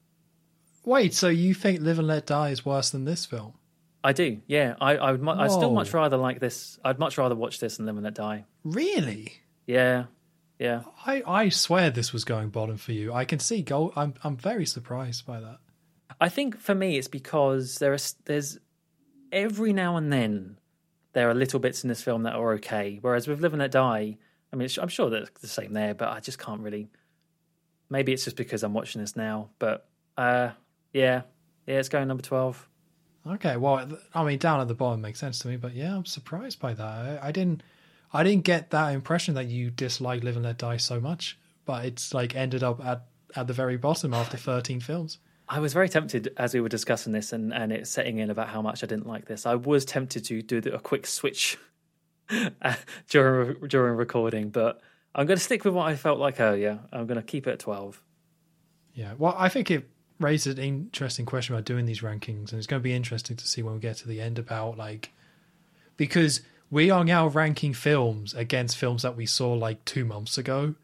Wait, so you think Live and Let Die is worse than this film? I do, yeah. I I would mu- I still Whoa. much rather like this. I'd much rather watch this than Live and Let Die. Really? Yeah, yeah. I, I swear this was going bottom for you. I can see gold. I'm I'm very surprised by that. I think for me it's because there is there's every now and then there are little bits in this film that are okay. Whereas with Live and Let Die, I mean, it's, I'm sure that's the same there, but I just can't really. Maybe it's just because I'm watching this now, but uh, yeah, yeah, it's going number twelve. Okay, well, I mean, down at the bottom makes sense to me, but yeah, I'm surprised by that. I, I didn't, I didn't get that impression that you dislike Live and Let Die so much, but it's like ended up at at the very bottom after 13 films. I was very tempted as we were discussing this and, and it setting in about how much I didn't like this. I was tempted to do the- a quick switch [laughs] during during recording, but I'm going to stick with what I felt like earlier. I'm going to keep it at 12. Yeah, well, I think it raises an interesting question about doing these rankings, and it's going to be interesting to see when we get to the end about like because we are now ranking films against films that we saw like two months ago,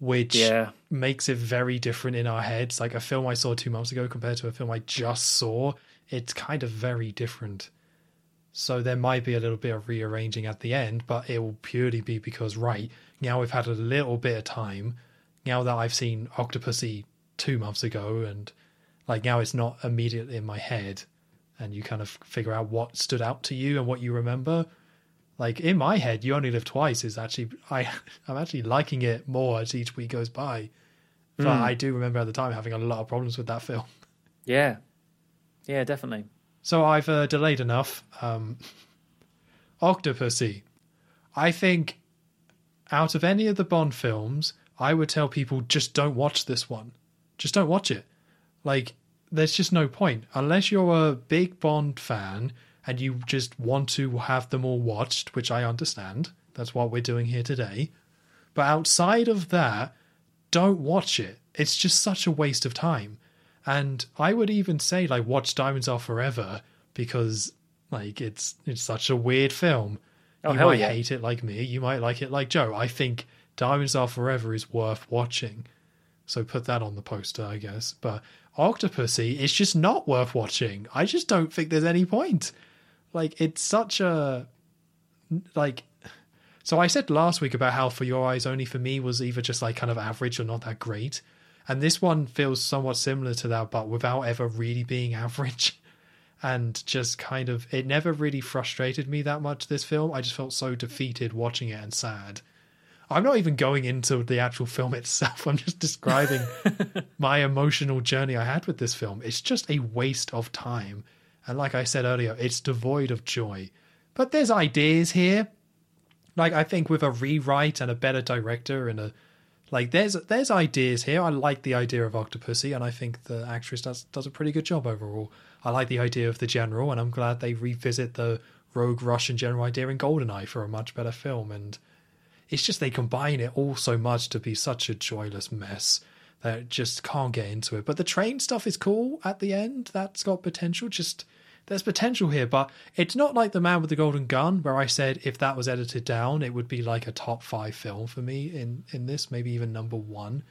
which Yeah. makes it very different in our heads. Like a film I saw two months ago compared to a film I just saw, it's kind of very different. So there might be a little bit of rearranging at the end, but it will purely be because right now we've had a little bit of time. Now that I've seen Octopussy two months ago, and like now it's not immediately in my head, and you kind of figure out what stood out to you and what you remember. Like in my head, you only live twice is actually I [laughs] I'm actually liking it more as each week goes by. But hmm. I do remember at the time having a lot of problems with that film. Yeah. Yeah, definitely. So I've uh, delayed enough. Um, Octopussy. I think out of any of the Bond films, I would tell people just don't watch this one. Just don't watch it. Like, there's just no point. Unless you're a big Bond fan and you just want to have them all watched, which I understand. That's what we're doing here today. But outside of that, don't watch it. It's just such a waste of time. And I would even say like watch Diamonds Are Forever because like it's it's such a weird film. Oh, you might yeah. hate it like me, you might like it like Joe. I think Diamonds Are Forever is worth watching. So put that on the poster, I guess. But Octopussy is just not worth watching. I just don't think there's any point. Like it's such a like so I said last week about how For Your Eyes Only for me was either just like kind of average or not that great. And this one feels somewhat similar to that, but without ever really being [laughs] average. And just kind of, it never really frustrated me that much, this film. I just felt so defeated watching it and sad. I'm not even going into the actual film [laughs] itself. I'm just describing [laughs] my emotional journey I had with this film. It's just a waste of time. And like I said earlier, it's devoid of joy. But there's ideas here. Like I think with a rewrite and a better director and a like there's there's ideas here. I like the idea of Octopussy and I think the actress does does a pretty good job overall. I like the idea of the general and I'm glad they revisit the rogue Russian general idea in Goldeneye for a much better film and it's just they combine it all so much to be such a joyless mess that just can't get into it. But the train stuff is cool at the end. That's got potential. Just there's potential here, but it's not like The Man with the Golden Gun, where I said if that was edited down, it would be like a top five film for me in in this, maybe even number one,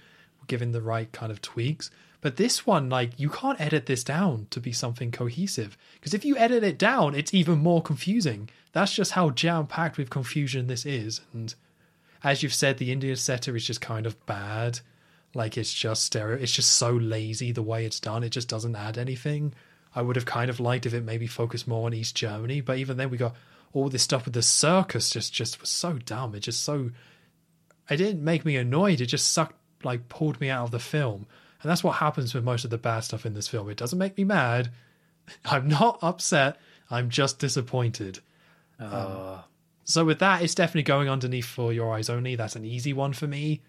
given the right kind of tweaks. But this one, like, you can't edit this down to be something cohesive. Because if you edit it down, it's even more confusing. That's just how jam packed with confusion this is. And as you've said, the India setter is just kind of bad. Like it's just stereo. It's just so lazy the way it's done. It just doesn't add anything. I would have kind of liked if it maybe focused more on East Germany, but even then we got all this stuff with the circus. Just just was so dumb. It just so. It didn't make me annoyed. It just sucked like pulled me out of the film. And that's what happens with most of the bad stuff in this film. It doesn't make me mad. [laughs] I'm not upset. I'm just disappointed. Uh, So with that, it's definitely going underneath for your eyes only. That's an easy one for me.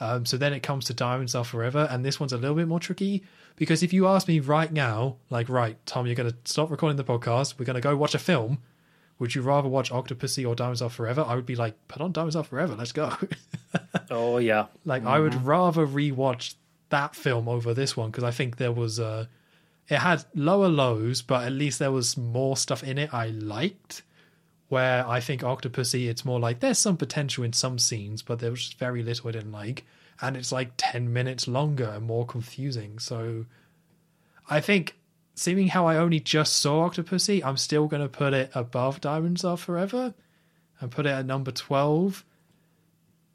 Um, so then it comes to Diamonds Are Forever, and this one's a little bit more tricky because if you ask me right now, like, right, Tom, you're going to stop recording the podcast, we're going to go watch a film. Would you rather watch Octopussy or Diamonds Are Forever? I would be like, put on Diamonds Are Forever, let's go. [laughs] Oh yeah, like, I would rather rewatch that film over this one because I think there was uh, it had lower lows, but at least there was more stuff in it I liked. Where I think Octopussy, it's more like there's some potential in some scenes, but there was just very little I didn't like, and it's like ten minutes longer and more confusing. So, I think, seeing how I only just saw Octopussy, I'm still going to put it above Diamonds Are Forever, and put it at number twelve.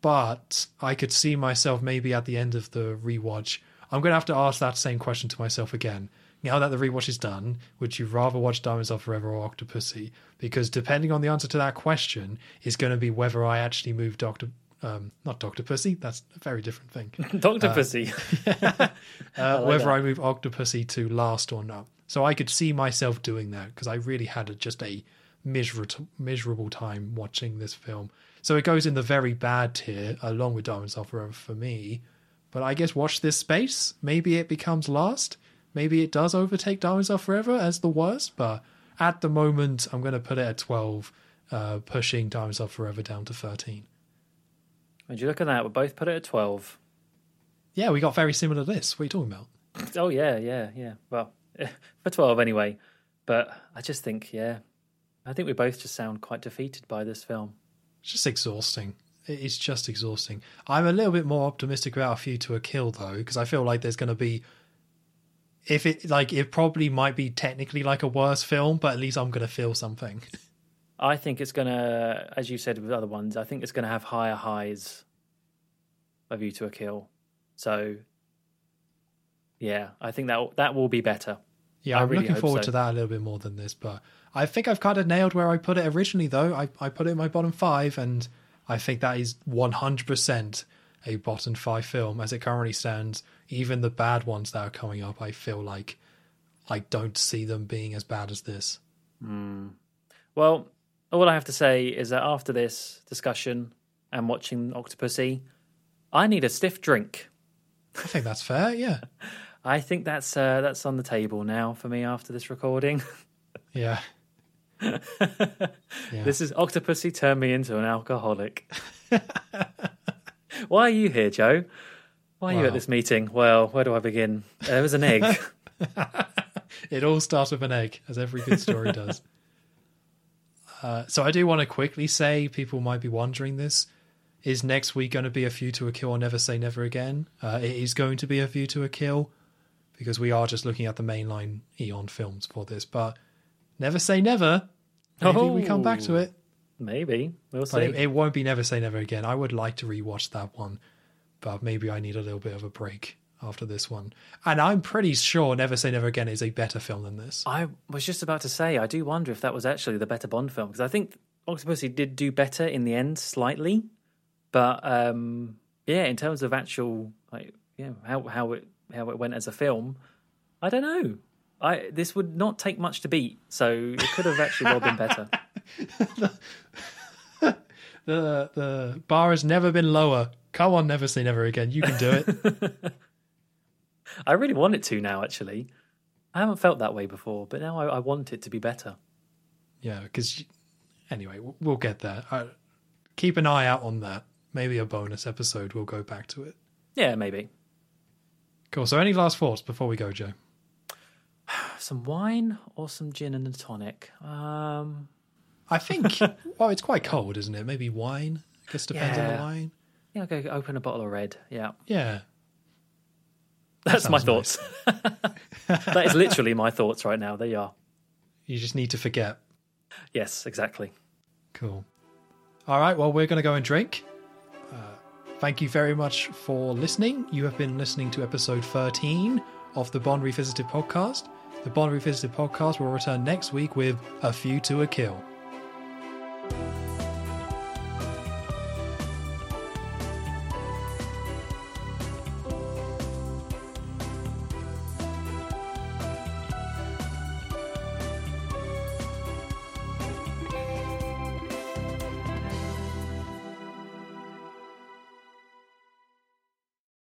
But I could see myself maybe at the end of the rewatch. I'm going to have to ask that same question to myself again now that the rewatch is done, would you rather watch Diamonds Are Forever or Octopussy? Because depending on the answer to that question is going to be whether I actually move Doctor, um, not Doctor Pussy. That's a very different thing. [laughs] Doctor Pussy. [laughs] Uh, [laughs] like whether that. I move Octopussy to last or not. So I could see myself doing that because I really had a, just a miserable, miserable time watching this film. So it goes in the very bad tier along with Diamonds Are Forever for me. But I guess watch this space. Maybe it becomes last. Maybe it does overtake Diamonds Are Forever as the worst. But at the moment, I'm going to put it at 12, uh, pushing Diamonds Are Forever down to 13. Would you look at that? We both put it at twelve. Yeah, we got very similar lists. What are you talking about? Oh yeah, yeah, yeah. Well, [laughs] for twelve anyway. But I just think, yeah, I think we both just sound quite defeated by this film. It's just exhausting. It's just exhausting. I'm a little bit more optimistic about A View to a Kill though, because I feel like there's going to be, if it like it probably might be technically like a worse film, but at least I'm going to feel something. [laughs] I think it's gonna, as you said with other ones, I think it's gonna have higher highs. A View to a Kill. So, yeah, I think that that will be better. Yeah, I I'm really looking forward so. to that a little bit more than this, but I think I've kind of nailed where I put it originally though. I I put it in my bottom five, and I think that is 100% a bottom five film as it currently stands. Even the bad ones that are coming up, I feel like I don't see them being as bad as this. Hmm. Well, all I have to say is that after this discussion and watching Octopussy, I need a stiff drink. I think that's fair. Yeah. [laughs] I think that's uh, that's on the table now for me after this recording. [laughs] Yeah. [laughs] Yeah. This is Octopussy turned me into an alcoholic. Why are you here, Joe? Why are you at this meeting? Well, where do I begin? There was an egg. It all starts with an egg, as every good story does. Uh, so I do want to quickly say, people might be wondering this: is next week going to be A View to a Kill or Never Say Never Again? Uh, it is going to be A View to a Kill because we are just looking at the mainline Eon films for this. But Never Say Never, maybe we come back to Oh. it. Maybe we'll But see. it, it won't be Never Say Never Again. I would like to rewatch that one, but maybe I need a little bit of a break after this one. And I'm pretty sure Never Say Never Again is a better film than this. I was just about to say, I do wonder if that was actually the better Bond film because I think Octopussy did do better in the end, slightly. But um, yeah, in terms of actual, like, yeah, how how it how it went as a film, I don't know. I this would not take much to beat, so it could have actually well been better. [laughs] The the bar has never been lower. Come on, Never Say Never Again. You can do it. [laughs] I really want it to now. Actually, I haven't felt that way before, but now I, I want it to be better. yeah, because anyway, we'll get there. Uh, keep an eye out on that. Maybe a bonus episode. We'll go back to it. Yeah, maybe Cool. So, any last thoughts before we go, Joe? [sighs] some wine or some gin and a tonic. Um, I think. [laughs] well, it's quite cold, isn't it? Maybe wine. I guess depends on the wine. yeah, I'll go open a bottle of red. Yeah. Yeah. That's my sounds thoughts. [laughs] that is literally my thoughts right now. There you are. You just need to forget. Yes, exactly. Cool. All right. Well, we're going to go and drink. Uh, thank you very much for listening. You have been listening to episode 13 of the Bond Revisited podcast. The Bond Revisited podcast will return next week with A View to a Kill.